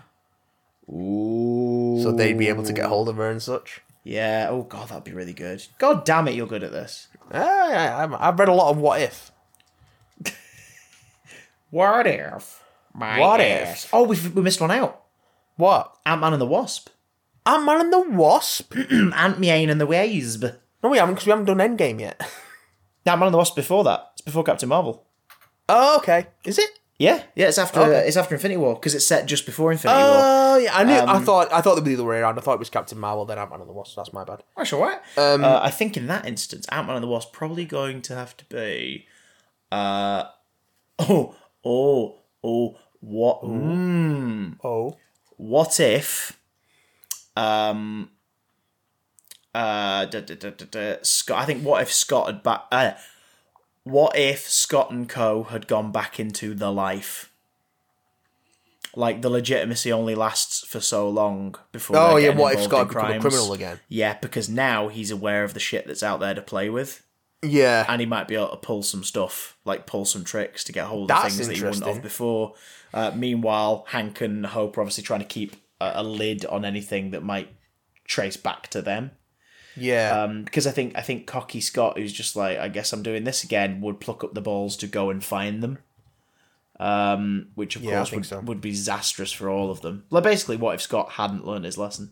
Ooh. so they'd be able to get hold of her and such. Yeah. Oh god, that'd be really good. God damn it, you're good at this. Ah, yeah, I've- I've read a lot of What If. [LAUGHS] What if? My What ass- if? Oh, we we missed one out. What? Ant Man and the Wasp. Ant Man and the Wasp? [CLEARS THROAT] Ant Man and the Wasp. No, we haven't because we haven't done Endgame yet. [LAUGHS] Ant Man and the Wasp before that. It's before Captain Marvel. Oh, okay. Is it? Yeah, yeah. It's after Okay. it's after Infinity War because it's set just before Infinity War. Oh, yeah. I knew. I Um, thought. I thought it'd be the other way around. I thought it was Captain Marvel, then Ant Man and the Wasp. That's my bad. That's all right. Um, uh, I think in that instance, Ant Man and the Wasp probably going to have to be. Uh, [LAUGHS] oh, oh, oh. What? Mm, Oh. what if? Um. Uh, da, da, da, Scott. I think what if Scott had back. Uh, what if Scott and Co had gone back into the life? Like the legitimacy only lasts for so long before. Oh yeah. What if Scott become a criminal again? Yeah, because now he's aware of the shit that's out there to play with, Yeah. and he might be able to pull some stuff, like pull some tricks to get hold of That's things that he wouldn't have before. Uh, meanwhile, Hank and Hope are obviously trying to keep a, a lid on anything that might trace back to them. Yeah. Um, because I think I think cocky Scott, who's just like, I guess I'm doing this again, would pluck up the balls to go and find them. Um, which of Yeah, course would, so. would be disastrous for all of them. Like basically, what if Scott hadn't learned his lesson?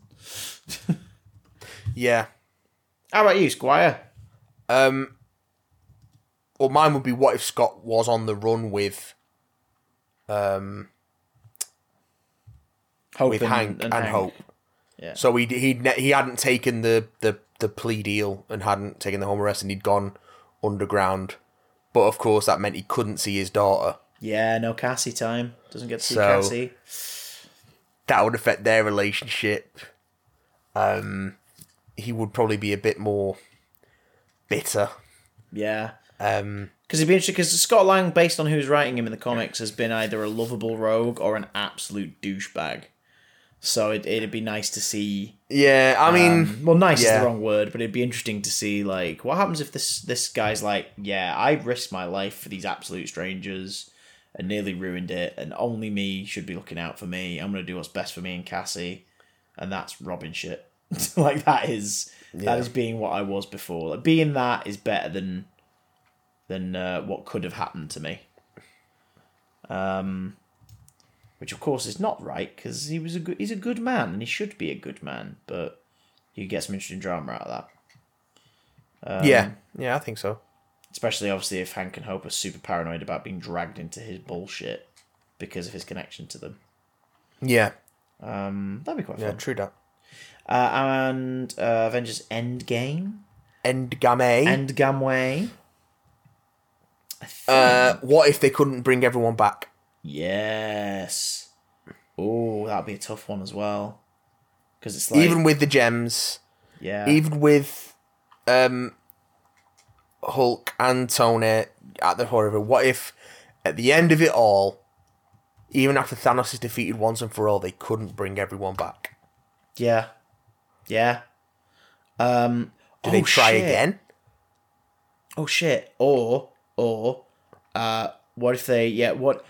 yeah. [LAUGHS] How about you, Squire? Um. Well, mine would be what if Scott was on the run with, um, Hope with and, Hank and, Hank. Hope. Yeah. So he he he hadn't taken the, the the plea deal and hadn't taken the home arrest, and he'd gone underground. But of course, that meant he couldn't see his daughter. Yeah, no Cassie time. Doesn't get to see So- Cassie. That would affect their relationship. Um, he would probably be a bit more bitter. Yeah. Um, Because it'd be interesting, because Scott Lang, based on who's writing him in the comics, has been either a lovable rogue or an absolute douchebag. So it, it'd be nice to see. yeah, I mean, um, well, nice is the wrong word, but it'd be interesting to see, like, what happens if this this guy's like, yeah, I risked my life for these absolute strangers and nearly ruined it, and only me should be looking out for me. I'm going to do what's best for me and Cassie, and that's robbing shit. [LAUGHS] like, that is Yeah. that is being what I was before. Like, being that is better than than uh, what could have happened to me. Um, which of course is not right because he was a good, he's a good man and he should be a good man, but you get some interesting drama out of that. yeah, yeah, I think so. Especially obviously if Hank and Hope are super paranoid about being dragged into his bullshit because of his connection to them. Yeah, Um, that'd be quite yeah, fun. true that. Uh, and uh, Avengers Endgame, Endgame. Think. uh, what if they couldn't bring everyone back? Yes. Oh, that'd be a tough one as well. Because it's like, even with the gems, yeah, even with um, Hulk and Tony at the horror. What if at the end of it all, even after Thanos is defeated once and for all, they couldn't bring everyone back? yeah, yeah. Um, Do oh, they try shit. again? Oh shit! Or or, uh, what if they? Yeah, what?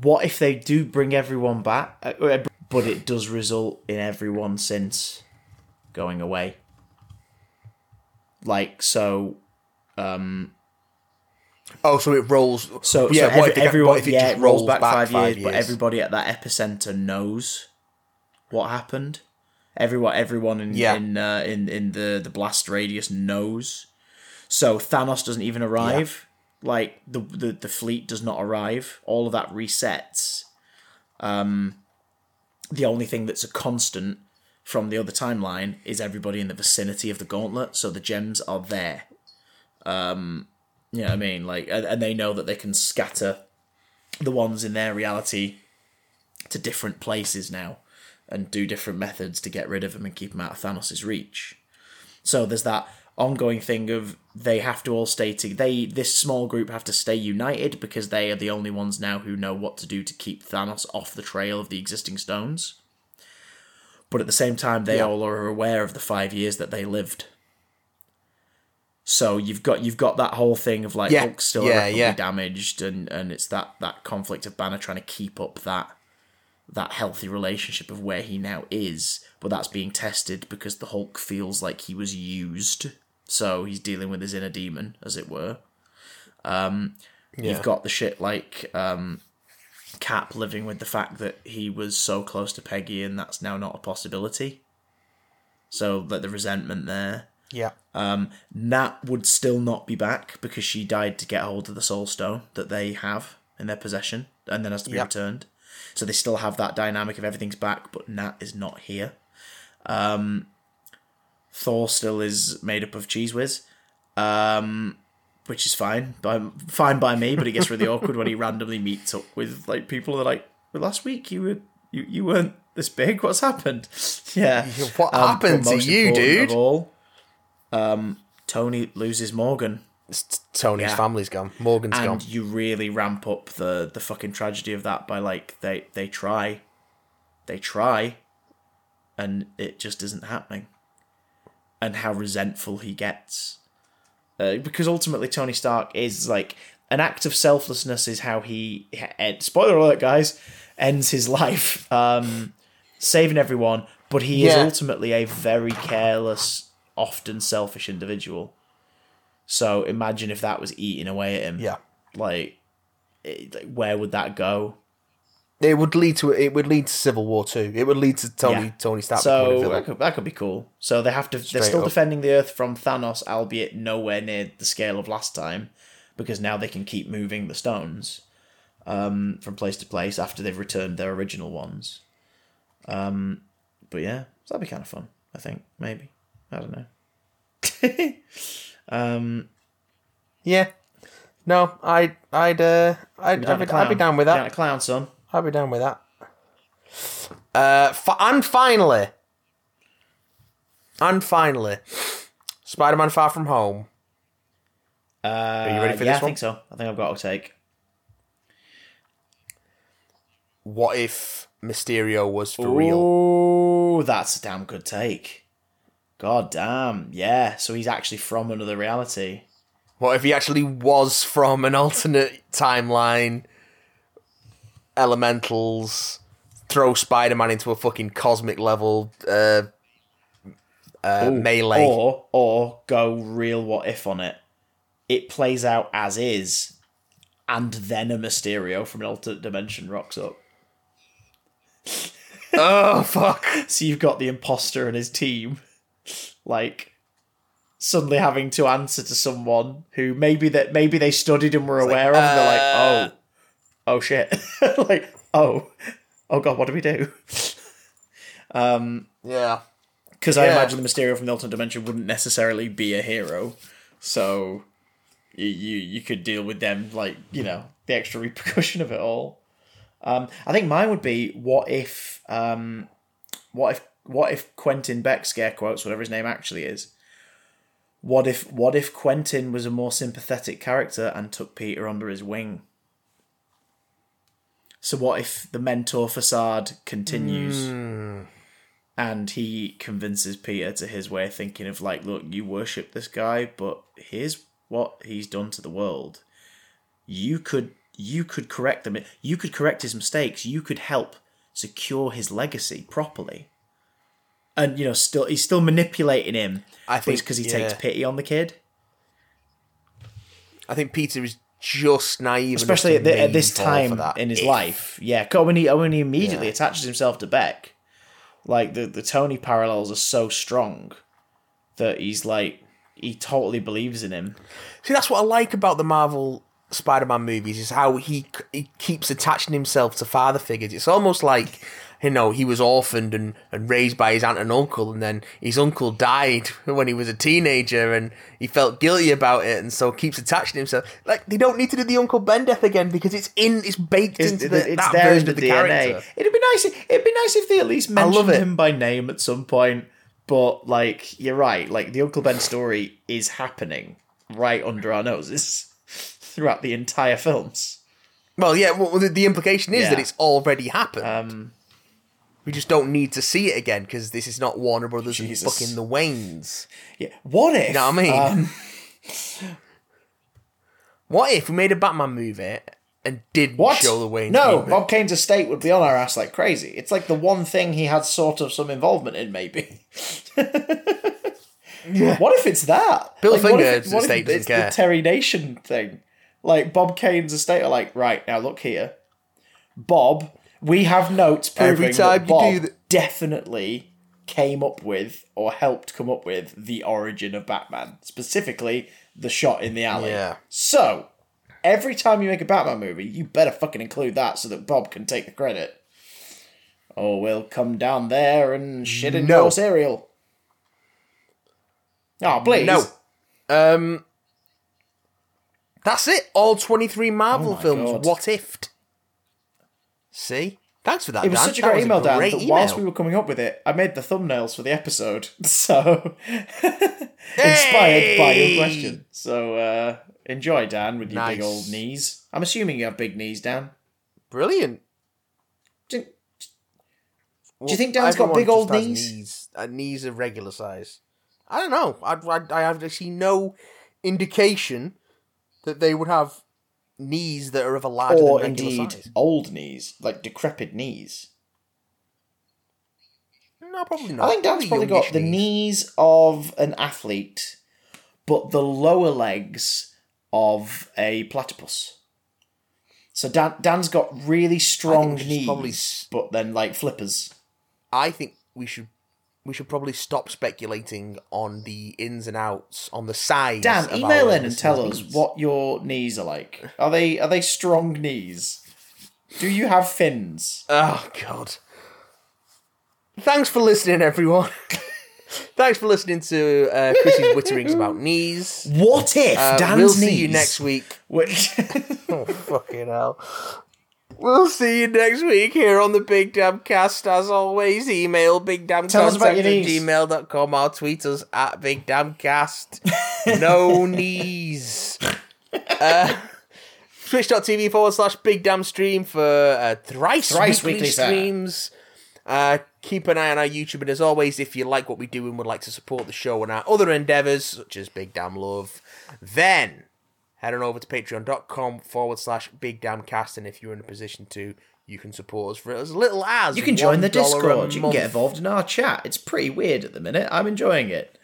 What if they do bring everyone back, uh, but it does result in everyone since going away? Like so, um, Oh, so it rolls. So, yeah, so what every, if everyone, what if it yeah, it rolls rolls back, back five, five years, but everybody at that epicenter knows what happened. Everyone, everyone in Yeah. in uh, in in the the blast radius knows. So Thanos doesn't even arrive. Like the, the the fleet does not arrive. All of that resets. Um, the only thing that's a constant from the other timeline is everybody in the vicinity of the gauntlet, so the gems are there. Um, you know what I mean? Like, and, and they know that they can scatter the ones in their reality to different places now and do different methods to get rid of them and keep them out of Thanos' reach. So there's that ongoing thing of they have to all stay to they this small group have to stay united because they are the only ones now who know what to do to keep Thanos off the trail of the existing stones. But at the same time they Yeah. all are aware of the 5 years that they lived. So you've got you've got that whole thing of like Yeah. Hulk's still Yeah, yeah. damaged and and it's that that conflict of Banner trying to keep up that that healthy relationship of where he now is, but that's being tested because the Hulk feels like he was used. So he's dealing with his inner demon, as it were. Um, Yeah. You've got the shit like um, Cap living with the fact that he was so close to Peggy and that's now not a possibility. So like the resentment there. Yeah. Nat would still not be back because she died to get hold of the Soul Stone that they have in their possession and then has to be returned. So they still have that dynamic of everything's back, but Nat is not here. Um, Thor still is made up of Cheez Whiz, um, which is fine, by, fine by me. But it gets really awkward when he randomly meets up with like people that are like, well, last week you were you, you weren't this big. What's happened? [LAUGHS] [LAUGHS] Yeah, What Um, happened to you, dude? Of all, um, Tony loses Morgan, It's- Tony's Yeah. family's gone. Morgan's and gone. you really ramp up the the fucking tragedy of that by like they they try, they try, and it just isn't happening, and how resentful he gets, uh, because ultimately Tony Stark is like an act of selflessness is how he eh, spoiler alert guys ends his [LAUGHS] life um saving everyone but he is ultimately a very careless often selfish individual. So imagine if that was eating away at him. Yeah. like, it, like where would that go It would lead to it would lead to Civil War too. It would lead to Tony Yeah. Tony Stark so that could, that could be cool so they have to they're still up. defending the earth from thanos albeit nowhere near the scale of last time because now they can keep moving the stones um, from place to place after they've returned their original ones um, but yeah so that'd be kind of fun i think maybe i don't know [LAUGHS] um, Yeah. No, I I'd uh I'd, Giant I'd, be. I'd be down with that. Giant clown son I'd be down with that. Uh, fi- and finally, and finally, Spider-Man: Far From Home. uh, Are you ready for yeah, this i think so i think i've got a take What if Mysterio was for real? Oh, that's a damn good take. God damn, yeah. So he's actually from another reality. What if he actually was from an alternate timeline? Elementals throw Spider-Man into a fucking cosmic level uh, uh, melee. Or or go real what if on it. It plays out as is, and then a Mysterio from an alternate dimension rocks up. [LAUGHS] oh fuck! [LAUGHS] So you've got the imposter and his team, [LAUGHS] like suddenly having to answer to someone who maybe that maybe they studied and were aware of. and they're like, uh, oh, oh shit, [LAUGHS] like oh, oh god, what do we do? um, Yeah. Because I imagine the Mysterio from the alternate dimension wouldn't necessarily be a hero, so you you, you could deal with them like you know the extra [LAUGHS] repercussion of it all. Um, I think mine would be what if um, what if what if Quentin Beck scare quotes whatever his name actually is. What if what if Quentin was a more sympathetic character and took Peter under his wing? So what if the mentor facade continues? Hmm. and he convinces Peter to his way of thinking of like, look, you worship this guy, but here's what he's done to the world. You could you could correct them. You could correct his mistakes. You could help secure his legacy properly. And you know, still he's still manipulating him. I think it's because he takes pity on the kid, I think Peter is just naive, especially at, the, at this time in his If- life. Yeah, when he when he immediately Yeah. attaches himself to Beck, like the the Tony parallels are so strong that he's like he totally believes in him. See, that's what I like about the Marvel Spider-Man movies is how he he keeps attaching himself to father figures. It's almost like you know, he was orphaned and, and raised by his aunt and uncle, and then his uncle died [LAUGHS] when he was a teenager, and he felt guilty about it, and so keeps attaching himself. Like they don't need to do the Uncle Ben death again because it's in, it's baked It's, into the, it's that there in version the, of the DNA. character. It'd be nice. It'd be nice if they at least mentioned him by name at some point. But like, you're right. Like the Uncle Ben story is happening right under our noses [LAUGHS] throughout the entire films. Well, yeah, well, the, the implication is Yeah. that it's already happened. Um, we just don't need to see it again because this is not Warner Brothers Jesus. and fucking the Waynes. yeah. What if? You know what I mean? um, [LAUGHS] What if we made a Batman movie and did what? show the Waynes? no? Bob Kane's estate would be on our ass like crazy. It's like the one thing he had sort of some involvement in, maybe. [LAUGHS] What if it's that? Bill Like, what if Finger's estate doesn't it's care. the Terry Nation thing. Like Bob Kane's estate are like, right now look here, Bob. We have notes proving Every time that you Bob do th- definitely came up with or helped come up with the origin of Batman, specifically the shot in the alley. Yeah. So every time you make a Batman movie, you better fucking include that so that Bob can take the credit. Or we'll come down there and shit in No. your cereal. Oh, please. No. Um, that's it. All 23 Marvel Oh films. God. What if? See? Thanks for that, It was Dan. such a great email, Dan, great that email. whilst we were coming up with it, I made the thumbnails for the episode. [LAUGHS] So, inspired by your question. So, uh, enjoy, Dan, with your big old knees. I'm assuming you have big knees, Dan. Brilliant. Do, do Well, you think Dan's got big old knees? Knees, uh, knees of regular size. I don't know. I, I, I have see no indication that they would have knees that are of a larger or than indeed size. old knees, like decrepit knees? No, probably not. I think Dan's probably got the knees of an athlete, but the lower legs of a platypus. So Dan, Dan's got really strong knees, probably but then like flippers. I think we should we should probably stop speculating on the ins and outs on the size. Dan, of email in and tell us what your knees are like. Are they are they strong knees? Do you have fins? Oh God! Thanks for listening, everyone. [LAUGHS] Thanks for listening to uh, Chrissy's witterings about [LAUGHS] knees. What if Uh, Dan's we'll knees? see you next week. Which [LAUGHS] Oh fucking hell! We'll see you next week here on the Big Damn Cast. As always, email bigdamncast Tell us about at gmail.com or tweet us at Big Damn Cast. No [LAUGHS] knees. Uh, Twitch.tv forward slash Big Damn Stream for uh, thrice, Thrice weekly, weekly, streams. Uh, keep an eye on our YouTube, and as always, if you like what we do and would like to support the show and our other endeavours, such as Big Damn Love, then head on over to patreon.com forward slash Big Damn Cast, and if you're in a position to, you can support us for as little as you can join the Discord. You can get involved in our chat. It's pretty weird at the minute. I'm enjoying it.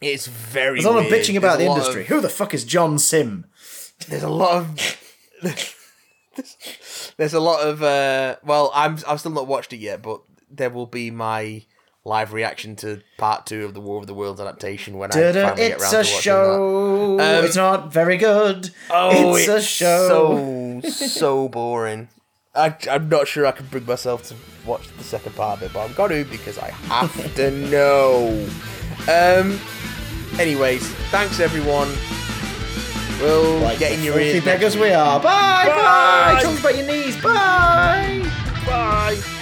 It's very. There's a lot of weird. bitching about There's the industry. of- Who the fuck is John Simm? there's a lot of [LAUGHS] there's a lot of uh well i'm i've still not watched it yet but there will be my live reaction to part two of the war of the worlds adaptation when i Da-da, finally get It's around a to watching show. that. Um, it's not very good. oh it's, a show. so [LAUGHS] so boring I, i'm not sure i can bring myself to watch the second part of it but i'm gonna because i have [LAUGHS] to know um anyways thanks everyone we'll Like get in your filthy ears next beggars week. we are. Bye, bye. Bye. Tell us about your knees. Bye. Bye.